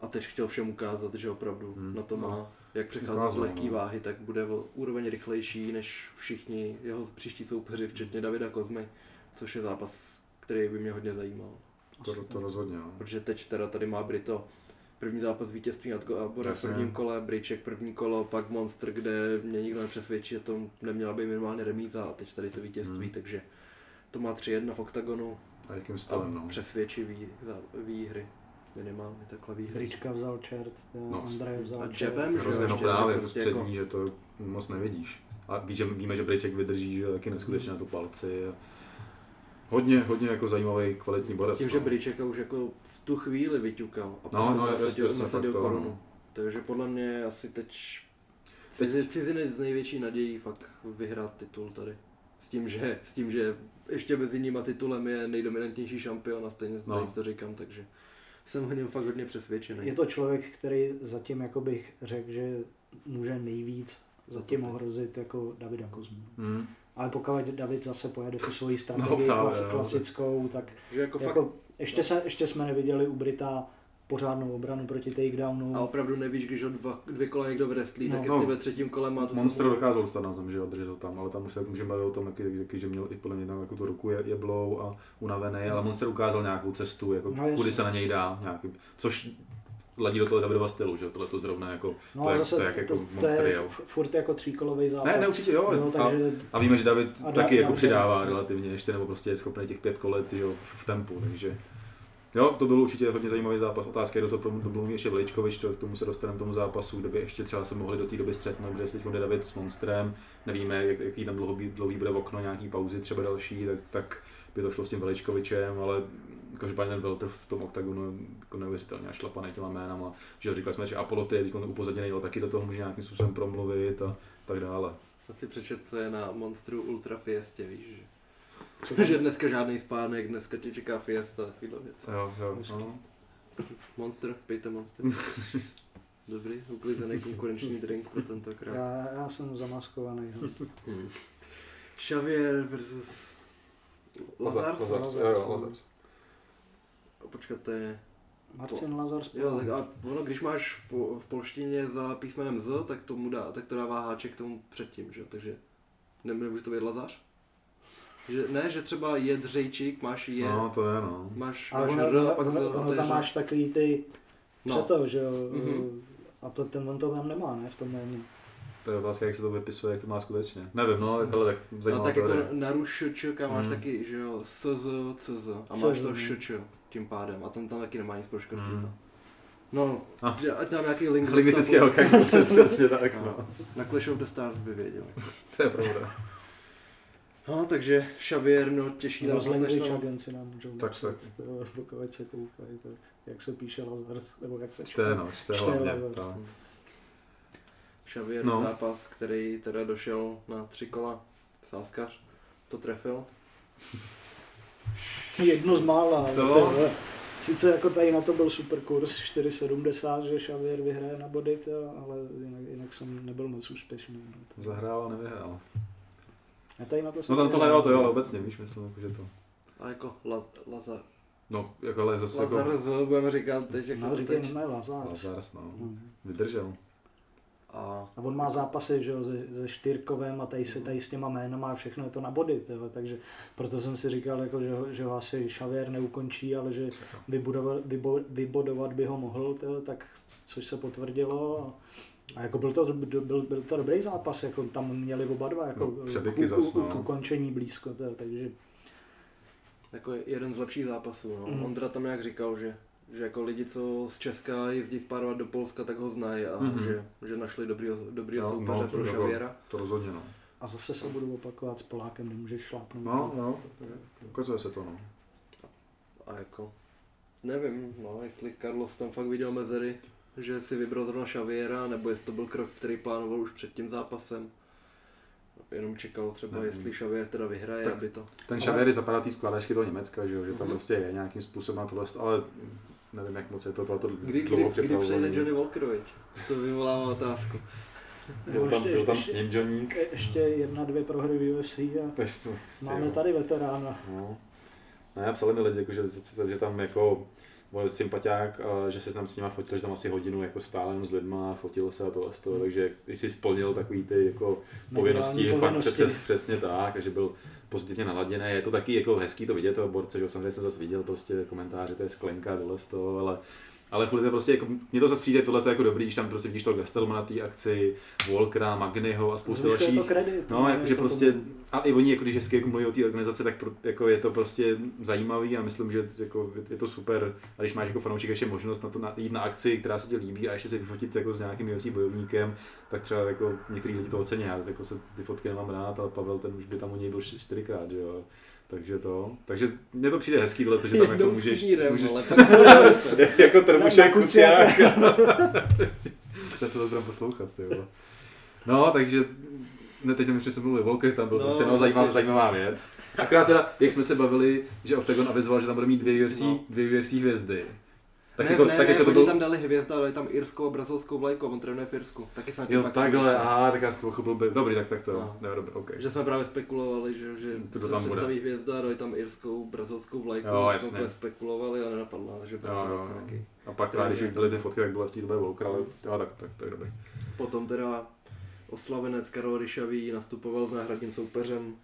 a teď chtěl všem ukázat, že opravdu Hmm. na to má. No. Jak přechází z lehké no. váhy, tak bude o úroveň rychlejší než všichni jeho příští soupeři, včetně Davida Kozmy, což je zápas, který by mě hodně zajímal. To, to rozhodně, no. Protože teď teda tady má Brito první zápas vítězství nad Gáborem v prvním kole, Briček první kolo, pak Monster, kde mě nikdo nepřesvědčí, že to neměla být minimálně remíza a teď tady to vítězství, Hmm. takže to má 3-1 v oktagonu A jakým a stavem, no. přesvědčivý za- výhry. Minimálně takhle výhry. Hryčka vzal čert, No. no. Andrej vzal A čert. jo, Hrozně no právě že prostě přední, jako- že to moc nevidíš. A ví, že, víme, že Briček vydrží, že taky neskutečně na to palci. A hodně, hodně jako zajímavý, kvalitní borec. S tím, že no. Bričeka už jako v tu chvíli vyťukal a No, no, nasadil, jasně, nasadil fakt to, korunu. no. Takže podle mě asi teď cizi- cizinec z největší nadějí fakt vyhrát titul tady. S tím, že, s tím, že ještě mezi nimi titulem je nejdominantnější šampion a stejně No. to říkám, takže jsem o něm fakt hodně přesvědčený. Je to člověk, který zatím jako bych řekl, že může nejvíc zatím ohrozit jako Davida Kozmu. Hmm. Ale pokud David zase pojede tu svoji No, strategii právě, klas, no. klasickou, tak Že jako, fakt, jako ještě, se, ještě jsme neviděli u Brita pořádnou obranu proti takedownu. a opravdu nevíš, když ho dva, dvě kola někdo wrestlí, No. tak No. jestli ve třetím kole má tu Monster samou- dokázal dostat na zem, že ho tam, ale tam už se můžeme bavit o tom, jaký, jaký, že měl i podle mě tam jako tu ruku je, jeblou a unavený, ale Monster ukázal nějakou cestu, jako No, kudy se na něj dá, nějaký, což ladí do toho Davidova stylu, že tohle to zrovna jako, no to a je- zase to je jak jako to, to Monster je f- furt jako tříkolový zápas. Ne, ne, určitě jo, a, takže a víme, že David A da- taky jako David- přidává relativně ještě, nebo prostě je schopný těch pět kolet jo, v tempu, takže Jo, to byl určitě hodně zajímavý zápas. Otázka je do toho domluví ještě Veličkovič, to k tomu se dostaneme tomu zápasu, kde by ještě třeba se mohli do té doby střetnout, protože teď bude David s Monstrem, nevíme, jak, jaký tam dlouho, dlouhý bude okno, nějaký pauzy třeba další, tak, tak by to šlo s tím Veličkovičem, ale každopádně ten Welter v tom oktagonu jako neuvěřitelně našlapaný těma jménama. Že říkali jsme, že Apollo ty je teď upozadněný, ale taky do toho může nějakým způsobem promluvit a tak dále. Jsem si přečetl, co je na Monstru Ultra Fiestě, víš, že, co že dneska žádný spánek, dneska tě čeká Fiesta, takovýhle věc. Jo, jo, no. Monster, pijte Monster. [laughs] Dobrý, uklizený konkurenční drink pro tentokrát. já, já jsem zamaskovaný. no. Hmm. Xavier versus Lazars. Lazars, jo, jo, Lazars. Počkat, to je... Marcin Lazar Jo, spolu. tak a ono, když máš v, po, v polštině za písmenem Z, tak, tomu dá, tak to dává háček tomu předtím, že jo, takže ne, nemůže to být Lazař? Že, ne, že třeba Jedřejčík, máš je, No, to je no. máš, máš ono, R, a ono, pak Z, ono, to je tam máš takový ty No. přeto, že jo. Mhm. A to, ten on to tam nemá, ne, v tom jméně. To je otázka, jak se to vypisuje, jak to má skutečně. Nevím, no, ale tak No zajímavá tak jako na ruščka máš Hmm. taky, že jo, SZ, CZ a máš to no. šč tím pádem a tam tam taky nemá nic proškrtnuto. Hmm. No, že ať nám nějaký link Lingvistického dostal, kanku, přes, přesně [laughs] tak, No. no. Na Clash of the Stars by věděl. [laughs] To je pravda. No, takže Xavier, no těžší zápas než language to. agenci nám můžou Tak, tak. to, pokud se koukají, tak jak se píše Lazar, nebo jak se Čte, no, čte Čte hlavně. Xavier No. zápas, který teda došel na tři kola. Sáskař to trefil. [laughs] Jedno z mála. To- To... Sice jako tady na to byl super kurz 4,70, že Xavier vyhraje na body, to, ale jinak, jinak jsem nebyl moc úspěšný. no. Zahrál a nevyhrál. A tady na to No tam tohle jo, to jo, ale obecně, víš, myslím, jako, že to. A jako Laz, Lazar, No, jako ale zase Lazar jako... Budeme říkat teď jako No, teď. Lazar. No. Hmm. Vydržel. A A on má zápasy že jo, se, se Štyrkovem a tady se tady s těma jménama a všechno je to na body, tyhle, takže proto jsem si říkal, jako, že, ho, že ho asi Xavier neukončí, ale že vybudovat, vybo, vybodovat by ho mohl, tyhle, tak což se potvrdilo. A, a jako byl to, byl, byl to dobrý zápas, jako tam měli oba dva jako No, přebyky k, zas, k, no. k, ukončení blízko, tyhle, takže jako jeden z lepších zápasů. No. Mhm. Ondra tam nějak říkal, že, že jako lidi, co z Česka jezdí spárovat do Polska, tak ho znají a Mhm. že, že našli dobrýho, dobrýho Jo, soupeře no, pro jako- Xaviera. To rozhodně, no. a zase se budu opakovat s Polákem, nemůžeš šlápnout. No, no, ukazuje se to, no. A jako, nevím, no, jestli Carlos tam fakt viděl mezery, že si vybral zrovna Xaviera, nebo jestli to byl krok, který plánoval už před tím zápasem. jenom čekal třeba, Ne. jestli Xavier teda vyhraje, Tak- aby to... Ten Xavier zapadá té skládačky toho Německa, že, jo, že tam prostě je nějakým způsobem na tohle, ale nevím, jak moc je to, to Kdy, kdy, dlouho kdy přijde připravovaný. Johnny Walker, viď? To vyvolává otázku. Byl tam, Ještě- byl tam ještě- s ním Johnník. Ještě jedna, dvě prohry v UFC a Prostě, máme tady veterána. No. Ne, psali mi lidi, jako, že, že, že tam jako byl sympatiák, a že se tam s nima fotil, že tam asi hodinu jako stál jenom s lidma, fotil se a tohle z toho, takže když si splnil takový ty jako povinnosti, fakt přes, přesně tak, a že byl pozitivně naladěný. Je to taky jako hezký to vidět toho borce, že samozřejmě jsem zase viděl prostě komentáře, to je sklenka, tohle z toho, ale ale furt je to prostě jako, mně to zase přijde tohle jako dobrý, když tam prostě vidíš toho Gastelma na té akci, Walkera, Magnyho a spoustu dalších. No, jakože to prostě, a i oni, jako když hezky jako mluví o té organizaci, tak pro, jako je to prostě zajímavý a myslím, že jako, je to super. A když máš jako fanoušek ještě možnost na to na, jít na akci, která se ti líbí a ještě se vyfotit jako s nějakým UFC bojovníkem, tak třeba jako některý lidi to ocení. Já jako se ty fotky nemám rád, ale Pavel ten už by tam u něj byl čtyřikrát, že jo. Takže to, takže mně to přijde hezký tohle, že tam jako můžeš, s knírem, můžeš ale zase. [laughs] [laughs] jako trbušek Na kuciák. [laughs] to to budeme poslouchat, ty vole. No, takže ne, teď ještě jsem mluvil Volker, tam byl No, prostě no, zajímavá, zajímavá věc. Akorát teda, jak jsme se bavili, že Octagon avizoval, že tam bude mít dvě UFC, no. dvě UFC hvězdy. Tak ne, jako, ne, tak ne, jako to oni byl... tam dali hvězda, dali tam irskou a brazilskou vlajku, on trénuje v Irsku. Taky jsem Jo, takhle, aha, tak já jsem to pochopil, by- dobrý, tak, tak to, No. no. dobrý, OK. Že jsme právě spekulovali, že, že To se tam bude. představí hvězda, dali tam irskou, brazilskou vlajku, Jo, jsme jasně. úplně spekulovali a nenapadlo, nás, že Brazil jo, jo. nějaký. A pak právě, když byly ty fotky, tak bylo vlastně to bude Volker, ale jo, tak, tak, tak dobrý. Potom teda oslavenec Karol Ryšavý nastupoval s náhradním soupeřem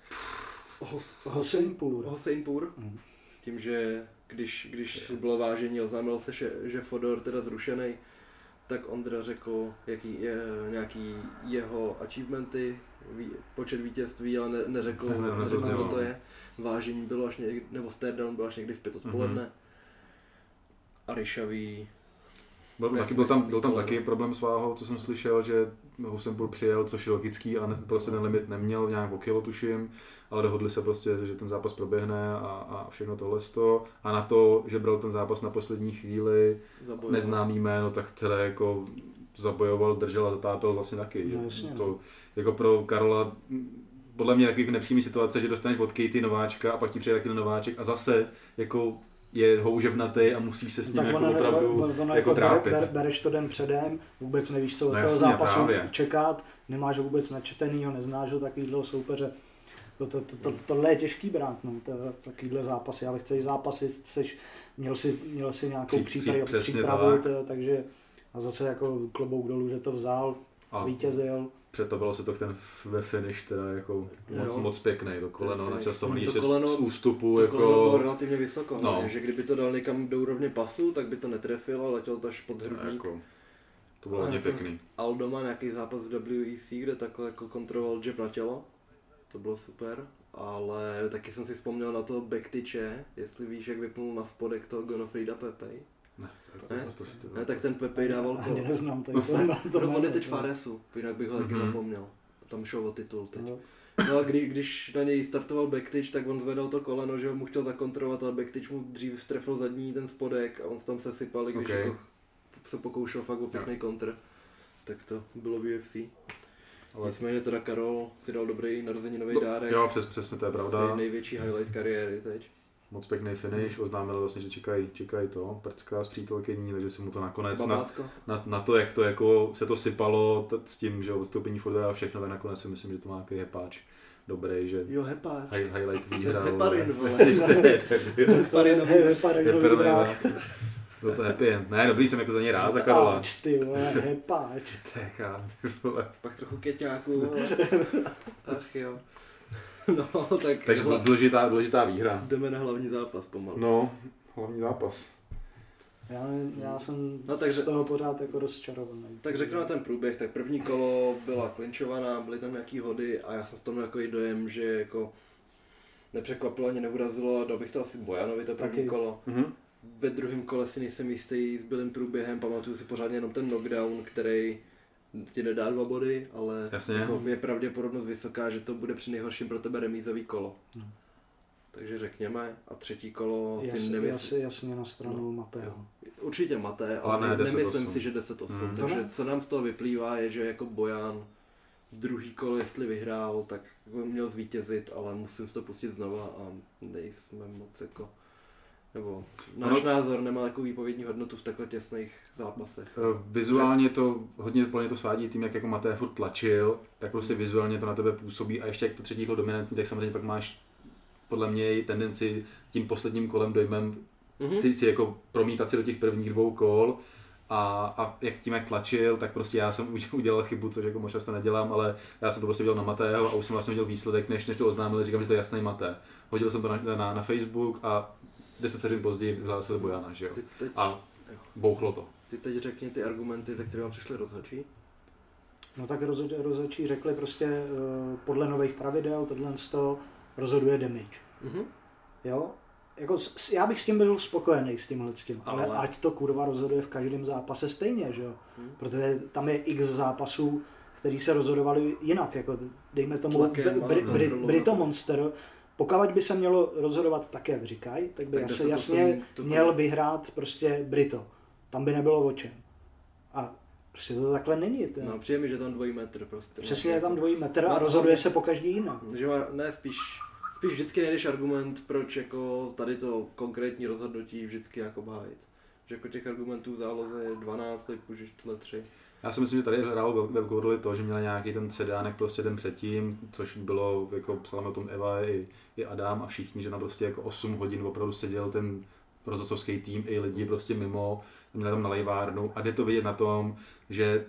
Hos, Hoseinpur. Hoseinpur. Mhm. S tím, že když, když bylo vážení, oznámil se, že, že Fodor teda zrušený, tak Ondra řekl, jaký je nějaký jeho achievementy, počet vítězství, ale ne, neřekl, Ne, ne, neřekl kdo to je. Vážení bylo až někdy, nebo staredown byl až někdy v pět odpoledne. Mhm. A Ryšavý Byl, taky, byl tam, byl tam taky problém s váhou, co jsem slyšel, že Husempur přijel, což je logický a ne, prostě ten limit neměl nějak o kilo tuším, ale dohodli se prostě, že ten zápas proběhne a, a všechno tohle sto. A na to, že bral ten zápas na poslední chvíli, zabojoval. neznámý jméno, tak teda jako zabojoval, držel a zatápil vlastně taky. No, jasně, to, no. jako pro Karola podle mě takový nepříjemný situace, že dostaneš od Katie nováčka a pak ti přijde taky nováček a zase jako je houževnatý a musíš se s ním Tak jako ono, opravdu ono, ono jako jako trápit. ber, bereš to den předem, vůbec nevíš, co od No toho jasně, zápasu právě. čekat, nemáš ho vůbec načtenýho, neznáš ho takovýhle soupeře. To, to, to, to, tohle je těžký brát, no, to, takovýhle zápasy, ale chceš zápasy, seš, měl si, měl si nějakou Pří- přípravu, přípravu tak. to, takže a zase jako klobouk dolů, že to vzal, A zvítězil. Přetavilo se to ten ve finish, teda jako moc, Jo. moc pěkný, to koleno finish. načasovaný To koleno- z ústupu, To jako... koleno bylo relativně vysoko, No. no. že kdyby to dal někam do úrovně pasu, tak by to netrefilo, ale letěl to až pod hrudník. jako, to bylo hodně pěkný. Aldo má nějaký zápas v WEC, kde takhle jako kontroloval jab na tělo. To bylo super. Ale taky jsem si vzpomněl na to backtyče, jestli víš, jak vypnul na spodek toho Gonofrida Pepe. Ne, to, Ne? to, to, to, to, Ne, tak ten Pepe dával kolo. Ani neznám tady to, [laughs] to, To on je teď Faresu, jinak bych ho taky Mhm. zapomněl. Tam šel o titul teď. No, No a kdy, když na něj startoval backtyč, tak on zvedal to koleno, že ho mu chtěl zakontrolovat, ale backtyč mu dřív strefil zadní ten spodek a on se tam se sypal, i když Ok. jako se pokoušel fakt o pěkný kontr. Tak to bylo v UFC. ale, Nicméně teda Karol si dal dobrý narozeninový no, dárek. jo, přes, přesně, to je Asi pravda. největší highlight kariéry teď. Moc pěkný finish, oznámili vlastně, že čekají čekaj to, prcka s přítelkyní, takže si mu to nakonec na, na, na, to, jak to jako se to sypalo t- s tím, že odstoupení Fodora a všechno, tak nakonec si myslím, že to má nějaký hepáč dobrý, že Jo, hepáč. high, highlight [laughs] výhra. Heparin, vole. [laughs] [laughs] Heparin, Heparin, vole. Byl to happy end. Ne, dobrý, jsem jako za něj rád, za Karola. Hepáč, ty vole, hepáč. Techa, ty vole. Pak trochu keťáků. vole. Ach jo. No, tak Takže hla- důležitá, důležitá výhra. jdeme na hlavní zápas pomalu. No, hlavní zápas. Já, já jsem No, takže- z toho pořád jako rozčarovaný. Tak řeknu na ten průběh, tak první kolo byla klinčovaná, byly tam nějaký hody a já jsem z toho měl takový dojem, že jako nepřekvapilo ani neurazilo a dal bych to asi Bojanovi to první Taky. kolo. Mhm. Ve druhém kole si nejsem jistý s bylým průběhem, pamatuju si pořádně jenom ten knockdown, který ti nedá dva body, ale Jasně. jako je pravděpodobnost vysoká, že to bude při nejhorším pro tebe remízový kolo. No. Takže řekněme, a třetí kolo si Jasně, nemyslím, jasně, jasně na stranu No, Mateo. Určitě Mate, Ale ale ne ne, 10-8. nemyslím si, že 10-8. Mm. Takže co nám z toho vyplývá je, že jako Bojan druhý kolo, jestli vyhrál, tak měl zvítězit, ale musím si to pustit znova a nejsme moc jako nebo náš no, názor nemá takovou výpovědní hodnotu v takhle těsných zápasech. Eh, vizuálně to hodně plně to svádí tím, jak jako Maté furt tlačil, tak prostě vizuálně to na tebe působí a ještě jak to třetí kolo dominantní, tak samozřejmě pak máš podle mě tendenci tím posledním kolem dojmem mm-hmm. si, si jako promítat si do těch prvních dvou kol a, a jak tím, jak tlačil, tak prostě já jsem [laughs] udělal chybu, což jako možná to nedělám, ale já jsem to prostě dělal na Matého a už jsem vlastně viděl výsledek, než, než to oznámil, říkám, že to je jasný Maté. Hodil jsem to na, na, na Facebook a 10 vteřin později vyhlásil se Bojana, že jo. Teď, a bouchlo to. Ty teď řekni ty argumenty, ze kterých vám přišli rozhodčí. No tak rozhodčí řekli prostě uh, podle nových pravidel tohle to rozhoduje damage. Mm-hmm. Jo, jako, já bych s tím byl spokojený s tímhle s tím, ale, ale ať to kurva rozhoduje v každém zápase stejně, že jo? Hmm. Protože tam je x zápasů, který se rozhodovali jinak, jako dejme tomu Brito Monster, pokud by se mělo rozhodovat tak, jak říkají, tak by tak asi jasně to to měl vyhrát prostě Brito. Tam by nebylo o čem. A prostě to takhle není. To... No, přijde mi, že tam dvojí metr prostě. Přesně je tam dvojí metr a no, rozhoduje se po každý jinak. Že má, ne, spíš spíš vždycky nejdeš argument, proč jako tady to konkrétní rozhodnutí vždycky jako bájit. Že jako těch argumentů v záloze je 12, tak tyhle tři. Já si myslím, že tady hrál velkou roli to, že měla nějaký ten sedánek prostě den předtím, což bylo, jako psala o tom Eva i, i Adam a všichni, že na prostě jako 8 hodin opravdu seděl ten rozhodcovský tým i lidi prostě mimo, měli tam na lejvárnu a jde to vidět na tom, že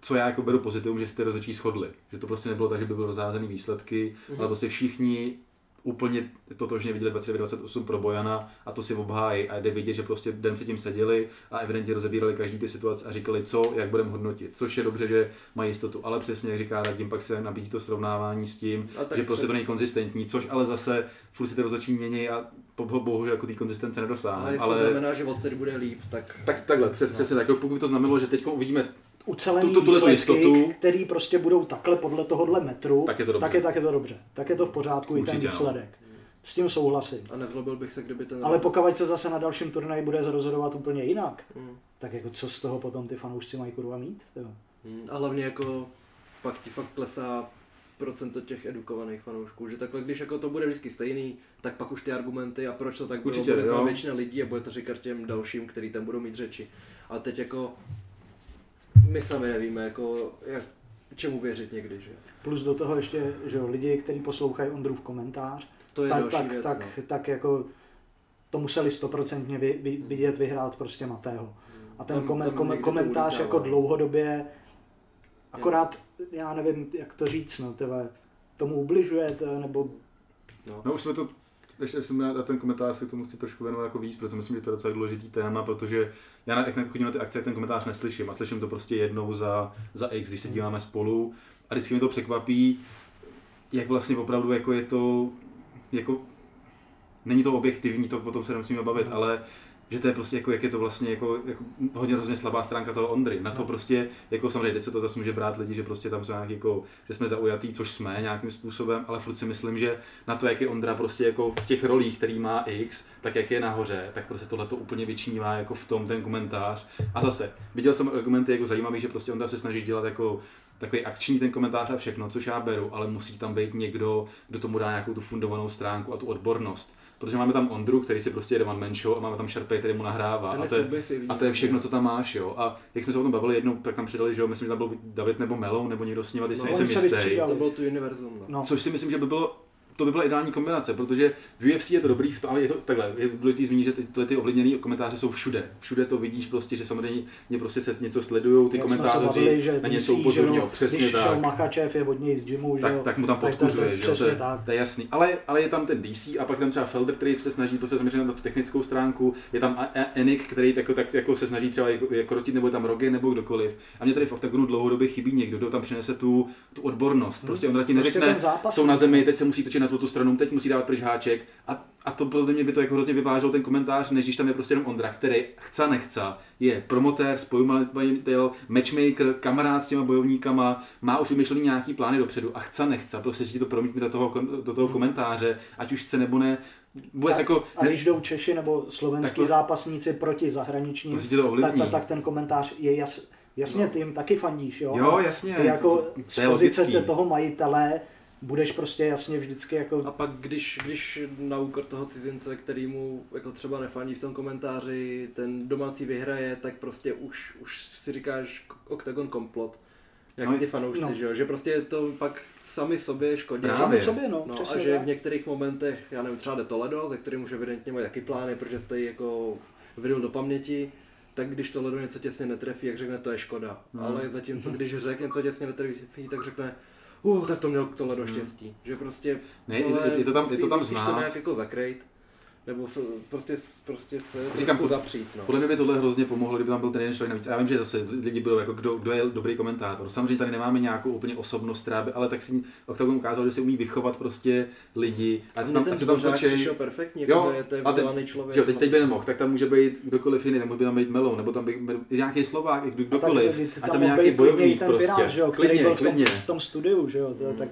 co já jako beru pozitivum, že si ty rozhodčí shodli. Že to prostě nebylo tak, že by byly rozházený výsledky, mm-hmm. ale prostě všichni úplně totožně viděli 29-28 pro Bojana a to si obhájí a jde vidět, že prostě den se tím seděli a evidentně rozebírali každý ty situace a říkali, co, jak budeme hodnotit, což je dobře, že mají jistotu, ale přesně jak říká tím pak se nabídí to srovnávání s tím, že prostě to není konzistentní, což ale zase furt si ty rozhodčí mění a bohužel jako té konzistence nedosáhne. Ale, ale to znamená, že od bude líp, tak... Tak takhle, přes, no. přesně tak, pokud by to znamenalo, že teď uvidíme ucelený tu, tu, výsledky, jistotu, který prostě budou takhle podle tohohle metru, tak je to dobře. Tak je, tak je to dobře. Tak je to v pořádku Určitě, i ten výsledek. No. S tím souhlasím. A nezlobil bych se, kdyby ten... Ale pokud se zase na dalším turnaji bude rozhodovat úplně jinak, hmm. tak jako co z toho potom ty fanoušci mají kurva mít? Hmm. A hlavně jako pak ti fakt klesá procento těch edukovaných fanoušků, že takhle, když jako to bude vždycky stejný, tak pak už ty argumenty a proč to tak Určitě, bylo, bude většina lidí a bude to říkat těm dalším, který tam budou mít řeči. Ale teď jako my sami nevíme, jako, jak, čemu věřit někdy, že? Plus do toho ještě, že lidi, kteří poslouchají Ondrův komentář, to je tak, tak, věc, tak, no. tak jako to museli stoprocentně vy, vy, vidět vyhrát prostě Matého. A ten tam, kom, tam kom, komentář jako dlouhodobě, akorát, já nevím, jak to říct, no, tebe, tomu ubližuje, nebo... No. no už jsme to ještě jsem na ten komentář se k tomu chci trošku věnovat jako víc, protože myslím, že to je docela důležitý téma, protože já na, jak chodím na ty akce, ten komentář neslyším a slyším to prostě jednou za, za X, když se díváme spolu a vždycky mi to překvapí, jak vlastně opravdu jako je to, jako není to objektivní, to o tom se nemusíme bavit, no. ale že to je prostě jako, jak je to vlastně jako, jako hodně hrozně slabá stránka toho Ondry. Na to no. prostě, jako samozřejmě, teď se to zase může brát lidi, že prostě tam jsou nějaký jako, že jsme zaujatý, což jsme nějakým způsobem, ale furt si myslím, že na to, jak je Ondra prostě jako v těch rolích, který má X, tak jak je nahoře, tak prostě tohle to úplně vyčnívá jako v tom ten komentář. A zase, viděl jsem argumenty jako zajímavý, že prostě Ondra se snaží dělat jako takový akční ten komentář a všechno, což já beru, ale musí tam být někdo, kdo tomu dá nějakou tu fundovanou stránku a tu odbornost protože máme tam Ondru, který si prostě jede one man show a máme tam Sharpay, který mu nahrává. a to, je, a to je všechno, co tam máš, jo. A jak jsme se o tom bavili jednou, tak tam přidali, že jo, myslím, že tam byl David nebo Melou, nebo někdo s ním, a ty no, si nejsem jistý. To bylo tu univerzum. No. no. Což si myslím, že by bylo to by byla ideální kombinace, protože v UFC je to dobrý, v tom, je to takhle, je důležité zmínit, že tyhle ty ovlivněné komentáře jsou všude. Všude to vidíš prostě, že samozřejmě prostě se něco sledují, ty Jak komentáři že na něco upozorňují, přesně když tak. Machačev je od něj z gymu, tak, že tak mu tam podkuřuje, že to, je, to je jasný. Ale, ale je tam ten DC a pak tam třeba Felder, který se snaží prostě zaměřit na tu technickou stránku, je tam Enik, který jako, tak, jako se snaží třeba jako, jako rotit, nebo tam Roge, nebo kdokoliv. A mě tady v oktagonu dlouhodobě chybí někdo, kdo tam přinese tu, tu odbornost. Prostě on ti prostě neřekne, jsou na zemi, teď se musí točit na tu stranu, teď musí dávat pryč háček. A, a to podle mě by to jako hrozně vyváželo ten komentář, než když tam je prostě jenom Ondra, který chce nechce, je promotér, spojumatel, matchmaker, kamarád s těma bojovníkama, má už vymyšlený nějaký plány dopředu a chce nechce, prostě si to promítne do toho, do toho komentáře, ať už chce nebo ne, Vůbec a, jako, a když jdou Češi nebo slovenský tak to, zápasníci proti zahraničním, to tak, tak, tak ten komentář je jas, Jasně, ty jim taky fandíš, jo? Jo, jasně, Ty jako to- to- to z pozice logický. toho majitele budeš prostě jasně vždycky jako... A pak, když, když na úkor toho cizince, který mu jako třeba nefandí v tom komentáři, ten domácí vyhraje, tak prostě už, už si říkáš Octagon komplot. Jak No, ty fanoušci, no. že jo? Že prostě to pak sami sobě škodí. Právě. Sami sobě, no, No přesně a že tak. v některých momentech, já nevím, třeba jde Toledo, ze kterým už evidentně mají taky plány, protože stojí jako vydal do paměti, tak když Toledo něco těsně netrefí, jak řekne, to je škoda. No. Ale zatímco když řek něco těsně netrefí, tak řekne, uh, tak to měl Toledo štěstí. Že prostě Ne, tohle je- je to tam- je to tam musíš to znát. nějak jako zakrejt. Nebo se, prostě, prostě se Říkám, po- zapřít. No. Podle mě by tohle hrozně pomohlo, kdyby tam byl ten jeden člověk navíc. A já vím, že zase lidi budou jako, kdo, kdo je dobrý komentátor. Samozřejmě tady nemáme nějakou úplně osobnost, která by, ale tak si Octagon ukázal, že se umí vychovat prostě lidi. A mně tam, ten se tam přišel perfektní, jako to je, to je a teď- vzdělaný člověk. Že jo, teď, no. teď by nemohl, tak tam může být kdokoliv jiný, nebo by tam být Melon, nebo tam být nějaký Slovák, kdo- kdokoliv. A tam tam nějaký bojovník ten prostě. Pirát, že jo, který klidně, byl v tom, klidně. v tom studiu, že jo, je tak...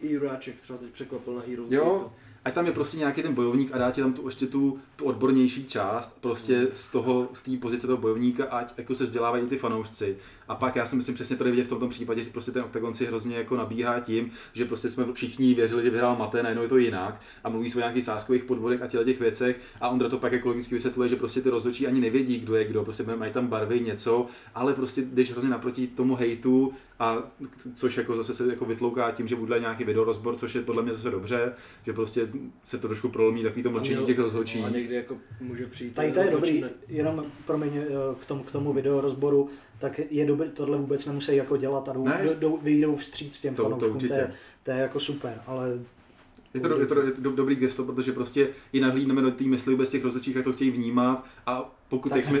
I Juráček třeba teď překvapil na Heroes Jo, Gateu. Ať tam je prostě nějaký ten bojovník a dá ti tam tu, ještě tu, tu odbornější část prostě z toho, z té pozice toho bojovníka, ať jako se vzdělávají ty fanoušci. A pak já si myslím přesně tady vidět v tomto případě, že prostě ten Octagon si hrozně jako nabíhá tím, že prostě jsme všichni věřili, že vyhrál Mate, najednou je to jinak a mluví se o nějakých sáskových podvodech a těchto těch věcech a Ondra to pak jako logicky vysvětluje, že prostě ty rozhodčí ani nevědí, kdo je kdo, prostě mají tam barvy, něco, ale prostě jdeš hrozně naproti tomu hejtu a což jako zase se jako vytlouká tím, že bude nějaký videorozbor, což je podle mě zase dobře, že prostě se to trošku prolomí takový to mlčení těch rozhodčí. A někdy jako může přijít. Tady to je dobrý, ne- jenom promiň, eh, k tomu, k tomu videorozboru, tak je dobrý, tohle vůbec nemusí jako dělat a jdou, Ne, jdou, jdou, vyjdou vstříc těm To- to fanouškům, to, určitě. je, to je jako super, ale Je to, je to, je to do- dobrý gesto, protože prostě i nahlídneme do té mysli bez těch rozhodčích, jak to chtějí vnímat a pokud, tak jak jsme.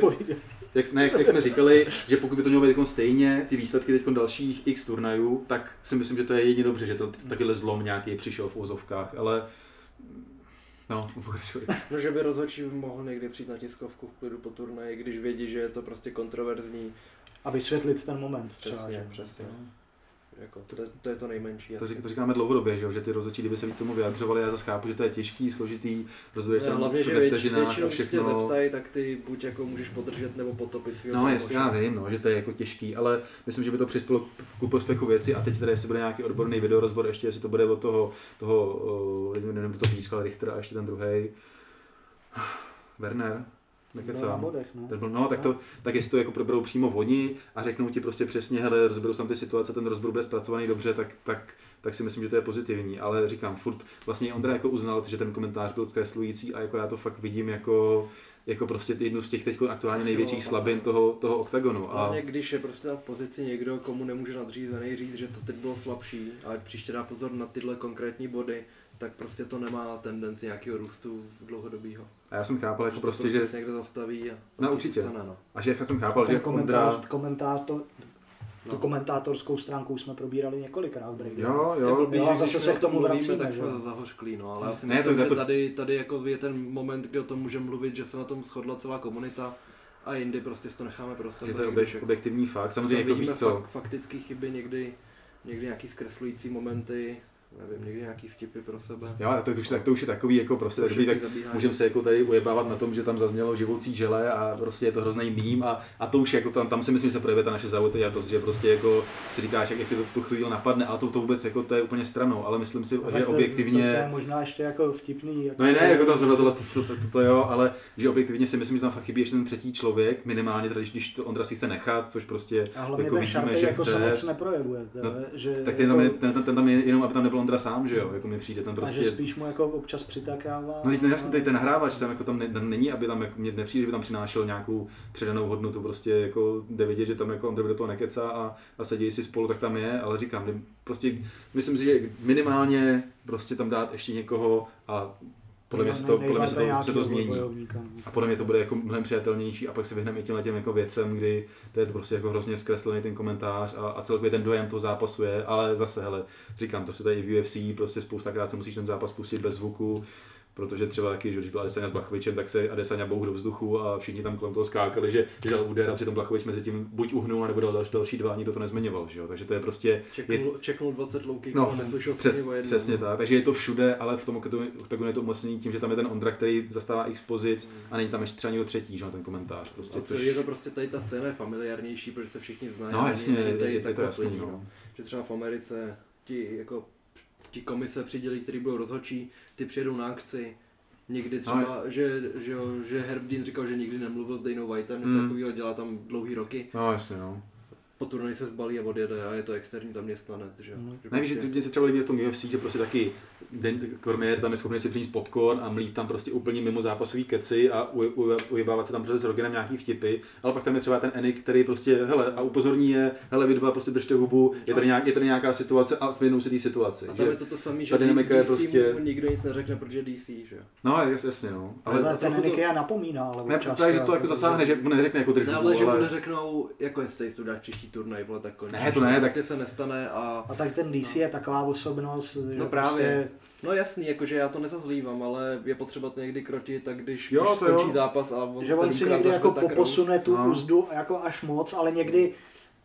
Jak, ne, jak, jak jsme říkali, že pokud by to mělo být jako stejně, ty výsledky teď dalších x turnajů, tak si myslím, že to je jedině dobře, že to takovýhle zlom nějaký přišel v úzovkách, ale no, pokračuj. No, že by rozhodčí mohl někdy přijít na tiskovku v klidu po turnaji, když vědí, že je to prostě kontroverzní. A vysvětlit ten moment třeba. Přesně, že? přesně. Jako, to, to, je to nejmenší. To, to říkáme dlouhodobě, že, jo, že ty rozhodčí, kdyby se víc tomu vyjadřovali, já zase chápu, že to je těžký, složitý, rozhoduješ se hlavně, že většinou, a když tě všechno. zeptají, tak ty buď jako můžeš podržet nebo potopit svého No jasně, já vím, no, že to je jako těžký, ale myslím, že by to přispělo k, ku prospěchu věci a teď teda jestli bude nějaký odborný videorozbor, ještě jestli to bude od toho, toho uh, nevím, to pískal Richter a ještě ten druhý. [sighs] Werner, nekecám. bodech, no. Ten byl, no, tak, to, tak jestli to jako proberou přímo oni a řeknou ti prostě přesně, hele, rozberou tam ty situace, ten rozbor bude zpracovaný dobře, tak, tak, tak si myslím, že to je pozitivní. Ale říkám, furt vlastně Ondra jako uznal, že ten komentář byl zkreslující a jako já to fakt vidím jako, jako prostě jednu z těch teď aktuálně největších slabin toho, toho oktagonu. A Hlavně když je prostě v pozici někdo, komu nemůže nadřízený říct, že to teď bylo slabší, ale příště dá pozor na tyhle konkrétní body, tak prostě to nemá tendenci nějakého růstu dlouhodobého. a já jsem chápal jako to prostě, že, se někde zastaví a No, určitě. Stane, no. a že já jsem chápal, že Ten komentář, Ondra, komentátor, tu No. komentátorskou stránku jsme probírali několikrát v breaku. jo, jo, blbý, jo, že a zase se k tomu tom mluvíme, vracíme, tak že jsme jo. zahořklí, no, ale já si Ne, myslím, to- že to- tady, tady jako je ten moment, kdy o tom můžeme mluvit, že se na tom shodla celá komunita a jindy prostě si to necháme prostor. že to je jako- objektivní fakt. Samozřejmě jako vidíme víš co, fakt, faktické chyby, někdy, někdy nějaký zkreslující momenty, nevím, někdy nějaký vtipy pro sebe. jo, a to, už, tak, to už je takový jako prostě To takový, tak můžeme se jako tady ujebávat na tom, že tam zaznělo živoucí žele a prostě je to hrozný mím a, a to už jako tam, tam si myslím, že se projevuje ta naše zaujatost, že prostě jako si říkáš, jak, ti to v tu chvíli napadne, ale to, to vůbec jako to je úplně stranou, ale myslím si, No, že to- To, objektivně... to, je možná ještě jako vtipný. Jako No ne, jako to, to, to, to, to, to, to, jo, ale že objektivně si myslím, že tam fakt chybí ještě ten třetí člověk, minimálně teda, když, to Ondra si chce nechat, což prostě A hlavně jako ten vidíme, že jako se chce. moc neprojevuje. To, No, že, Tak ten tam, je, jako, ten, ten, ten tam je jenom, aby tam nebyl Ondra sám, že jo, jako mi přijde, ten a že prostě... spíš mu jako občas přitakává. No teď jasně, tady ten nahrávač tam jako tam ne, tam není, aby tam jako, mě nepřijde, že by tam přinášel nějakou přidanou hodnotu, prostě jako jde vidět, že tam jako Ondra do toho nekecá a, a sedí si spolu, tak tam je, ale říkám, prostě myslím si, že minimálně prostě tam dát ještě někoho a podle mě se to, podle mě se to, se to změní. A podle mě to bude jako mnohem přijatelnější a pak se vyhneme i těmhle těm jako věcem, kdy to je to prostě jako hrozně zkreslený ten komentář a, a celkově ten dojem toho zápasu je, ale zase, hele, říkám, to se tady i v UFC, prostě spoustakrát se musíš ten zápas pustit bez zvuku, protože třeba taky, že když byl Adesanya s Blachovičem, tak se Adesanya bouch do vzduchu a všichni tam kolem toho skákali, že, dal úder a přitom Blachovič mezi tím buď uhnul, nebo dal další, dva, nikdo to nezmiňoval, že jo? takže to je prostě... Čeknul, je, čeknul 20 louky, no, neslyšel přes, přesně tak, takže je to všude, ale v tom oktagonu je to umocnění tím, že tam je ten Ondra, který zastává x pozic a není tam ještě třeba někdo třetí, že ten komentář. Prostě, což... je to prostě tady ta scéna je familiárnější, protože se všichni znají. No jasně, je, je, je, je to jasný, no. no. Že třeba v Americe ti jako ti komise přidělí, který budou rozhodčí, ty přijedou na akci, Někdy třeba, no, že, že, že Herb Dean říkal, že nikdy nemluvil s Danou Whiteem, něco mm. takového dělá tam dlouhý roky. No jasně, no po turnaji se zbalí a odjede a je to externí zaměstnanec. Že, mm. že ne, prostě... že mě se třeba líbí v tom UFC, že prostě taky den, Kormier tam je schopný si přinést popcorn a mlít tam prostě úplně mimo zápasový keci a ujebávat se tam prostě s Rogenem nějaký vtipy, ale pak tam je třeba ten Enik, který prostě, hele, a upozorní je, hele, vy dva prostě držte hubu, je tady, nějak, je tady nějaká situace a svědnou si té situaci. A tam je to to samé, že dynamika je prostě... nikdo nic neřekne, protože DC, že No, jas, jasně, no. Ale, ale ten Enik je napomíná, ale ne, to, že to jako zasáhne, že mu neřekne jako držte hubu, ale že mu neřeknou, jako jestli jsi tu dát příští turnaj, vole, tak končí. Ne, to ne, tak... se nestane a... A tak ten DC no. je taková osobnost, že no právě. Prostě... No jasný, jakože já to nezazlívám, ale je potřeba to někdy krotit, tak když, jo, když to končí jo. zápas a on Že on si někdy jako poposune tu no. úzdu jako až moc, ale někdy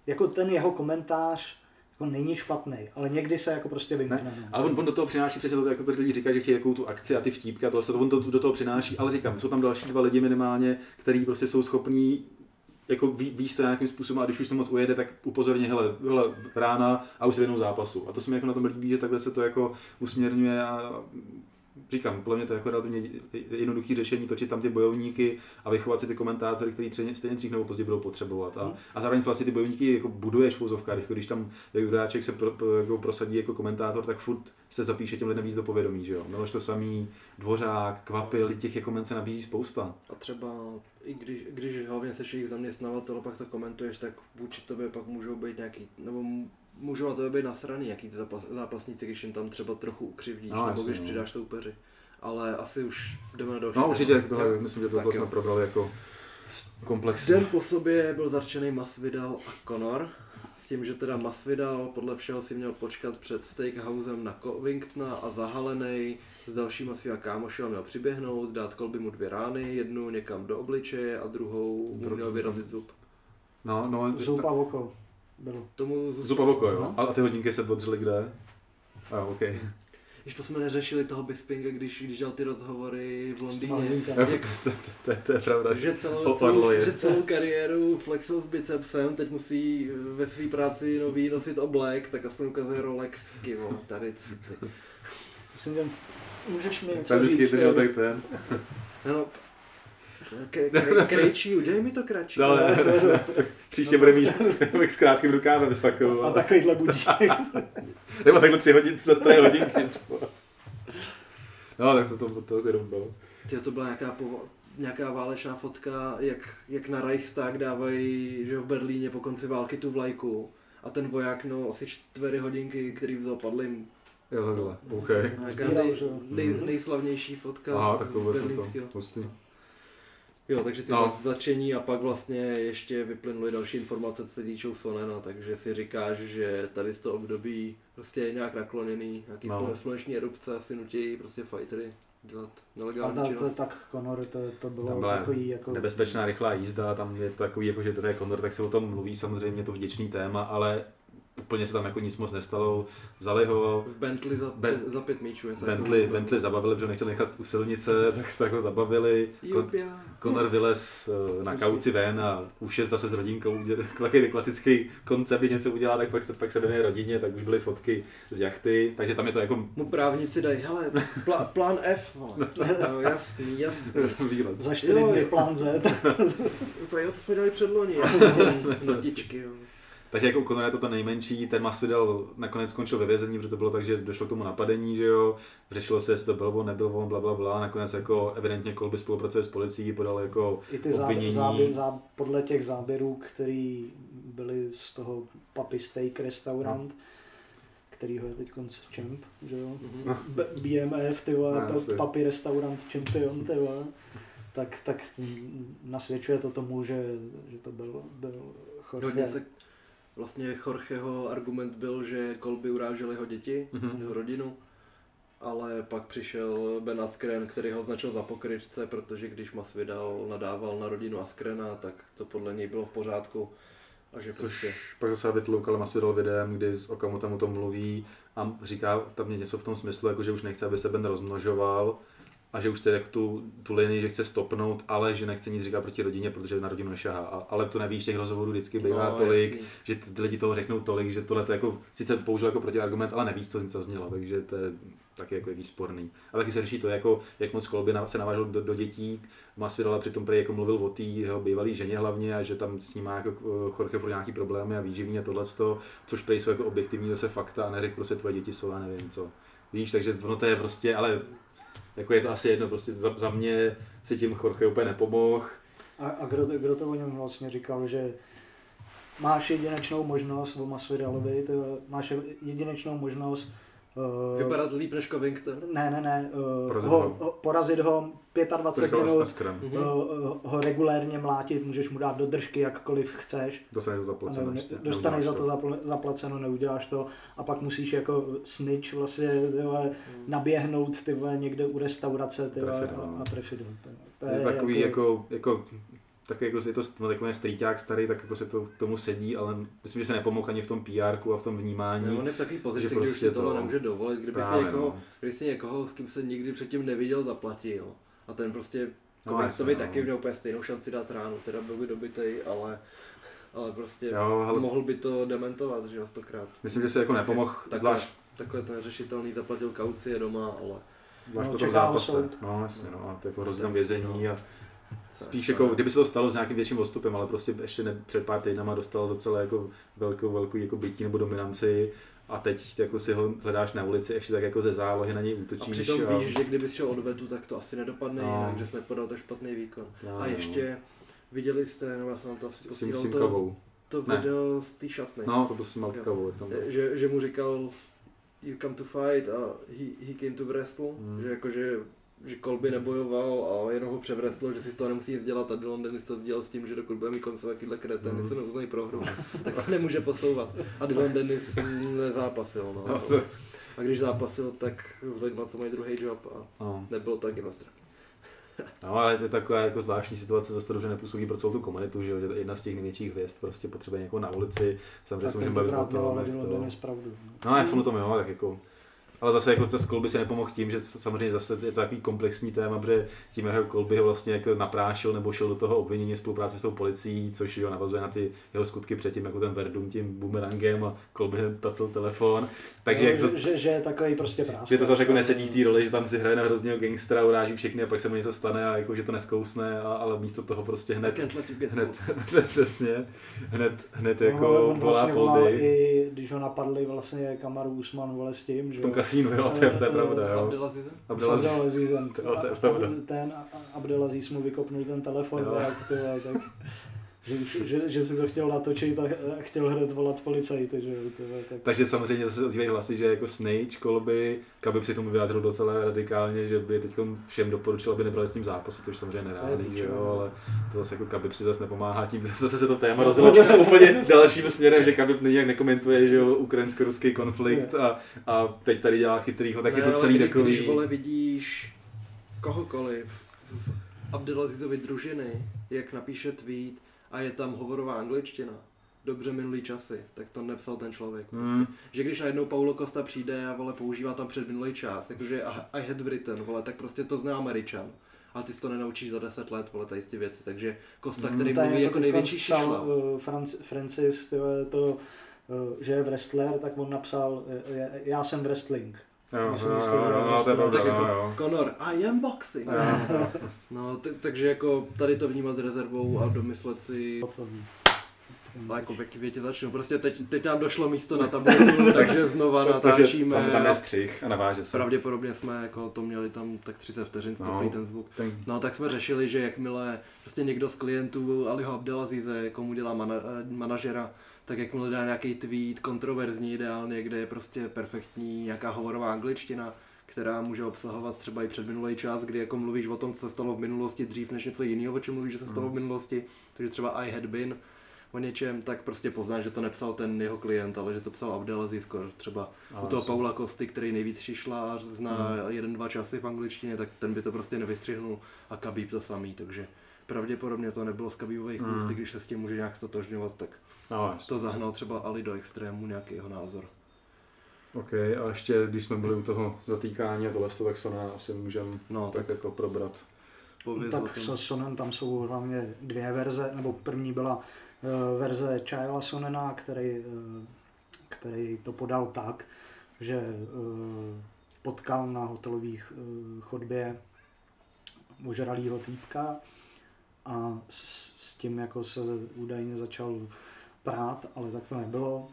jako ten jeho komentář jako není špatný, ale někdy se jako prostě vymkne. No. Ale on, on, do toho přináší přesně to, jako to lidi říkají, že chtějí jakou tu akci a ty vtípky a tohle, to on to, do toho přináší, ale říkám, jsou tam další dva lidi minimálně, kteří prostě jsou schopní jako ví, ví to nějakým způsobem a když už se moc ujede, tak upozorně, hele, hele rána a už se zápasu. A to se mi jako na tom líbí, že takhle se to jako usměrňuje a říkám, podle mě to je jako relativně jednoduché řešení, točit tam ty bojovníky a vychovat si ty komentátory, kteří stejně dřív nebo později budou potřebovat. A, hmm. a zároveň vlastně ty bojovníky jako buduješ v pouzovkách, jako když tam Juráček se pro, pro, jako prosadí jako komentátor, tak furt se zapíše těm lidem víc do povědomí, že jo. Miloš to samý, Dvořák, Kvapil, těch jako men se nabízí spousta. A třeba i když, když hlavně seš jejich zaměstnavatel, pak to komentuješ, tak vůči tobě pak můžou být nějaký, nebo můžou na tebe být nasraný, jaký ty zápas, zápasníci, když jim tam třeba trochu ukřivníš, no, nebo když no. přidáš soupeři. Ale asi už jdeme na další. No určitě, tohle, myslím, že to jsme probrali jako komplexně. Den po sobě byl zarčený Masvidal a Conor. S tím, že teda Masvidal podle všeho si měl počkat před steakhousem na Covingtona a zahalený s dalšíma svýma kámošima měl přiběhnout, dát kolby mu dvě rány, jednu někam do obličeje a druhou mu měl vyrazit zub. No, no, zub a oko. Bylo. Tomu zub a oko, jo. No? A ty hodinky se odřely kde? A, ok. Když to jsme neřešili toho Bispinga, když, když dělal ty rozhovory v Londýně. Jak, [laughs] to, to, to, to, je pravda. Že celou, celou, že celou kariéru flexil s bicepsem, teď musí ve své práci nový nosit oblek, tak aspoň ukazuje Rolex, kivo, tady ty. Musím že můžeš mi něco říct. Držel tak ten. No, Krejčí, udělej mi to kratší. No, ne, ne, ne, příště bude mít s krátkým rukávem s takovou. A takovýhle budíš. [laughs] Nebo takhle tři hodiny, co to je hodinky. No, tak to, to, to, to jenom bylo. Tyjo, to byla nějaká, povo- nějaká válečná fotka, jak, jak na Reichstag dávají že v Berlíně po konci války tu vlajku. A ten voják, no, asi čtyři hodinky, který vzal padlým. Jo, takhle, OK. Nějaká nej, nej, nejslavnější fotka Aha, tak to vůbec to. Jo, takže ty no. začení a pak vlastně ještě vyplynuly další informace, co se týčou Sonena, takže si říkáš, že tady z toho období prostě je nějak nakloněný, nějaký no. sluneční erupce asi nutí prostě fightery dělat nelegální a ta, činnost. tak Conor, to, to bylo tam byla takový jako... Nebezpečná rychlá jízda, tam je to takový, jako, že to je Conor, tak se o tom mluví samozřejmě, to vděčný téma, ale úplně se tam jako nic moc nestalo. Vzali ho... V Bentley za, ben, za pět míčů. Bentley, jako, Bentley zabavili, protože nechtěl nechat u silnice, [laughs] tak, tak ho zabavili. Kon, Conor vylez eh, na kauci ven a už je zase s rodinkou. [laughs] Takový klasický koncept, kdy něco udělá, tak pak se, pak se věnuje rodině, tak už byly fotky z jachty, takže tam je to jako... Mu právníci dají, hele, pl- [laughs] plán F, vole. no, jasný, jasný. Výlet. Za čtyři dny plán Z. jo, to jsme dali předloni, notičky, jo. Takže jako Conor je to ten nejmenší, ten Masvidal nakonec skončil ve vězení, protože to bylo tak, že došlo k tomu napadení, že jo, řešilo se, jestli to byl on, nebyl on, bla, bla, bla, nakonec jako evidentně Kolby spolupracuje s policií, podal jako I ty obvinění. Záběr, záběr, podle těch záběrů, které byly z toho Papi Steak restaurant, no který ho je teď konc champ, že jo? Mm-hmm. BMF, ty vole, no, papi restaurant champion, ty vole. Tak, tak nasvědčuje to tomu, že, že to byl, byl Jorge. Hodně se vlastně Jorgeho argument byl, že kolby urážely jeho děti, mm-hmm. jeho rodinu. ale pak přišel Ben Askren, který ho označil za pokrytce, protože když Masvidal nadával na rodinu Askrena, tak to podle něj bylo v pořádku. A že Což prostě... pak zase vytloukal Masvidal videem, kdy s Okamotem o tom mluví a říká tam něco v tom smyslu, jako že už nechce, aby se Ben rozmnožoval a že už chce jak tu, tu linii, že chce stopnout, ale že nechce nic říkat proti rodině, protože na rodinu nešahá. A, ale to nevíš, těch rozhovorů vždycky bývá No, tolik, jasný. že ty, ty lidi toho řeknou tolik, že tohle to jako, sice použil jako protiargument, ale nevíš, co z něco znělo, takže to je taky jako jaký sporný. A taky se řeší to, jako, jak moc kolby se navážel do, do dětí. Masvidal a přitom prý jako mluvil o té jeho bývalé ženě hlavně a že tam s ním má jako eh, Jorge pro nějaký problémy a výživní a tohle, což prý jsou jako objektivní zase fakta a neřekl prostě tvoje děti jsou, já nevím co. Víš, takže ono to je prostě, ale jako je to asi jedno, prostě za, za mě si tím Jorge úplně nepomohl. A, a kdo, kdo to o něm vlastně říkal, že máš jedinečnou možnost, o Masvidalovi, máš jedinečnou možnost uh, Vypadat líp než Covington. ne, ne, ne, uh, Porazit ho, ho. porazit ho To 25 říkal minut, uh, uh, ho regulérně mlátit, můžeš mu dát do držky jakkoliv chceš, Dostaneš to a zaplaceno ne, dostaneš za to zapl- zaplaceno, neuděláš to a pak musíš jako snitch vlastně ty vole, Mhm. naběhnout ty vole, někde u restaurace ty vole, Trefit ho, a, no. a trefit ho. To, to je takový jako, jako tak jako je to no, takový strýťák starý, tak prostě to k tomu sedí, ale myslím, že se nepomohl ani v tom PR a v tom vnímání. No, on je v takové pozici, že kdy už prostě si tohle to- nemůže dovolit, kdyby si, někoho, no. kdyby si někoho, s kým se nikdy předtím neviděl, zaplatil. A ten prostě No, no, jasně, by no. taky měl úplně stejnou šanci dát ránu, teda byl by dobitej, ale, ale prostě Jo, hele. mohl by to dementovat, že jo, stokrát. Myslím, že se jako nepomohl, Takhle, zvlášť, takhle to neřešitelný, zaplatil kauci, je doma, ale zvlášť No, po tom zápase. soud. No jasně, no, a to jako tam Jasně, vězení a spíš jako, kdyby se to stalo s nějakým větším odstupem, ale prostě ještě ne, před pár týdnama dostal docela jako velkou, velkou jako bytí nebo dominanci a teď jako si ho hledáš na ulici, ještě tak jako ze zálohy na něj A útočíš. přitom víš, že kdyby šel od vetu, tak to asi nedopadne No. jinak, že jsi nepodal tak špatný výkon. No, A ještě viděli jste, nebo já jsem to asi s tím posílal, to, to Ne. video z té šatny. No, to byl s byl. že, že mu říkal you come to fight a he, he came to wrestle, Hmm. že jakože že Kolby nebojoval a jenom ho převrestlo, že si z toho nemusí nic dělat a Dylan Dennis to sdělal s tím, že dokud bude mít koncové takovýhle kreten, Hmm. něco neuznají prohru, tak se nemůže posouvat. A Dylan Dennis nezápasil, no. [laughs] No, to, A když zápasil, tak s lidma, co mají druhý job a no. nebylo to taky nostra. [laughs] no, ale to je taková jako zvláštní situace, zase to dobře nepůsobí pro celou tu komunitu, že jo, že jedna z těch největších hvězd prostě potřebuje někoho na ulici, samozřejmě se můžeme bavit o tom, ale to... Pravdu. No, já v tom tom jo, tak jako... Ale zase jako ta Kolby se nepomohl tím, že samozřejmě zase je to takový komplexní téma, protože tím jeho Kolby ho vlastně jako naprášil nebo šel do toho obvinění spolupráce s tou policií, což jo, navazuje na ty jeho skutky předtím, jako ten Verdum tím bumerangem a Kolby tacil telefon. Takže no, jak to, že, že, že, je takový prostě prásk. že to zase jako nesedí v té roli, že tam si hraje na hroznýho gangstra, uráží všechny a pak se mu něco stane a jako, že to neskousne, a, ale místo toho prostě hned, hned, hned. [laughs] přesně, hned, hned No, jako on volá vlastně poldy. i, když ho napadli vlastně Kamaru Usman vole s tím, že kasínu, jo, to je, to je pravda, jo. Abdelazize? Abdelaziz. Abdelazizem. To- to je pravda. Ten a- a- Abdelaziz mu vykopnul ten telefon, Jo. jak, ty vole, tak, [laughs] že, už- že, že, si to chtěl natočit a chtěl hned volat policajty, že tak. Takže samozřejmě zase ozývají hlasy, že jako Snake, Kolby, Khabib si tomu vyjádřil docela radikálně, že by teď všem doporučil, aby nebrali s ním zápasy, což samozřejmě nereálný, že jo, ale to zase jako Khabib si zase nepomáhá tím, [laughs] zase se to téma No. rozhodlo [laughs] úplně dalším směrem, že Khabib nijak nekomentuje, že jo, ukrajinsko-ruský konflikt a, a teď tady dělá chytrýho, tak je to ale celý kdy- takový... Když vole vidíš kohokoliv z Abdelazizovy družiny, jak napíše tweet a je tam hovorová angličtina, dobře minulý časy, tak to nepsal ten člověk. Prostě. Že když najednou Paulo Costa přijde a vole používá tam před minulý čas, jakože I had written, vole, tak prostě to zná Američan. Ale ty to nenaučíš za 10 let, vole, tady ty věci. Takže Costa, který je mluví jako největší psal, šišla. uh, Franc, Francis, to, uh, že je wrestler, tak on napsal, uh, já jsem wrestling. Jo, Myslím, jo, že jo, to jo, no, pravda, tak jako- jo, jo. Conor, I am boxing. Jo. [laughs] No, t- takže jako tady to vnímat s rezervou a domyslet si A jako v jaký větě začnu. Prostě teď, teď nám došlo místo na tabletu, [laughs] takže znova Takže natáčíme. tam, tam je střih a naváže se. Pravděpodobně jsme jako to měli tam tak 30 vteřin stoupý No. ten zvuk. Ten, No tak jsme řešili, že jakmile prostě někdo z klientů Aliho Abdelazize, komu dělá mana, eh, manažera, tak jakmile dá nějaký tweet kontroverzní ideálně, kde je prostě perfektní nějaká hovorová angličtina, která může obsahovat třeba i předminulý čas, kdy jako mluvíš o tom, co se stalo v minulosti dřív než něco jiného, o čem mluvíš, že se stalo v minulosti, takže třeba I had been, o něčem, tak prostě poznáš, že to nepsal ten jeho klient, ale že to psal Abdelaziz Kor. Třeba A u toho asi. Paula Kosty, který nejvíc šišla a zná jeden, dva časy v angličtině, tak ten by to prostě nevystřihnul a Khabib to samý, takže pravděpodobně to nebylo z Khabibových Hmm. úst, když se s tím může nějak stotožňovat, tak No, jasně. to zahnal třeba Ali do extrému, nějaký jeho názor. OK, a ještě když jsme byli u toho zatýkání a tohle, tak Sona asi můžeme No, tak jako probrat. Pověz tak tom. s Sonen tam jsou hlavně dvě verze, nebo první byla verze Chaela Sonena, který, eh, který to podal tak, že eh, potkal na hotelových eh, chodbě ožralýho týpka a s, s tím jako se údajně začal prát, ale tak to nebylo.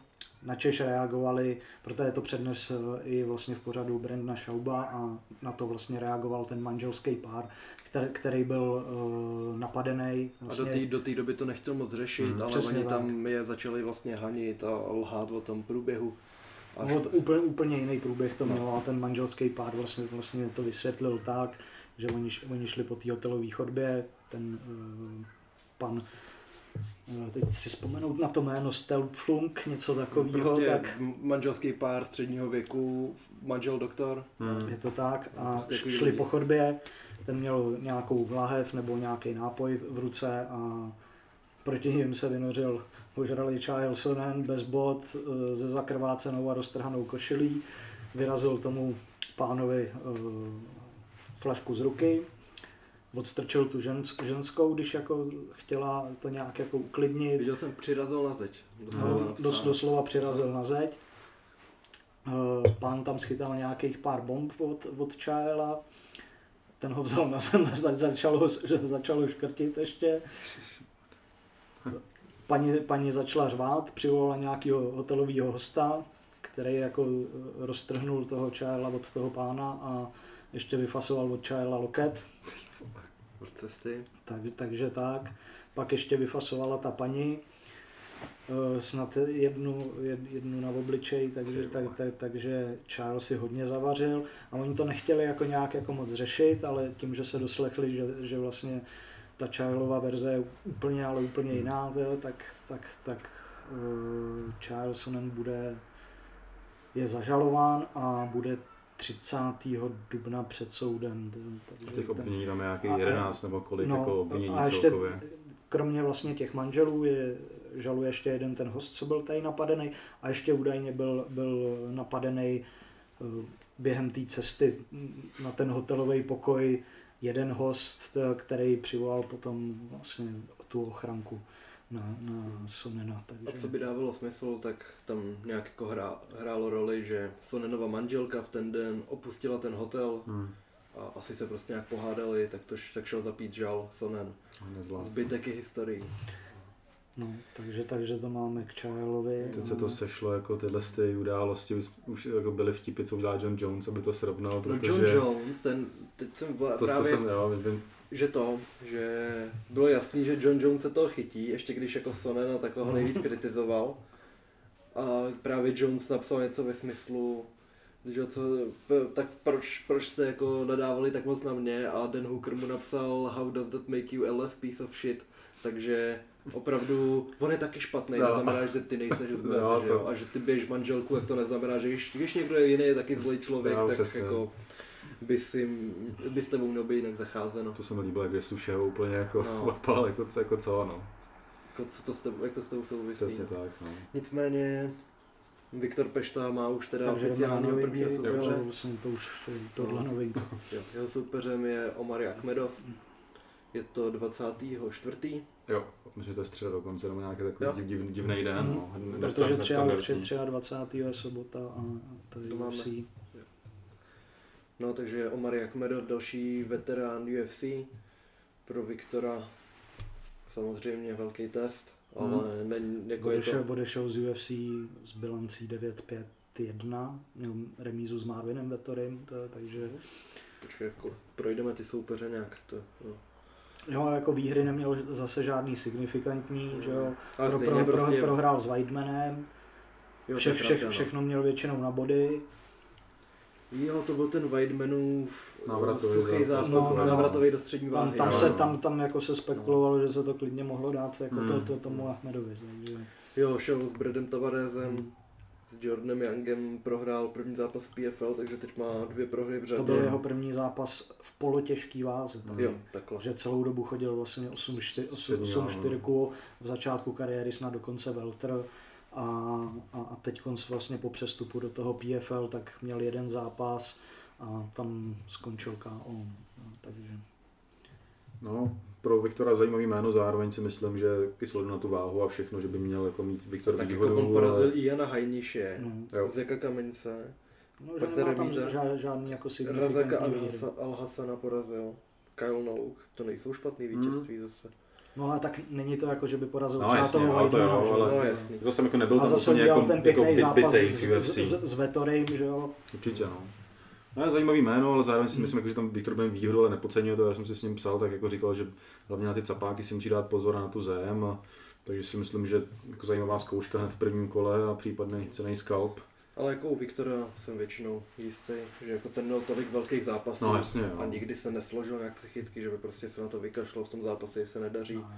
Na Češ reagovali, protože to přednes i vlastně v pořadu Brandna Šauba a na to vlastně reagoval ten manželský pár, který, který byl uh, napadený. A Vlastně, do té do té doby to nechtěl moc řešit, Mhm. ale Přesně oni tak. tam je začali vlastně hanit a lhát o tom průběhu. Až Až úplně, úplně jiný průběh to No. mělo a ten manželský pár vlastně, vlastně to vysvětlil tak, že oni, oni šli po té hotelové chodbě, ten uh, pan, teď si vzpomenout na to jméno Stelpflunk, něco takového, prostě tak manželský pár středního věku, manžel doktor. Hmm. je to tak. A Prostě šli po chodbě, ten měl nějakou lahev nebo nějaký nápoj v ruce a proti ním se vynořil ožralý Charles Sonnen bez bod, eh, ze zakrvácenou a roztrhanou košilí, vyrazil tomu pánovi eh, flašku z ruky, odstrčil tu žens, ženskou, když jako chtěla to nějak jako uklidnit, Viděl jsem, přirazil na zeď. Doslova No, dos, doslova přirazil na zeď. Eh, Pán tam schytal nějakých pár bomb od, od Chaela. Ten ho vzal na zem, [laughs] začal ho, [laughs] začal ho škrtit ještě. Paní, paní začala řvát, přivolala nějakého hotelového hosta, který jako eh, roztrhnul toho Chaela od toho pána a ještě vyfasoval od Chaela loket. Od cesty. Tak, takže tak. Pak ještě vyfasovala ta paní, eh, snad jednu, jed- jednu na obličej, takže, tak, tak, takže Charles si hodně zavařil a oni to nechtěli jako nějak jako moc řešit, ale tím, že se doslechli, že, že vlastně ta Charlesova verze je úplně, ale úplně Hmm. jiná, tak, tak, tak uh, Charles Sonnen bude, je zažalován a bude 30. dubna před soudem. jo, A takže těch obvinění tam je nějaký A- 11 nebo kolik No, jako obvinění a ještě celkově. kromě vlastně těch manželů je, žaluje ještě jeden ten host, co byl tady napadený a ještě údajně byl, byl napadený eh, během té cesty na ten hotelový pokoj jeden host, který přivolal potom vlastně tu ochranku na, na Sonena. A Takže... co by dávalo smysl, tak tam nějak jako hrá, hrálo roli, že Sonenova manželka v ten den opustila ten hotel Hmm. a asi se prostě nějak pohádali, tak, to, tak šel zapít žal Sonen. Zbytek je historií. No, takže, takže to máme k Childovi. Teď se to sešlo jako tyhle ty události, už, už jako byly vtipy, co udělal John Jones, aby to srovnal, No protože... John Jones, ten, teď jsem byla To, to právě, jsem, jo, že to, že bylo jasný, že John Jones se toho chytí, ještě když jako Sonen a takhle ho nejvíc kritizoval. A právě Jones napsal něco ve smyslu, že co, tak proč, proč jste jako nadávali tak moc na mě a Dan Hooker mu napsal How does that make you a less piece of shit, takže opravdu, on je taky špatný, No. neznamená, že ty nejseš [laughs] zlý, No, to- a že ty běž manželku, jak to neznamená, že když, když někdo je jiný, je taky zlý člověk, No, tak přesně. jako by, si, by s tebou mělo být jinak zacházeno. to se mi líbilo, jak je Sušeho úplně jako No. [laughs] odpál, jako, co- jako co, no. Jako, co to s tebou, jak to s tebou souvisí. Přesně tak, no. Nicméně Viktor Pešta má už teda takže oficiálního novinky, prvního soupeře. vlastně to už tohle novinka. Jo, Jeho soupeřem je Omar Achmedov. Je to 24. Jo, myslím, že to je středa dokonce, nebo nějaký takový div, div, divný den, Mhm. no. Protože Nestandardní. 23. 23. je sobota a to je To máme. No takže Omar Achmedov, další veterán UFC. Pro Viktora samozřejmě velký test, ale ne, jako je Odešel, to... odešel z UFC s bilancí 9-5-1, měl remízu s Marvinem Vettorem, to, takže Počkej, jako projdeme ty soupeře nějak. To, no. jo, jako výhry neměl zase žádný signifikantní, že jo, Ale pro, pro, prostě... pro, prohrál s Weidmanem, jo, vše, je vše, no. všechno měl většinou na body, Jo, to byl ten Weidmanův Návratový suchý zápas. zápas, No, no, no. návratový do střední Tam, váhy. tam, no. se, tam, tam jako se spekulovalo, že se to klidně mohlo dát jako Hmm. to, to, tomu Ahmedovi. Takže, Jo, šel s Bradem Tavaresem, s Jordanem Youngem, prohrál první zápas PFL, takže teď má dvě prohry v řadě. to byl jeho první zápas v polotěžký váze. Takže, Jo, takhle. že celou dobu chodil vlastně 8 Střední 8 váha, 4 v začátku kariéry snad dokonce Welter a, a, a teď vlastně po přestupu do toho PFL tak měl jeden zápas a tam skončil KO. No, takže No, pro Viktora zajímavý jméno, zároveň si myslím, že i na tu váhu a všechno, že by měl jako mít Viktor Tak jako výhodu. on porazil i Jana Hajniše, no. Zeka Kamince, no, Pak že ta nemá tam žád, žádný jako Razaka Al-Hasana porazil, Kyle Nouk, to nejsou špatný vítězství zase. No a tak není to jako, že by porazil No, třeba jasně, toho jo, to jo, ale- jo. No jasný. Zase jako nebyl A tam zase úplně jako, ten jako zápas bitej v UFC. s, s, s Vetorem, že jo. Určitě, no. No, je zajímavý jméno, ale zároveň si myslím, jako, že tam Viktor bude mít výhodu, ale nepodceňuje to, já jsem si s ním psal, tak jako říkal, že hlavně na ty capáky si musí dát pozor na tu zem. A, takže si myslím, že jako zajímavá zkouška hned v prvním kole a případný cený skalp. Ale jako u Viktora jsem většinou jistý, že jako ten měl tolik velkých zápasů No jasně, jo. a nikdy se nesložil nějak psychicky, že by prostě se na to vykašlo v tom zápase, jak se nedaří. No,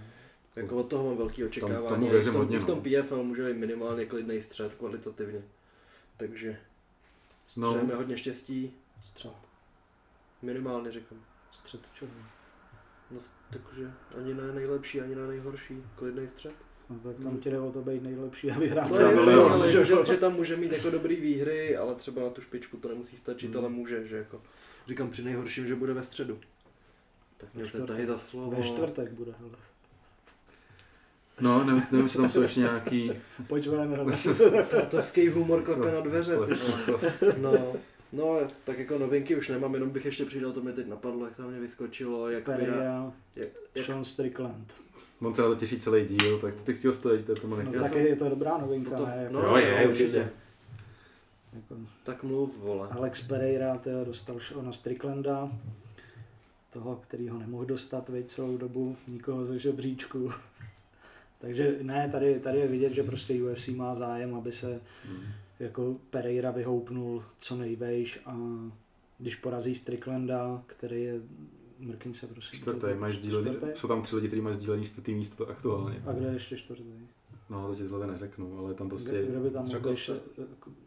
Jako od toho mám velký očekávání. tomu I věřím v tom, hodně, v tom no. PFL může být minimálně klidný střed kvalitativně. Takže No, přejeme hodně štěstí, Střed, minimálně říkám. střed čeho? No, takže ani ne nejlepší, ani ne nejhorší, klidný střed. No, tak tam ti jde o to být nejlepší a vyhrát. No, to ale že že, že, tam může mít jako dobrý výhry, ale třeba na tu špičku to nemusí stačit, Hmm. ale může, že jako, říkám při nejhorším, že bude ve středu. Tak mě čtvrtek. tahy za slovo. Ve čtvrtek bude, hele. no nevím, nevím, jestli tam jsou ještě nějaký... Pojď ven. Tatovský humor klepe na dveře, ty. No, no, tak jako novinky už nemám, jenom bych ještě přidal, to mi teď napadlo, jak tam mě vyskočilo, jak Pira, Pereira, jak, jak, Sean Strickland. On se na to těší celý díl, tak ty chtěl stojit, to tomu No, nechci. tak je to dobrá novinka, No to- ne? Jako, no, Jo, je, jo, určitě. jako, tak mluv, vole. Alex Pereira teda dostal na Stricklanda, toho, který ho nemohl dostat veď celou dobu, nikoho ze žebříčku. [laughs] Takže ne, tady, tady je vidět, že prostě UFC má zájem, aby se Hmm. jako Pereira vyhoupnul co nejvejš a když porazí Stricklanda, který je, mrkni se prosím. Čtvrtý, máš sdílený, Čtvrtý? jsou tam tři lidi, kteří mají sdílený čtvrtý místo aktuálně. A kdo je ještě čtvrtý? No, to ti tohle neřeknu, ale tam prostě Kdo, kdo by tam mohl ještě,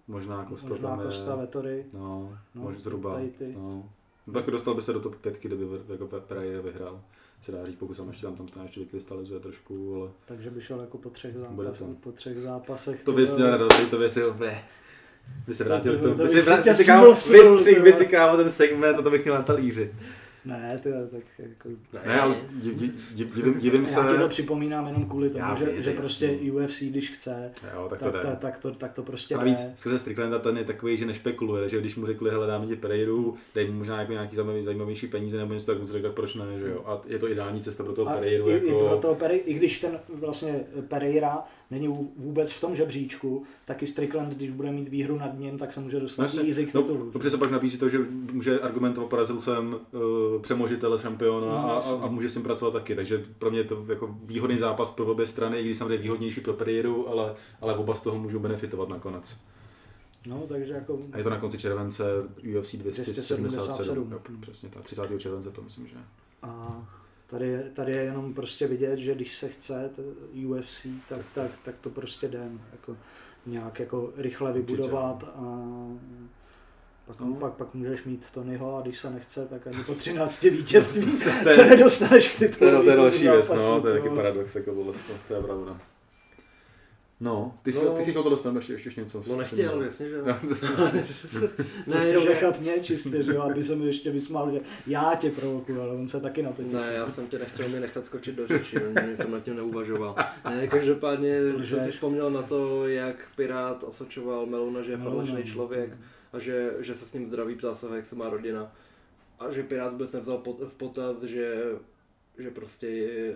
možná Kosta možná tam je. Costa, Vettori, No, No, možná zhruba. No. Tak dostal by se do top 5, kdyby jako Pe- Pereira vyhrál. Se dá říct, pokud se ještě tam, tam to ještě vykrystalizuje trošku, ale takže by šel jako po třech Bude zápasech. to. Po třech zápasech. to ty bys měl radost, to bys si ne. By se vrátil To- k to- tomu, to by si vrátil, vystřih, by si kámo ten segment a to bych měl na talíři. Ne, ty, tak jako... Ne, ale div, div, div, divím, divím se. Já ti to připomínám jenom kvůli tomu, Já že, vím, že prostě UFC, když chce, Jo, tak to tak, tak, tak, to, tak to prostě A navíc jde. skrze Stricklanda ten je takový, že nešpekuluje, že když mu řekli, hele, dáme ti Pereiru, dej mu možná jako nějaký zajímavý, zajímavější peníze nebo něco, tak mu řekl, proč ne, že jo. A je to ideální cesta pro toho Pereiru, i, jako... i, pro toho Pere, I když ten vlastně Pereira není vů- vůbec v tom žebříčku, tak i Strickland, když bude mít výhru nad ním, tak se může dostat Vlastně, easy k no, titulu. dobře se pak nabízí to, že může argumentovat, porazil jsem uh, přemožitele šampiona No, a, a, jasně. a, může s tím pracovat taky, takže pro mě je to jako výhodný zápas pro obě strany, i když samozřejmě výhodnější pro Pereiru, ale, ale oba z toho můžou benefitovat nakonec. No, takže jako... A je to na konci července UFC 277, 277. jo, přesně tak, 30. července to myslím, že. A tady, je- tady je jenom prostě vidět, že když se chce UFC, tak, tak, tak to prostě jde. Jako nějak jako rychle vybudovat a pak, No. pak, pak můžeš mít Tonyho a když se nechce, tak ani po 13 vítězství [laughs] To je- se nedostaneš k titulu. to je další věc, no, to je taky no. paradox, jako tohle, to je pravda. No, ty jsi, No. ty jsi chtěl to dostat, ještě, ještě něco? No nechtěl, jasně, že jo. No, [laughs] Ne, chtěl nechat mě čistě, že jo, aby se mi ještě vysmál, že já tě provokuju, ale on se taky na to těší. Ne, já jsem tě nechtěl mi nechat skočit do řeči, jsem nad tím neuvažoval. Ne, každopádně jsem si vzpomněl na to, jak Pirát osočoval Meluna, že je falešný no. člověk a že, že se s ním zdraví, ptá se jak se má rodina. A že Pirát vůbec nevzal pot, v potaz, že, že prostě je,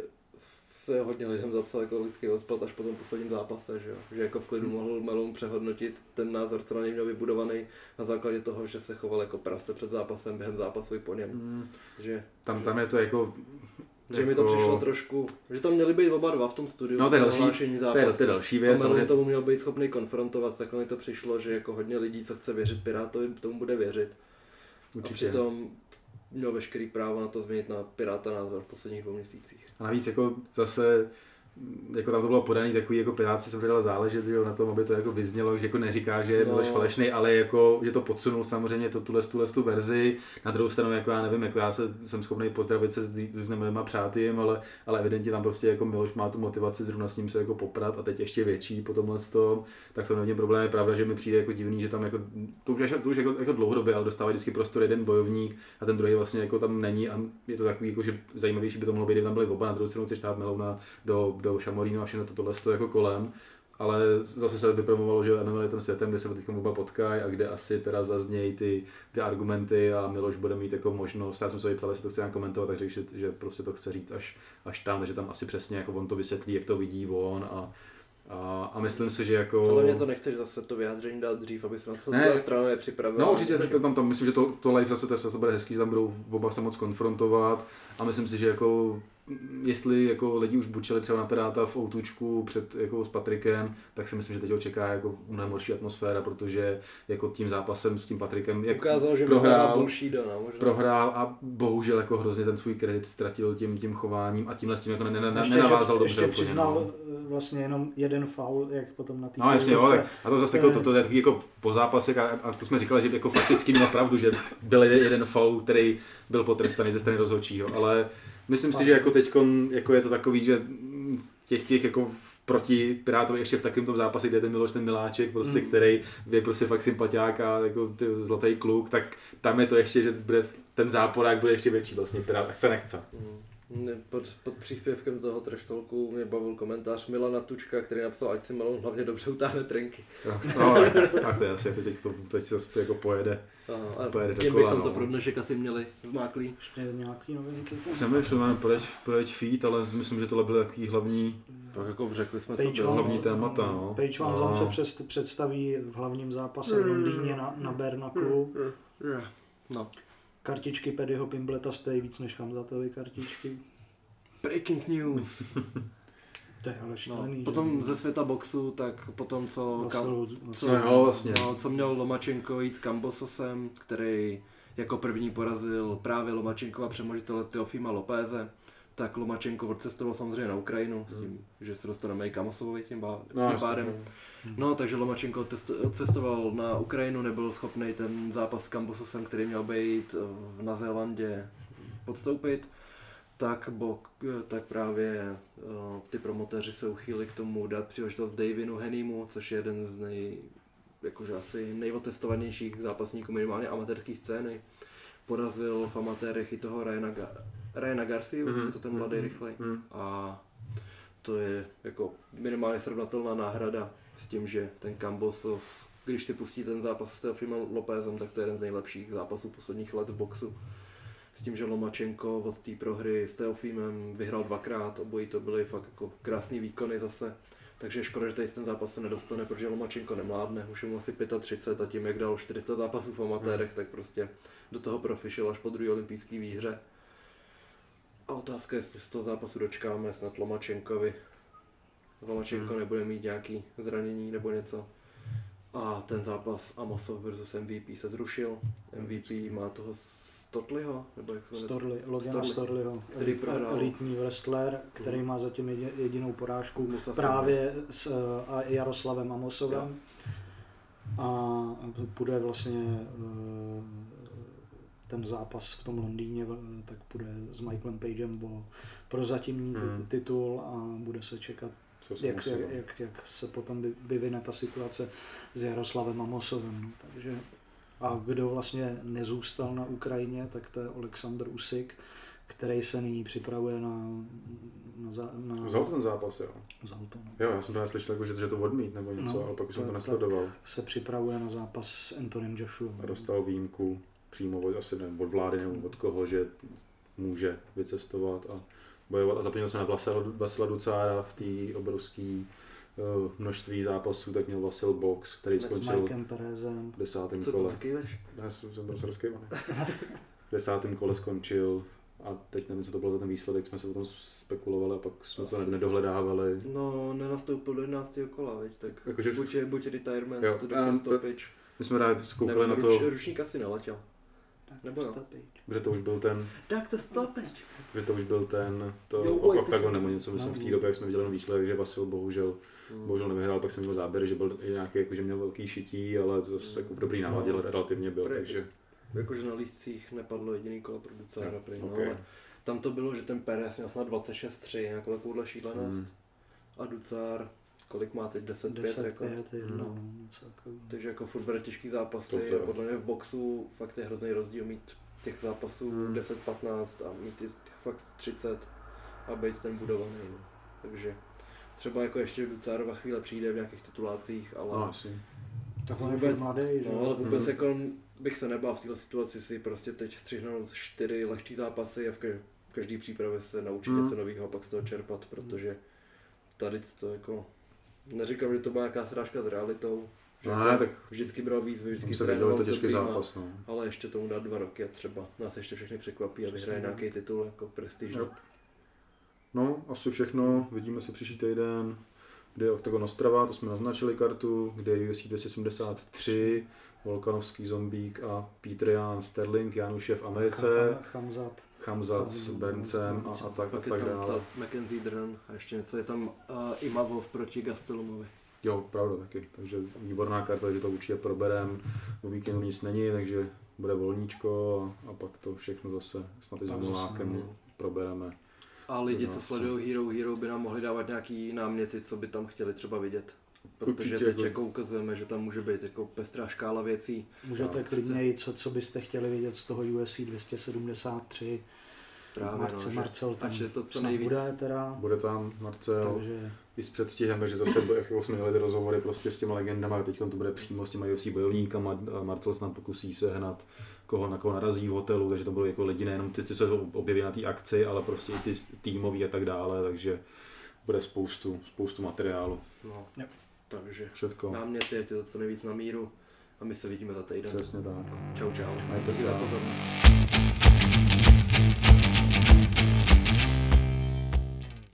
se hodně lidem zapsal jako lidský odpad až po tom posledním zápase, že, jo? že jako v klidu mohl Melon přehodnotit ten názor, co na něj měl vybudovaný na základě toho, že se choval jako prase před zápasem, během zápasu i po něm. Mm, Že, Tam, tam je to jako Že mi to Jako- přišlo trošku, že tam měli být oba dva v tom studiu. No, to je další- to je- to je další A věc, Melon samozřejmě- tomu měl být schopný konfrontovat, tak mi to přišlo, že jako hodně lidí, co chce věřit Pirátovi, tomu bude věřit. A Určitě. přitom měl veškerý právo na to změnit na Piráta názor v posledních dvou měsících. A navíc jako zase jako tam to bylo podaný takový jako piráci se dala záležet že jo, na tom, aby to jako vyznělo, že jako neříká, že je No. Miloš falešný, ale jako, že to podsunul samozřejmě to, tuhle, tuhle tu verzi. Na druhou stranu, jako já nevím, jako já se, jsem schopný pozdravit se s, znamenýma přátím, ale, ale evidentně tam prostě jako Miloš má tu motivaci zrovna s ním se jako poprat a teď ještě větší po tomhle tom, tak to nevidím problém. Je pravda, že mi přijde jako divný, že tam jako, to už, to už jako, jako dlouhodobě, ale dostává vždycky prostor jeden bojovník a ten druhý vlastně jako tam není a je to takový, jako, že zajímavější by to mohlo být, kdyby tam byli oba, na druhou stranu chceš dát Melouna do, do Šamorínu a všechno to tohle to jako kolem. Ale zase se vypromovalo, že MMA je tím světem, kde se teď oba potkají a kde asi teda zaznějí ty, ty argumenty a Miloš bude mít jako možnost, já jsem se vypsal, jestli to chce nějak komentovat, tak řekl, že, že prostě to chce říct až, až tam, takže tam asi přesně jako on to vysvětlí, jak to vidí on a, a, a myslím si, že jako... Ale mě to nechceš zase to vyjádření dát dřív, aby se na to Ne. ne. druhá strana nepřipravila. No určitě, to, tam, tam, myslím, že to, to live zase, to zase bude hezký, že tam budou oba se moc konfrontovat a myslím si, že jako jestli jako lidi už bučili třeba na Piráta v Outučku před jako s Patrikem, tak si myslím, že teď ho čeká jako mnohem horší atmosféra, protože jako tím zápasem s tím Patrikem, jak Ukázal, že prohrál, Bullshida, no, možná. prohrál a bohužel jako hrozně ten svůj kredit ztratil tím, tím chováním a tímhle s tím jako ne, ne, ne, Ještě, nenavázal že, dobře ještě úplně. přiznal no. eh, vlastně jenom jeden faul, jak potom na té No jasně, jo, a to zase jako, to, to takový jako po zápasech a, a, to jsme říkali, že jako fakticky měl pravdu, že byl jeden foul, který byl potrestaný ze strany rozhodčího, ale myslím si, že jako teď jako je to takový, že těch, těch jako proti Pirátovi ještě v takovém tom zápase, kde je ten Miloš ten Miláček, prostě, Mm. který je prostě fakt sympatiák a jako ty zlatý kluk, tak tam je to ještě, že bude, ten záporák bude ještě větší vlastně Pirát, chce nechce. Mm. Ne, Pod, pod příspěvkem toho treštolku mě bavil komentář Milana Tučka, který napsal, ať si Melon hlavně dobře utáhne trenky. No, no tak, tak to je asi, teď, to, teď se jako pojede. A, a Pojede tím bychom no. to pro dnešek asi měli vmáklý. Ještě nějaký novinky. Přemýšlím, mám projeď, projeď feed, ale myslím, že tohle byly takový hlavní, Tak jako řekli jsme Page. One, hlavní témata, no. Page One A- Zone se přes, představí v hlavním zápase v Londýně na, na Bernaklu. No. Kartičky Pedyho Pimbleta stojí víc než Hamzatovi kartičky. Breaking news. [laughs] To je ale No. šílený. že? Potom ze světa boxu, tak potom co, kam, Vlastně- co, No vlastně. no, co měl Lomačenko jít s Kambososem, který jako první porazil právě Lomačenkova přemožitele Teofima Lopéze, tak Lomačenko odcestoval samozřejmě na Ukrajinu s tím, že se dostaneme i Kamosovovi tím, bá, tím jasně, pádem. no. No, takže Lomačenko testo- cestoval na Ukrajinu, nebyl schopný ten zápas s Kambososem, který měl být eh, na Zélandě, podstoupit. Tak, bo, tak právě eh, ty promotéři se uchýlili k tomu dát příležitost Davinu Henimu, což je jeden z nej, jakože asi nejotestovanějších zápasníků minimálně amatérské scény. Porazil v amatérech i toho Ryana, Ga- Ryana Garcia, Mhm, je to ten mladý mhm, rychlej. mhm. A to je jako minimálně srovnatelná náhrada s tím, že ten Cambosos, když si pustí ten zápas s Teofimem Lopezem, tak to je jeden z nejlepších zápasů posledních let v boxu. S tím, že Lomačenko od té prohry s Teofimem vyhrál dvakrát, obojí to byly fakt jako krásný výkony zase. Takže škoda, že tady ten zápas se nedostane, protože Lomačenko nemládne, už je mu asi 35 a tím, jak dal 400 zápasů v amatérech, tak prostě do toho profišil až po druhé olympijské výhře. A otázka je, jestli z toho zápasu dočkáme snad Lomačenkovi. Lomačenko Hmm. nebude mít nějaký zranění nebo něco. A ten zápas Amosov versus MVP se zrušil. MVP má toho Stotliho, nebo jak se? Storly, Logana Storly, Storlyho, který prohrál. elitní wrestler, který má zatím jedi- jedinou porážku právě s eh, Jaroslavem Amosovem. A bude vlastně eh, ten zápas v tom Londýně, eh, tak bude s Michaelem Pagem o prozatímní Hmm. titul a bude se čekat, jak, musel. jak, jak, jak se potom vy- vyvine ta situace s Jaroslavem Amosovem. No. Takže a kdo vlastně nezůstal na Ukrajině, tak to je Oleksandr Usik, který se nyní připravuje na, na, za- na Vzal ten zápas, jo. vzal to, no. Jo, já jsem právě slyšel, jako, že, že to odmít nebo něco, No, ale pak už jsem to- to nesledoval. se připravuje na zápas s Antonem Joshua. A dostal výjimku přímo od, asi nevím, od vlády nebo od koho, že může vycestovat a bojovat. A zapomněl jsem na Vasila, Ducára v té obrovské množství zápasů, tak měl Vasil Box, který S skončil Mikem Perezem. v desátém Co kole. to kýveš? Já jsem, byl rozkývaný. V [laughs] desátém kole skončil a teď nevím, co to bylo za ten výsledek, jsme se o tom spekulovali a pak jsme to nedohledávali. No, nenastoupil do 11. kola, veď, tak Jakože- buď, je, buď retirement, Jo, to um, doktor stopič, My jsme právě zkoukali na to, ruč, ručník asi neletěl. Nebo jo? že to už byl ten, Doktor stopič. že to už byl ten, to Jo, oj, to Octagon jsem- nebo něco, myslím v té No. době, jak jsme viděli výsledek, že Vasil bohužel, Hmm. bohužel nevyhrál, pak jsem měl záběry, že byl nějaký, jako, že měl velký šití, ale to zase jako dobrý náladě No. relativně byl, Dobrý. takže Jakože na lístcích nepadlo jediný kolo pro Ducára, Jo, prý, no, ok. ale tam to bylo, že ten Perez měl snad 26-3, nějakou takovouhle šílenost. Hmm. A Ducár, kolik má teď, 10-5 10 jako. 5 1, Hmm. něco takového. Takže jako furt bude těžký zápasy To to podle mě v boxu fakt je hrozný rozdíl mít těch zápasů Hmm. 10-15 a mít těch fakt 30 a být ten budovaný. No. Takže třeba jako ještě Ducárova chvíle přijde v nějakých titulácích, ale no asi. Tak on je vůbec, mladý, že no, ale vůbec Mhm. jako bych se nebál v této situaci si prostě teď střihnout čtyři lehčí zápasy a v, ka- v každý přípravě se naučit Mhm. něco nového a pak z toho čerpat, protože tady to jako neříkám, že to byla nějaká srážka s realitou, že No ne, tak vždycky bral výzvy, vždycky se viděl, to těžký zápas, no. Ale ještě tomu dát dva roky a třeba nás ještě všechny překvapí a vyhraje tak. nějaký titul jako prestižní. Jo. No, asi všechno. Vidíme se příští týden, kde je Octagon Ostrava, to jsme naznačili kartu, kde je UFC 273, Volkanovský zombík a Peter Jan Sterling, Janušev v Americe, Cham- Chamzat. Chamzat s Berncem a, a tak, a tak tam dále. ta Mackenzie Dern a ještě něco, je tam uh, Imavov proti Gastelumovi. Jo, pravda taky. Takže výborná karta, že to určitě proberem. O víkendu nic není, takže bude volníčko a, a pak to všechno zase snad i s Homolákem no. probereme. A lidi, co sledují Hero Hero, by nám mohli dávat nějaký náměty, co by tam chtěli třeba vidět. Protože Určitě, teď jako- jako ukazujeme, že tam může být jako pestrá škála věcí. Můžete klidně i co, co byste chtěli vidět z toho UFC 273. Právě, Marce, no, Marcel tam je to co nejvíc. bude teda. Bude tam Marcel Takže i s předstihem, takže zase, jako jsme měli ty rozhovory prostě s těma legendama, teď to bude přímo s těma UFC bojovníkama, a Marcel se nám pokusí sehnat koho na koho narazí v hotelu, takže to bylo jako lidi nejenom ty, ty se objeví na té akci, ale prostě i ty týmový a tak dále, takže bude spoustu, spoustu materiálu. No. Takže Všetko. náměty, ať je to co nejvíc na míru a my se vidíme za týden. Přesně tak. Čau čau. Majte se. za pozornost.